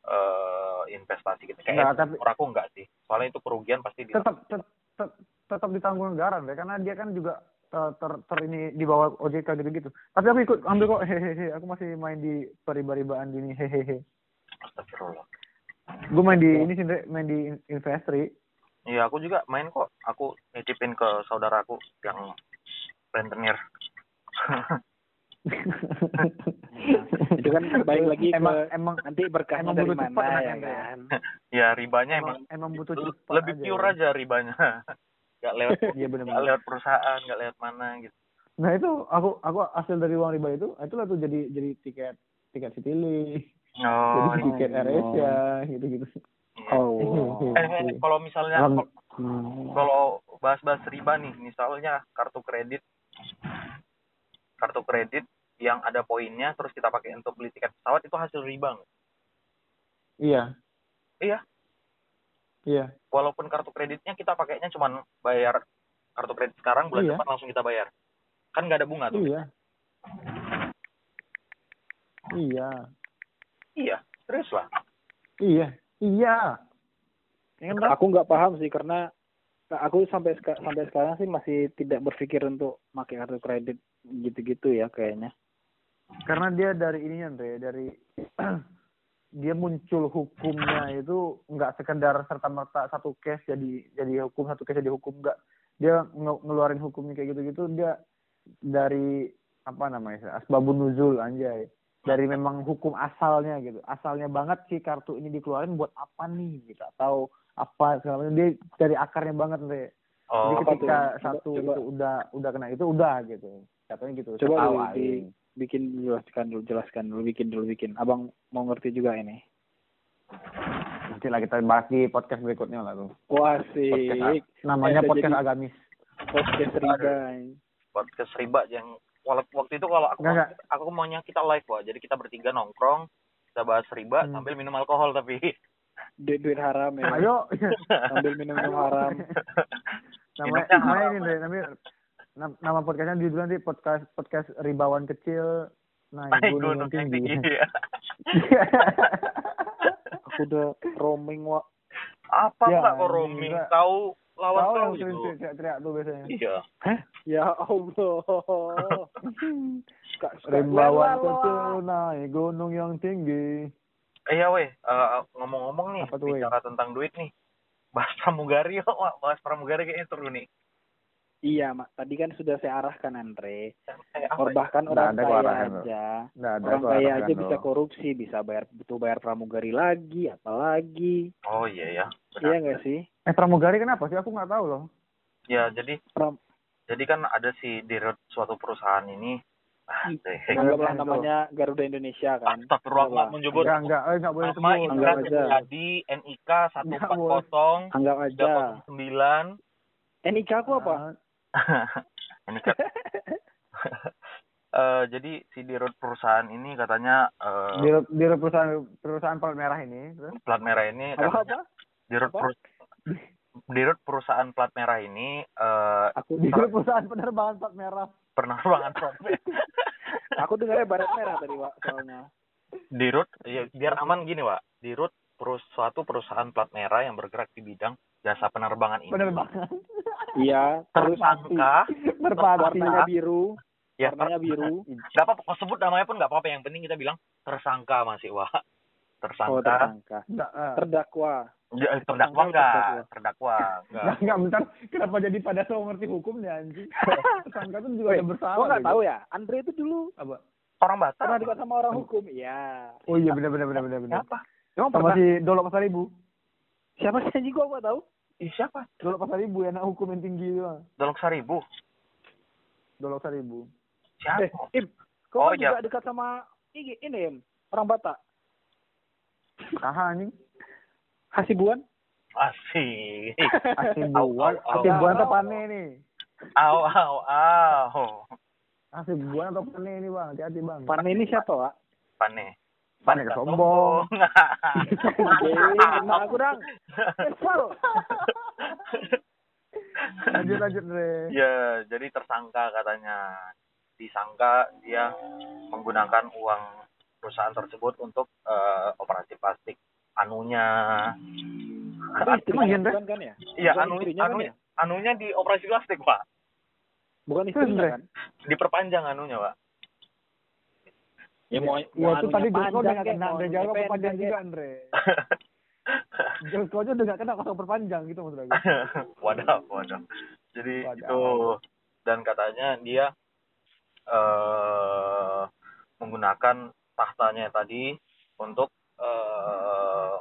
eh, investasi gitu? Enggak, Kayak tapi- menurut aku enggak sih. Soalnya itu kerugian pasti di tetap tet- tet- tetap ditanggung negara deh karena dia kan juga ter, ter, ter ini di bawah OJK gitu-gitu. Tapi aku ikut ambil kok hehehe. Aku masih main di periba-ribaan gini hehehe. Astagfirullah. Gue main di ini sih main di in- Investri. Iya, aku juga main kok. Aku nitipin ke saudaraku yang rentenir. itu kan balik lagi ke emang emang nanti berkahnya Emang dari butuh mana cepat ya Andre. kan ya, ribanya emang, emang, emang butuh cepat lebih aja, pure ya. aja ribanya. Gak lewat Iya gak benar-benar. lewat perusahaan, gak lewat mana gitu. Nah itu aku aku hasil dari uang riba itu itulah tuh jadi jadi tiket tiket Citylink, Oh, jadi tiket iya. AirAsia gitu-gitu. oh Eh, eh, kalau misalnya Alam- kalau bahas-bahas riba nih, misalnya kartu kredit, kartu kredit yang ada poinnya, terus kita pakai untuk beli tiket pesawat itu hasil riba nggak? Iya. Iya. Iya. Walaupun kartu kreditnya kita pakainya cuma bayar kartu kredit sekarang, bulan Iya. depan langsung kita bayar, kan nggak ada bunga tuh. Iya. Iya. iya serius lah Iya. Iya. Ya kan, Bang? Aku nggak paham sih karena aku sampai sampai sekarang sih masih tidak berpikir untuk pakai kartu kredit gitu-gitu ya kayaknya. Karena dia dari ininya Andre dari dia muncul hukumnya itu nggak sekedar serta merta satu case jadi jadi hukum satu case jadi hukum nggak. Dia nge- ngeluarin hukumnya kayak gitu gitu dia dari apa namanya asbabun nuzul anjay. Dari memang hukum asalnya gitu. Asalnya banget si kartu ini dikeluarin buat apa nih gitu. Atau apa segala macam. Dia dari akarnya banget Andre. Oh jadi ketika tuh? satu Coba- itu udah udah kena itu udah gitu. Katanya gitu Coba di-. Bikin jelaskan dulu, jelaskan dulu, bikin dulu, bikin. Abang mau ngerti juga ini. nanti lah kita bahas di podcast berikutnya lah tuh Wah podcast sih, namanya Eh, podcast jadi- agamis podcast riba. podcast riba yang waktu itu kalau aku Nggak, nggak. aku maunya kita live wah jadi kita bertiga nongkrong kita bahas riba Hmm. sambil minum alkohol tapi Duit duit haram ya. ayo Sambil minum-minum haram. namanya namanya ini deh namanya nam- nama podcastnya judulnya nanti podcast podcast ribawan kecil. Naik gunung gunung yang yang tinggi tinggi Iya. Aku udah roaming wa. apa Ya, enggak kok roaming? enggak. tahu lawan tahu tahu yang gitu teriak-teriak tuh biasanya. Iya. Ya Allah. Kak, ribawan kecil naik gunung yang tinggi. Eh ya weh. Eh, ngomong-ngomong nih Apa tuh, weh? bicara tentang duit nih. Bahas pramugari yuk Wak. bahas pramugari kayaknya seru nih Iya, Mak. Tadi kan sudah saya arahkan, Andre. Or ya? orang ada kaya aja. ada Orang kaya arahan aja lo. bisa korupsi, bisa bayar butuh bayar pramugari lagi, apalagi. oh iya ya benar. Iya nggak sih? eh pramugari kenapa sih aku nggak tahu loh ya jadi Pram jadi kan ada si dirut suatu perusahaan ini ah, anggaplah namanya Garuda Indonesia kan. Astagfirullah Anggaplah. nggak menyebut enggak enggak eh, enggak boleh nama sebut Indra Anggap aja. jadi NIK Nggak boleh. 140 Anggap aja. 309 NIK aku apa? NIK Eh, jadi si dirut perusahaan ini katanya eh, di, di perusahaan perusahaan plat merah ini terus plat merah ini Apa katanya apa? dirut Apa? perus- dirut perusahaan plat merah ini eh, Aku di perusahaan penerbangan plat merah penerbangan profit aku dengarnya baret merah tadi, Pak, soalnya. dirut ya, biar aman gini pak dirut perus suatu perusahaan plat merah yang bergerak di bidang jasa penerbangan ini penerbangan Iya, terus tersangka merpati warnanya biru, ya warnanya biru. nggak apa-apa kau sebut namanya pun nggak apa-apa yang penting kita bilang tersangka masih wah Oh, tersangka tersangka. Nggak, eh. Terdakwa. Ya, tersangka terdakwa enggak terdakwa? terdakwa enggak Nggak, nggak, bentar. Kenapa jadi pada so ngerti hukumnya, anjing? Tersangka tuh juga ada bersalah. Kok nggak gitu. tahu ya? Andre itu dulu Apa? orang Batak pernah dekat sama orang hukum. Iya. Oh iya, benar benar benar benar. siapa Emang Sama pernah? si Dolok Pasar Ibu. Siapa sih anjing gua nggak tahu? Ih, siapa Dolok yang anak hukum yang tinggi itu. Dolok Saribu Dolok Pasar Ibu. siapa Eh, Im, kau Oh, kan iya. juga dekat sama ini, ini Im, orang Batak. Saha anjing? Hasibuan? asik Asibuan, Au, au, au. Asibuan atau Au. Pane nih? au au au Asibuan atau Pane ini, Bang? Hati-hati, Bang. Pan ini siapa, Pak? pane Pane kesombong. Anjing, kena aku dong. Lanjut lanjut, Re. ya jadi tersangka katanya disangka dia menggunakan uang perusahaan tersebut untuk eh, operasi plastik anunya Emang iya, bukan kan ya? iya anu, kan anunya ya? anunya di operasi plastik pak Bukan istrinya kan? diperpanjang anunya pak Ya mau Ya itu tadi Josko udah kek, kena, mau Andre. Jangan pendek perpanjang juga, Andre. Josko aja udah nggak kena kalau perpanjang gitu maksud aku. wadah wadah jadi Wadah. itu dan katanya dia eh menggunakan tahtanya tadi untuk eh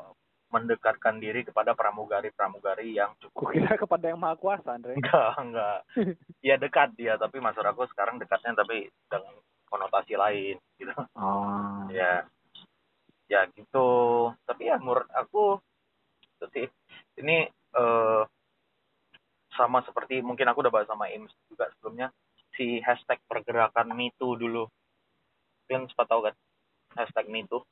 mendekatkan diri kepada pramugari-pramugari yang cukup kira kepada yang maha kuasa, Andre. enggak enggak ya dekat dia tapi maksud aku sekarang dekatnya tapi dengan konotasi lain gitu. Oh. ya. Ya gitu. Tapi ya menurut aku sih. Ini eh sama seperti mungkin aku udah bahas sama Ims juga sebelumnya si hashtag pergerakan MeToo dulu. Kalian sempat tahu kan? Hashtag MeToo.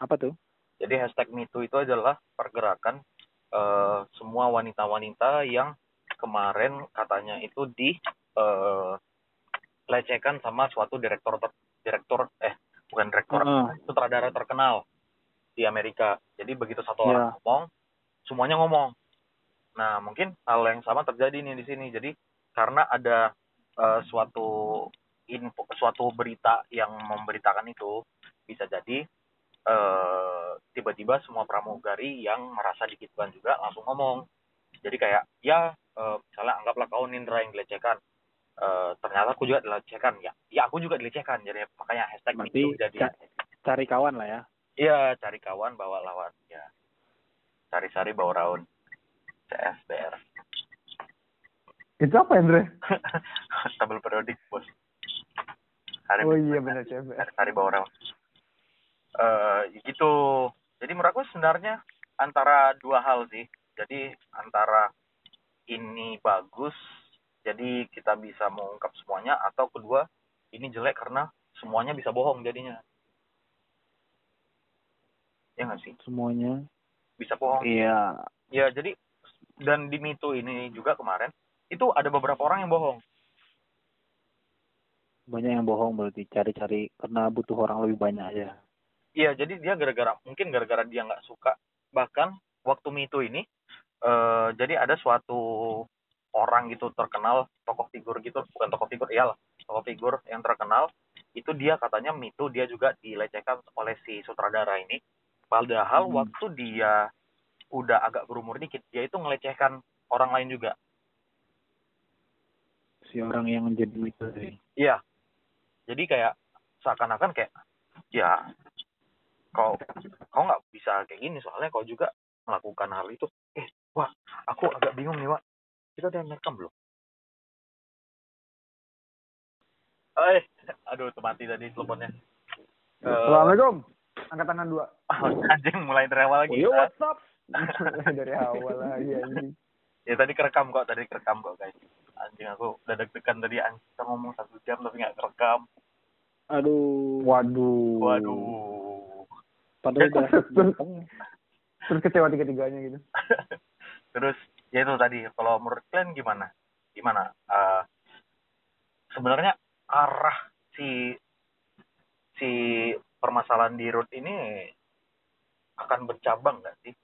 Apa tuh? jadi hashtag MeToo itu adalah pergerakan eh, semua wanita-wanita yang kemarin katanya itu di eh, lecehkan sama suatu direktur ter- direktur eh bukan direktur Heeh. sutradara terkenal di Amerika. Jadi begitu satu Iya. orang ngomong, semuanya ngomong. Nah, mungkin hal yang sama terjadi nih di sini. Jadi karena ada eh, suatu info, suatu berita yang memberitakan itu, bisa jadi eh, tiba-tiba semua pramugari yang merasa dikituan juga langsung ngomong. Jadi kayak ya eh, misalnya anggaplah kau Nindra yang dilecehkan, Eh, ternyata aku juga dilecehkan ya, ya aku juga dilecehkan. Jadi makanya hashtag Berarti itu jadi ca- cari kawan lah ya. Iya, cari kawan bawa lawan. Ya. Cari-cari bawa raun. CSBR. Itu apa Andre? Tabel periodik, Bos. Cari, Oh iya benar CFR. cari-cari bawa raun. Eh, gitu. Jadi menurut aku sebenarnya antara dua hal sih. Jadi antara ini bagus, jadi kita bisa mengungkap semuanya, atau kedua ini jelek karena semuanya bisa bohong jadinya. Ya nggak sih? Semuanya. Bisa bohong. Iya. Ya, jadi dan di Mito ini juga kemarin itu ada beberapa orang yang bohong. Banyak yang bohong berarti cari-cari karena butuh orang lebih banyak aja. Iya, jadi dia gara-gara mungkin gara-gara dia nggak suka. Bahkan waktu Mito ini eh jadi ada suatu orang gitu terkenal tokoh figur gitu, bukan tokoh figur, iyalah, tokoh figur yang terkenal itu dia katanya Mito dia juga dilecehkan oleh si sutradara ini. Padahal Hmm. waktu dia udah agak berumur dikit, dia itu ngelecehkan orang lain juga. Si orang yang menjadi itu sih. Iya. Jadi kayak seakan-akan kayak ya kau kau nggak bisa kayak gini soalnya kau juga melakukan hal itu. Eh, wah, aku agak bingung nih, Wak. Kita udah merekam belum? Eh, aduh, tuh mati tadi teleponnya. Eh, Assalamualaikum. Angkat tangan dua. anjing mulai dari awal lagi. Oh, yo, what's up? Dari awal lagi anjing. Ya tadi kerekam kok, tadi kerekam kok guys. Anjing aku udah deg-degan tadi anjing kita ngomong satu jam tapi nggak kerekam. Aduh. Waduh. Waduh. Padahal udah Terus kecewa tiga-tiganya gitu. Terus ya itu tadi kalau menurut kalian gimana? Gimana? Eh, sebenarnya arah si si permasalahan di root ini akan bercabang nggak sih?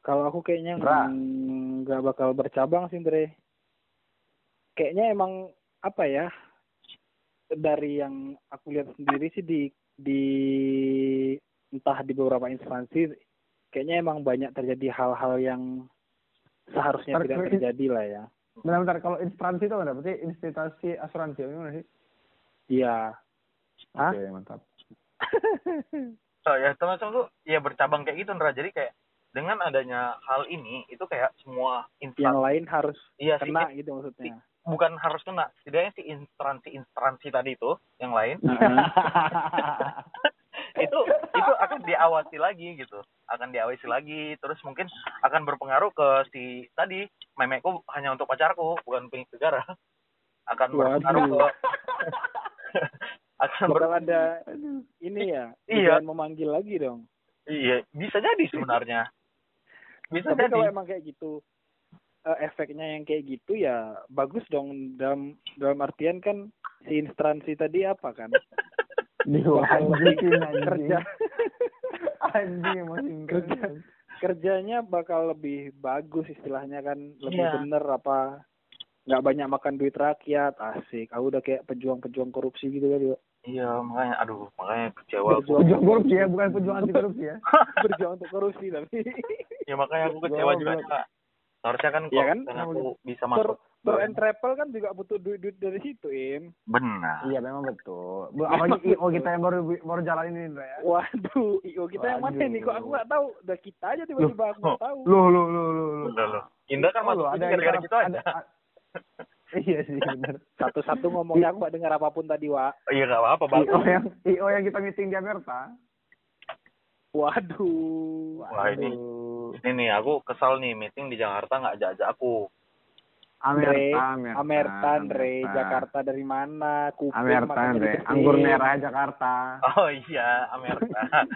Kalau aku kayaknya nggak bakal bercabang sih, Andre. Kayaknya emang apa ya? Dari yang aku lihat sendiri sih di di entah di beberapa instansi kayaknya emang banyak terjadi hal-hal yang seharusnya Tar- tidak terjadi lah ya. Bentar-bentar, kalau instansi itu apa? Berarti institusi asuransi apa gimana sih? Iya. Hah? Oke, mantap. So, ya teman-teman tuh ya bercabang kayak gitu Ndra. Jadi kayak dengan adanya hal ini itu kayak semua Yang instansi lain harus iya sih kena gitu maksudnya. bukan harus kena setidaknya si instansi-instansi tadi itu yang lain itu itu akan diawasi lagi gitu akan diawasi lagi terus mungkin akan berpengaruh ke si tadi memekku hanya untuk pacarku bukan punya negara akan Waduh. berpengaruh ke akan ber, ada ini ya. Iya. memanggil lagi dong. iya bisa jadi sebenarnya bisa Tapi kalau jadi emang kayak gitu eh, efeknya yang kayak gitu ya bagus dong dalam dalam artian kan si instansi tadi apa kan Diwanjikin anjing. kerja Anjing masih Kerja. kerjanya bakal lebih bagus istilahnya kan lebih Iya. bener apa nggak banyak makan duit rakyat asik aku udah kayak pejuang-pejuang korupsi gitu kan iya makanya aduh makanya kecewa aku. Pejuang korupsi ya, bukan pejuang anti korupsi ya. berjuang untuk korupsi tapi ya makanya aku kecewa juga. Kak. seharusnya kan Iya kalau kan? aku bisa masuk tour and travel kan juga butuh duit-duit dari situ im benar Iya memang betul. Bu- Apalagi IO kita yang baru baru jalan ini Indra ya. waduh io kita yang mana nih kok aku nggak tahu udah kita aja tiba-tiba aku nggak tahu Loh loh loh loh. loh. Udah loh. Indah kan masuk yang gara-gara kita- gitu aja. ada- Iya sih benar. satu-satu ngomongnya aku gak dengar apa pun tadi wa Oh, iya nggak apa-apa bang. IO yang IO yang kita meeting di Amerika. waduh Wah, ini-. Ini nih aku kesal nih meeting di Jakarta nggak ajak-ajak aku. Andre, Amerta, Amerta, Amerta, Andre, Amerta. Jakarta dari mana? Kuping Amerta, makanya Andre. dibersihin. Anggur merah Jakarta. Oh iya Amerika.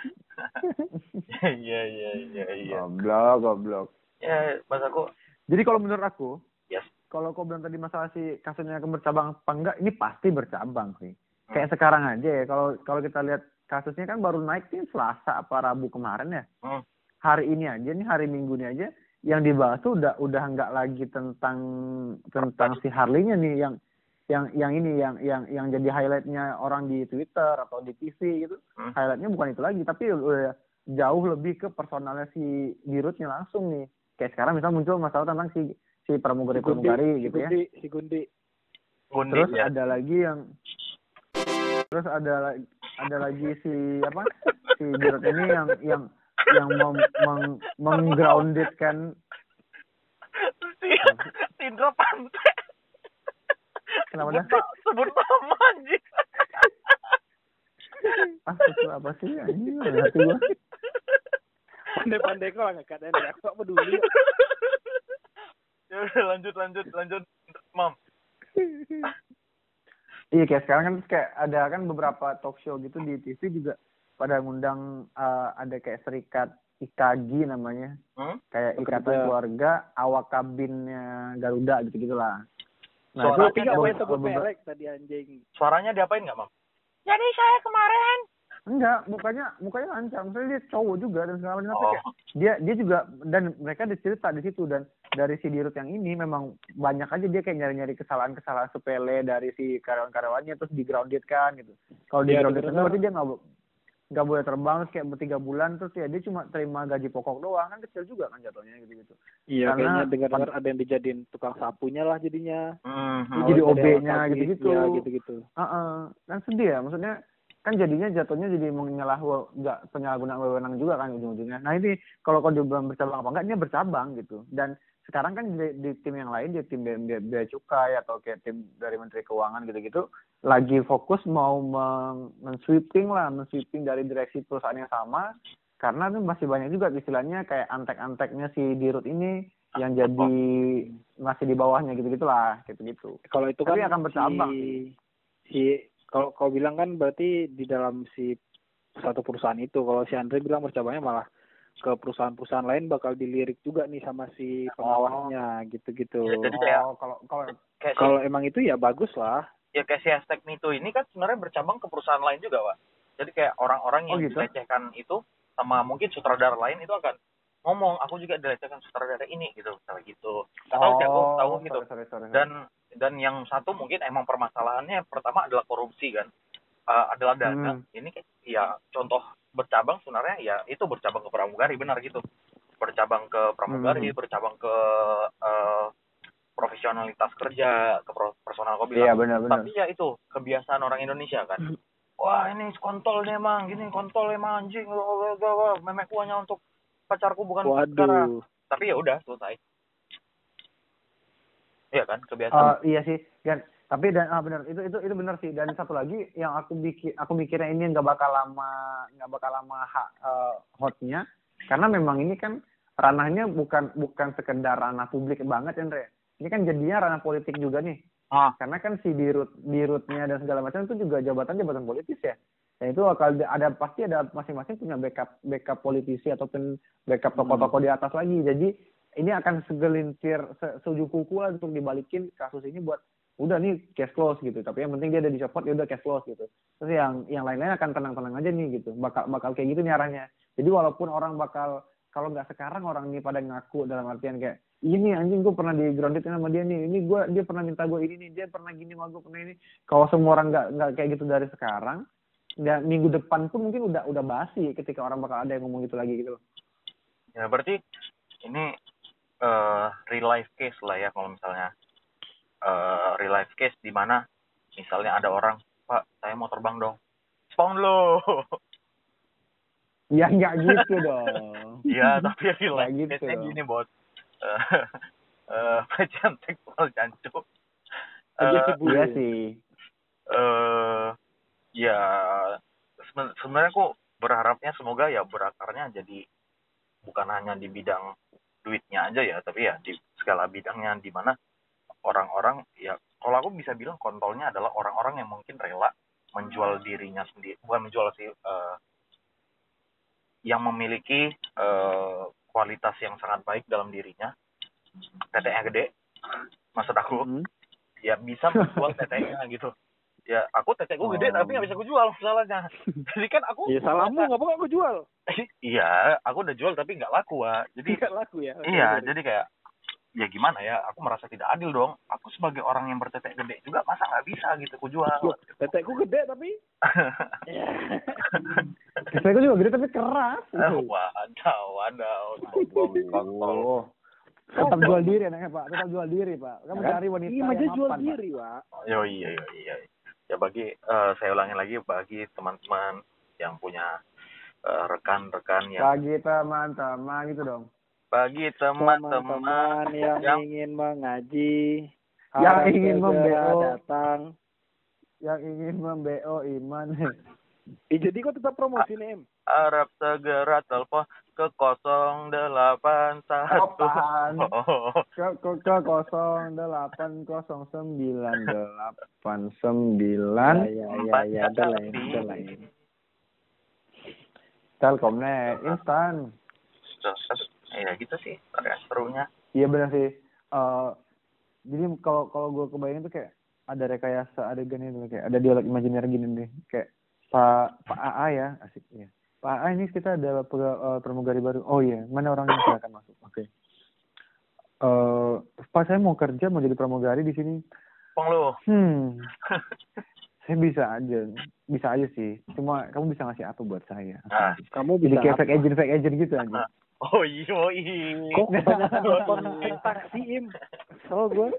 Iya iya iya iya. Goblok, goblok. Ya mas aku Jadi kalau menurut aku, Yes. kalau kau bilang tadi masalah si kasusnya akan bercabang apa enggak, ini pasti bercabang sih. Hmm. Kayak sekarang aja ya, kalau kalau kita lihat kasusnya kan baru naik nih Selasa apa Rabu kemarin ya. Hmm. Hari ini aja nih hari Minggu ini aja yang dibahas tuh udah udah nggak lagi tentang tentang si Harley-nya nih yang yang yang ini yang yang yang jadi highlightnya orang di Twitter atau di TV gitu Hmm. highlightnya bukan itu lagi tapi udah jauh lebih ke personalnya si Dirutnya langsung nih kayak sekarang misal muncul masalah tentang si si pramugari Si pramugari si gitu ya Gundi, si Gundi. Gundi terus ya. ada lagi yang terus ada ada lagi si apa si Dirut ini yang yang yang mem, meng, menggroundedkan si si Indra Pantai. Kenapa dah? sebut nama anjing. ah itu apa sih ini ngerti gua Pandai-pandai kok lah ngekat ini. Aku gak peduli. ya udah lanjut lanjut lanjut mam iya kayak sekarang kan kayak ada kan beberapa talk show gitu di TV juga pada ngundang eh, ada kayak serikat IKAGI namanya. Hmm? kayak ikatan keluarga awak kabinnya Garuda gitu gitulah. Nah Suara itu Tapi gak be- boleh sebut merek tadi anjing. suaranya diapain nggak mam? Jadi saya kemarin. enggak mukanya mukanya lancar maksudnya dia cowok juga dan segala macam. Oh kayak dia dia juga dan mereka dicerita di situ. Dan dari si dirut yang ini memang banyak aja dia kayak nyari-nyari kesalahan-kesalahan sepele dari si karyawan-karyawannya terus di grounded kan gitu. Kalau di grounded bener-bener. berarti dia nggak nggak boleh terbang terus kayak bertiga bulan terus ya dia cuma terima gaji pokok doang kan kecil juga kan jatuhnya gitu gitu Iya, Karena- kayaknya dengar-dengar ada yang dijadiin tukang sapunya lah jadinya. Hmm, Dia hmm. jadi OB-nya awal sapi, gitu-gitu. Iya, gitu-gitu. Heeh. kan sedih ya maksudnya kan jadinya jatuhnya jadi menyalah nggak penyalahgunaan wewenang juga kan ujung-ujungnya nah ini kalau kau dibilang bercabang apa enggak ini bercabang gitu dan sekarang kan di, di tim yang lain di tim bea, cukai atau kayak tim dari menteri keuangan gitu-gitu lagi fokus mau men- men-sweeping lah men-sweeping dari direksi perusahaan yang sama karena tuh masih banyak juga istilahnya kayak antek-anteknya si dirut ini yang jadi masih di bawahnya gitu gitulah gitu-gitu Kalau itu kan Tapi akan bercabang si, si kalau kau bilang kan berarti di dalam si satu perusahaan itu. Kalau si Andre bilang bercabangnya malah ke perusahaan-perusahaan lain bakal dilirik juga nih sama si pengawasnya gitu-gitu. Ya, jadi kayak- oh, kalau kalau kayak si, Kalau emang itu ya bagus lah. ya kayak si hashtag MeToo ini kan sebenarnya bercabang ke perusahaan lain juga pak jadi kayak orang-orang yang Oh, gitu? dilecehkan itu sama mungkin sutradara lain itu akan ngomong aku juga dilecehkan sutradara ini gitu misalnya gitu atau kayak aku tahu gitu Oh, sorry, sorry, sorry. dan dan yang satu mungkin emang permasalahannya pertama adalah korupsi kan Eh, adalah dana. Hmm. ini kayak ya contoh bercabang sebenarnya ya itu bercabang ke pramugari benar gitu. Bercabang ke pramugari Hmm. bercabang ke eh, profesionalitas kerja ke personal kau bilang iya benar-benar tapi ya itu kebiasaan orang Indonesia kan. Wah ini kontol nih emang gini kontol emang anjing memekku hanya untuk pacarku bukan Waduh. tapi ya udah selesai. Iya kan kebiasaan. Eh, iya sih. Dan tapi dan ah benar itu itu itu benar sih. Dan satu lagi yang aku bikin aku mikirnya ini nggak bakal lama nggak bakal lama ha, eh, hotnya. Karena memang ini kan ranahnya bukan bukan sekedar ranah publik banget Andre. Ini kan jadinya ranah politik juga nih. Ah. Karena kan si dirut dirutnya dan segala macam itu juga jabatan jabatan politis ya. Dan itu bakal ada- pasti ada masing-masing punya backup backup politisi ataupun backup tokoh-tokoh di atas lagi. Jadi ini akan segelintir se setuju kuku lah untuk dibalikin kasus ini buat udah nih cash close gitu. Tapi yang penting dia ada di support ya udah cash close gitu. Terus yang yang lain-lain akan tenang-tenang aja nih gitu. Bakal bakal kayak gitu nih arahnya. Jadi walaupun orang bakal kalau nggak sekarang orang nih pada ngaku dalam artian kayak ini anjing gue pernah di grounded sama dia nih. Ini gue dia pernah minta gue ini nih. Dia pernah gini sama gue pernah ini. Kalau semua orang nggak nggak kayak gitu dari sekarang dan minggu depan pun mungkin udah udah basi ketika orang bakal ada yang ngomong gitu lagi gitu loh. Ya berarti ini eh real life case lah ya kalau misalnya eh real life case di mana misalnya ada orang pak saya mau terbang dong spawn lo ya nggak gitu dong Iya, tapi real life gitu dong. gini, Bos. Eh eh pelecehan seksual jancuk. Iya sih eh ya seben- sebenarnya aku berharapnya semoga ya berakarnya jadi bukan hanya di bidang duitnya aja ya, tapi ya di segala bidangnya di mana orang-orang ya kalau aku bisa bilang kontolnya adalah orang-orang yang mungkin rela menjual dirinya sendiri, bukan menjual sih eh, yang memiliki eh, kualitas yang sangat baik dalam dirinya, teteknya gede, maksud aku Hmm. ya bisa menjual teteknya gitu ya aku tetekku gede Oh. tapi nggak bisa gue jual masalahnya jadi kan aku Ya salahmu nggak aku jual? iya aku udah jual tapi nggak laku Wak. jadi Tidak laku ya. Iya jadi kayak ya gimana ya aku merasa tidak adil dong aku sebagai orang yang bertetek gede juga masa nggak bisa gitu aku jual tetekku gede tapi. Ya. Saya juga gede tapi keras. wadaw wadaw Buang kontol. Oh. Tetap jual diri anaknya Pak, tetap jual diri Pak. Kamu Kan? cari wanita Iya, aja yang jual diri, Pak. Yo iya yo iya. Ya bagi eh, saya ulangi lagi bagi teman-teman yang punya eh, rekan-rekan yang Bagi teman-teman gitu dong. Bagi teman-teman yang, yang ingin mengaji, Yang ingin membeo. datang. Yang ingin membeo iman. Eh, jadi kok tetap promosi nih, Em? harap segera telepon ke 081 Apaan? Oh, Ke ke ke kosong delapan kosong sembilan delapan sembilan Ya, ya, ya, ya, ada ya, ada lah. ya. Telkomnet instan. Ya gitu sih ya, serunya Iya benar sih. Eh jadi kalau kalau gue kebayang tuh kayak ada rekayasa adegan itu kayak ada dialog imajiner gini nih kayak Pak Pak AA ya asik ya. Pak AA ini kita ada pega- eh, pramugari baru. Oh iya, mana orangnya silakan masuk. Oke. Eh Pak saya mau kerja mau jadi pramugari di sini. Pong lu Hmm. saya bisa aja, bisa aja sih. Cuma kamu bisa ngasih apa buat saya? Nah. Kamu Jadi bisa kayak apa? fake agent fake agent gitu aja. Oh iya oh iya. Kok kebanyakan nonton taksi, Im? Kesel gue.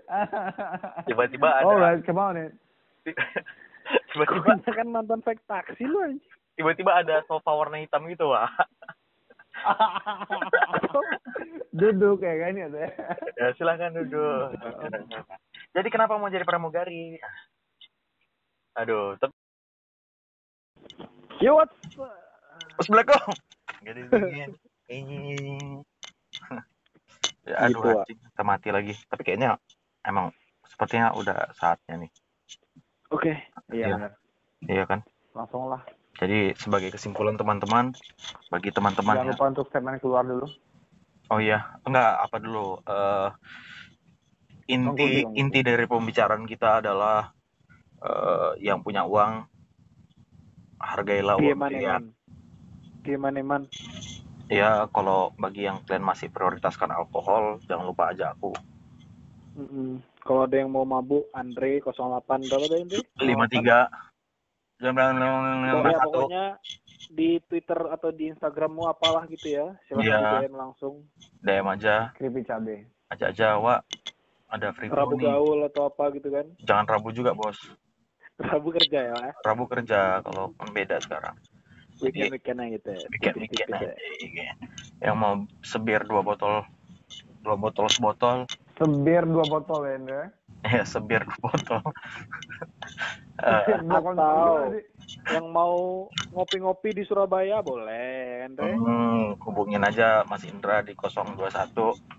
tiba-tiba ada. Oh, right, come on it. tiba-tiba Kebanyakan nonton fake taksi lu, anjing. tiba-tiba ada sofa warna hitam gitu wah Duduk kayak kan ya ya silahkan duduk. Jadi kenapa mau jadi pramugari? Aduh tapi Yo, what's Assalamualaikum. Gak dingin ya aduh Gitu, anjing kita mati lagi tapi kayaknya emang sepertinya udah saatnya nih Oke. Iya Iya. benar. iya kan Langsung lah. jadi sebagai kesimpulan teman-teman bagi teman-teman Jangan lupa untuk statement keluar dulu. Oh iya, enggak apa dulu. eh inti Conclusion. inti dari pembicaraan kita adalah eh yang punya uang hargailah uang Gimana, kalian. Eman? Gimana, Eman? Ya kalau bagi yang kalian masih prioritaskan alkohol, jangan lupa aja aku. Mm-mm. Kalau ada yang mau mabuk, Andre 08 berapa tadi, Andre? 53 jangan Pokoknya, pokoknya di Twitter atau di Instagrammu apalah gitu ya. Silahkan di DM langsung. DM aja, Keripik cabe. aja aja, Wak. Ada free Rabu nih. gaul atau apa gitu kan. Jangan Rabu juga, Bos. Rabu kerja ya, Pak. Rabu kerja kalau beda sekarang. Aja gitu ya. Bikin-bikin Tipis-tipis aja. ya. iya. Yang mau sebir dua botol dua botol sebotol Sebir dua botol ya, Indra. ya sebir dua botol Eh, Sebir dua botol atau-? Yang mau ngopi-ngopi di Surabaya boleh, Andre. hmm, hubungin aja Mas Indra di 021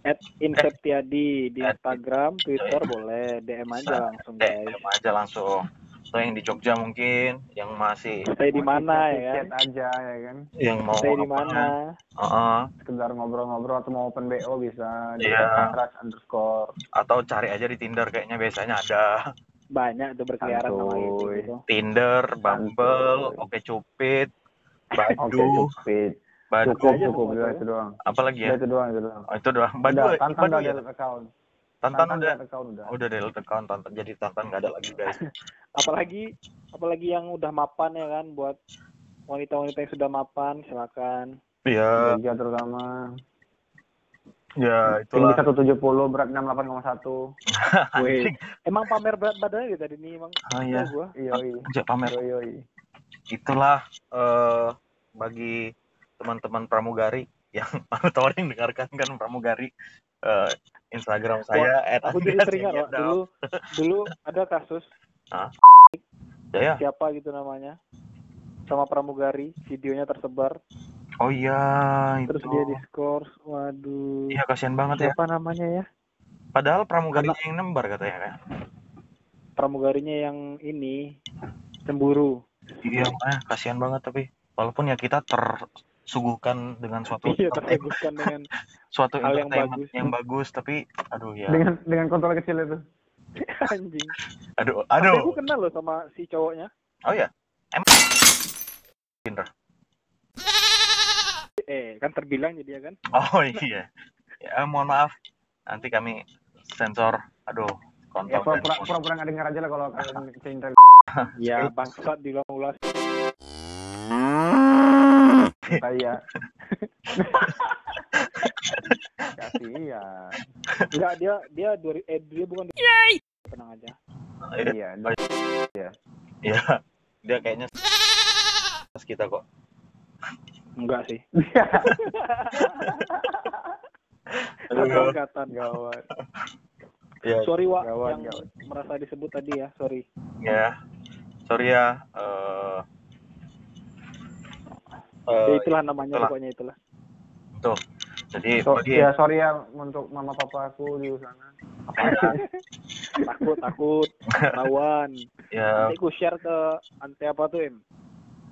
At Inseptiadi di At- Instagram, Twitter boleh DM aja langsung guys. DM aja langsung atau yang di Jogja mungkin yang masih Stay di mana ya Chat kan? aja ya kan. yang mau Stay di mana? Heeh. Sekedar ngobrol-ngobrol atau mau open BO bisa di crush underscore. atau cari aja di Tinder kayaknya biasanya ada Banyak tuh berkeliaran gitu. Santuy. gitu. Tinder, Bumble. Oke Cupid, Oke, Badu, cupid. Badu, Cukup, cukup. itu doang. apa lagi ya? Itu doang, itu doang. Oh, itu doang. Badu, Udah, Badu udah ya? delete account. Tantan udah, delete account udah. udah delete account, Tantan. Jadi Tantan nggak ada lagi guys. Apalagi apalagi yang udah mapan ya kan buat wanita-wanita yang sudah mapan silakan. Iya, terutama. ya Tinggi itulah. 170, berat 68,1. Wih, emang pamer berat badannya gitu tadi nih emang. Oh iya, gua. Yoi. Ajak pamer. Yoi, yoi. Itulah eh bagi teman-teman pramugari yang mau tawarin dengarkan kan pramugari eh, Instagram saya Aku jadi teringat Wak. dulu dulu ada kasus ya siapa gitu namanya? Sama pramugari videonya tersebar. Oh iya itu. terus dia diskors waduh. Iya kasihan banget ya. Siapa namanya ya? Padahal pramugari yang nembar katanya kan? Pramugarinya yang ini cemburu. Iya kasihan banget tapi walaupun ya kita tersuguhkan dengan suatu iya terteguhkan dengan suatu hal yang entertainment bagus. yang bagus tapi aduh ya Dengan dengan kontrol kecil itu. Anjing. Aduh, Tapi aduh. aku kenal loh sama si cowoknya. Oh ya. Emang Indra. Eh, kan terbilang jadi ya kan? Oh iya. Ya, mohon maaf. Nanti kami sensor. Aduh, Ya kontol. pura-pura pura-pura nggak dengar aja lah kalau kalian cinta. Ya, bangsat diulas. Saya. Kasih ya. Enggak, dia dia dua eh dia bukan tenang aja. Iya. Iya. Dia kayaknya kita kok. Enggak sih. Aduh. Angkatan. Gawat. Ya, Sorry Wak Gawat, yang gawat. merasa disebut tadi ya, sorry. ya. Sorry ya. Eh Ya, itulah namanya itulah. pokoknya itulah. tuh. Jadi So, bagi ya sorry ya untuk mama papa aku di sana. Takut, takut, rawan. ya Nanti aku share ke ante apa tuh, Em?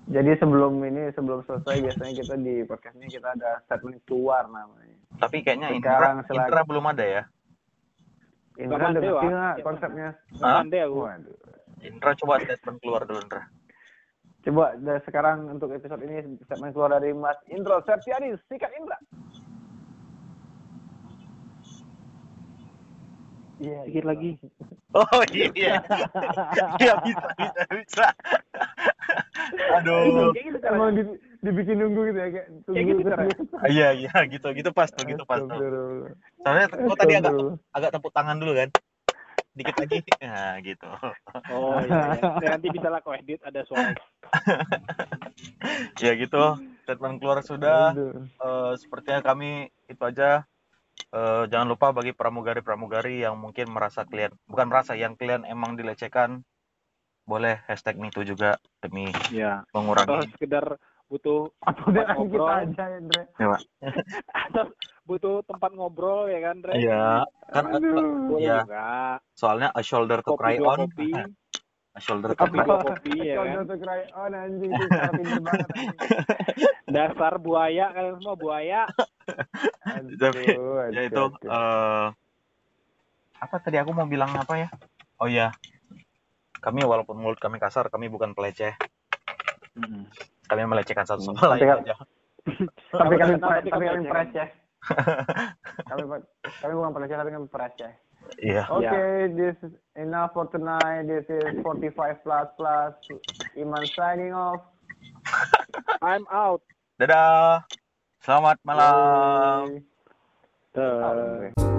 Jadi sebelum ini sebelum selesai biasanya kita di podcast ini kita ada statement keluar namanya. tapi kayaknya Sekarang Indra, selagi- Indra belum ada ya. Indra udah ngerti nggak konsepnya? Ante aku. Waduh. Indra coba statement keluar dulu Indra. Coba dari sekarang untuk episode ini statement keluar dari Mas Indro Septiadi, sikat Indra. Iya. Sedikit lagi. Oh iya. Iya bisa bisa bisa. Aduh. Kayak gitu caranya. Emang di, dibikin nunggu gitu ya kayak tunggu Kayak gitu terus. Iya iya gitu gitu pas tuh gitu pas tuh. Soalnya gua tadi agak agak tepuk tangan dulu kan. Dikit lagi. Nah, gitu. Oh iya, iya. Ya, nanti bisa lah kau edit ada suara. ya gitu. Statement keluar sudah. Eh, sepertinya kami itu aja. Eh, jangan lupa bagi pramugari-pramugari yang mungkin merasa kalian bukan merasa yang kalian emang dilecehkan boleh hashtag MeToo juga demi Ya. Atau mengurangi sekedar butuh Atau ngobrol. aja Indra. atau butuh tempat ngobrol ya kan, Dre? Iya, kan Aduh. Juga. soalnya a shoulder to cry on, kopi, a shoulder to cry kopi ya Kalau kan. untuk cry on anjing itu cara pinter banget anjing. Dasar buaya kalian semua buaya. Tapi, Aduh, ya aduh, itu aduh. eh apa tadi aku mau bilang apa ya? Oh iya, kami walaupun mulut kami kasar, kami bukan peleceh. Kami melecehkan satu sama lain tapi kan- aja. tapi kami Tapi kami tapi kami ya. kami kami kami kami bukan penasihat tapi kami percaya. Iya. Yeah. Oke, okay, yeah. this is enough for tonight. This is 45 plus plus. Iman signing off. I'm out. Dadah. Selamat malam. Bye. Bye.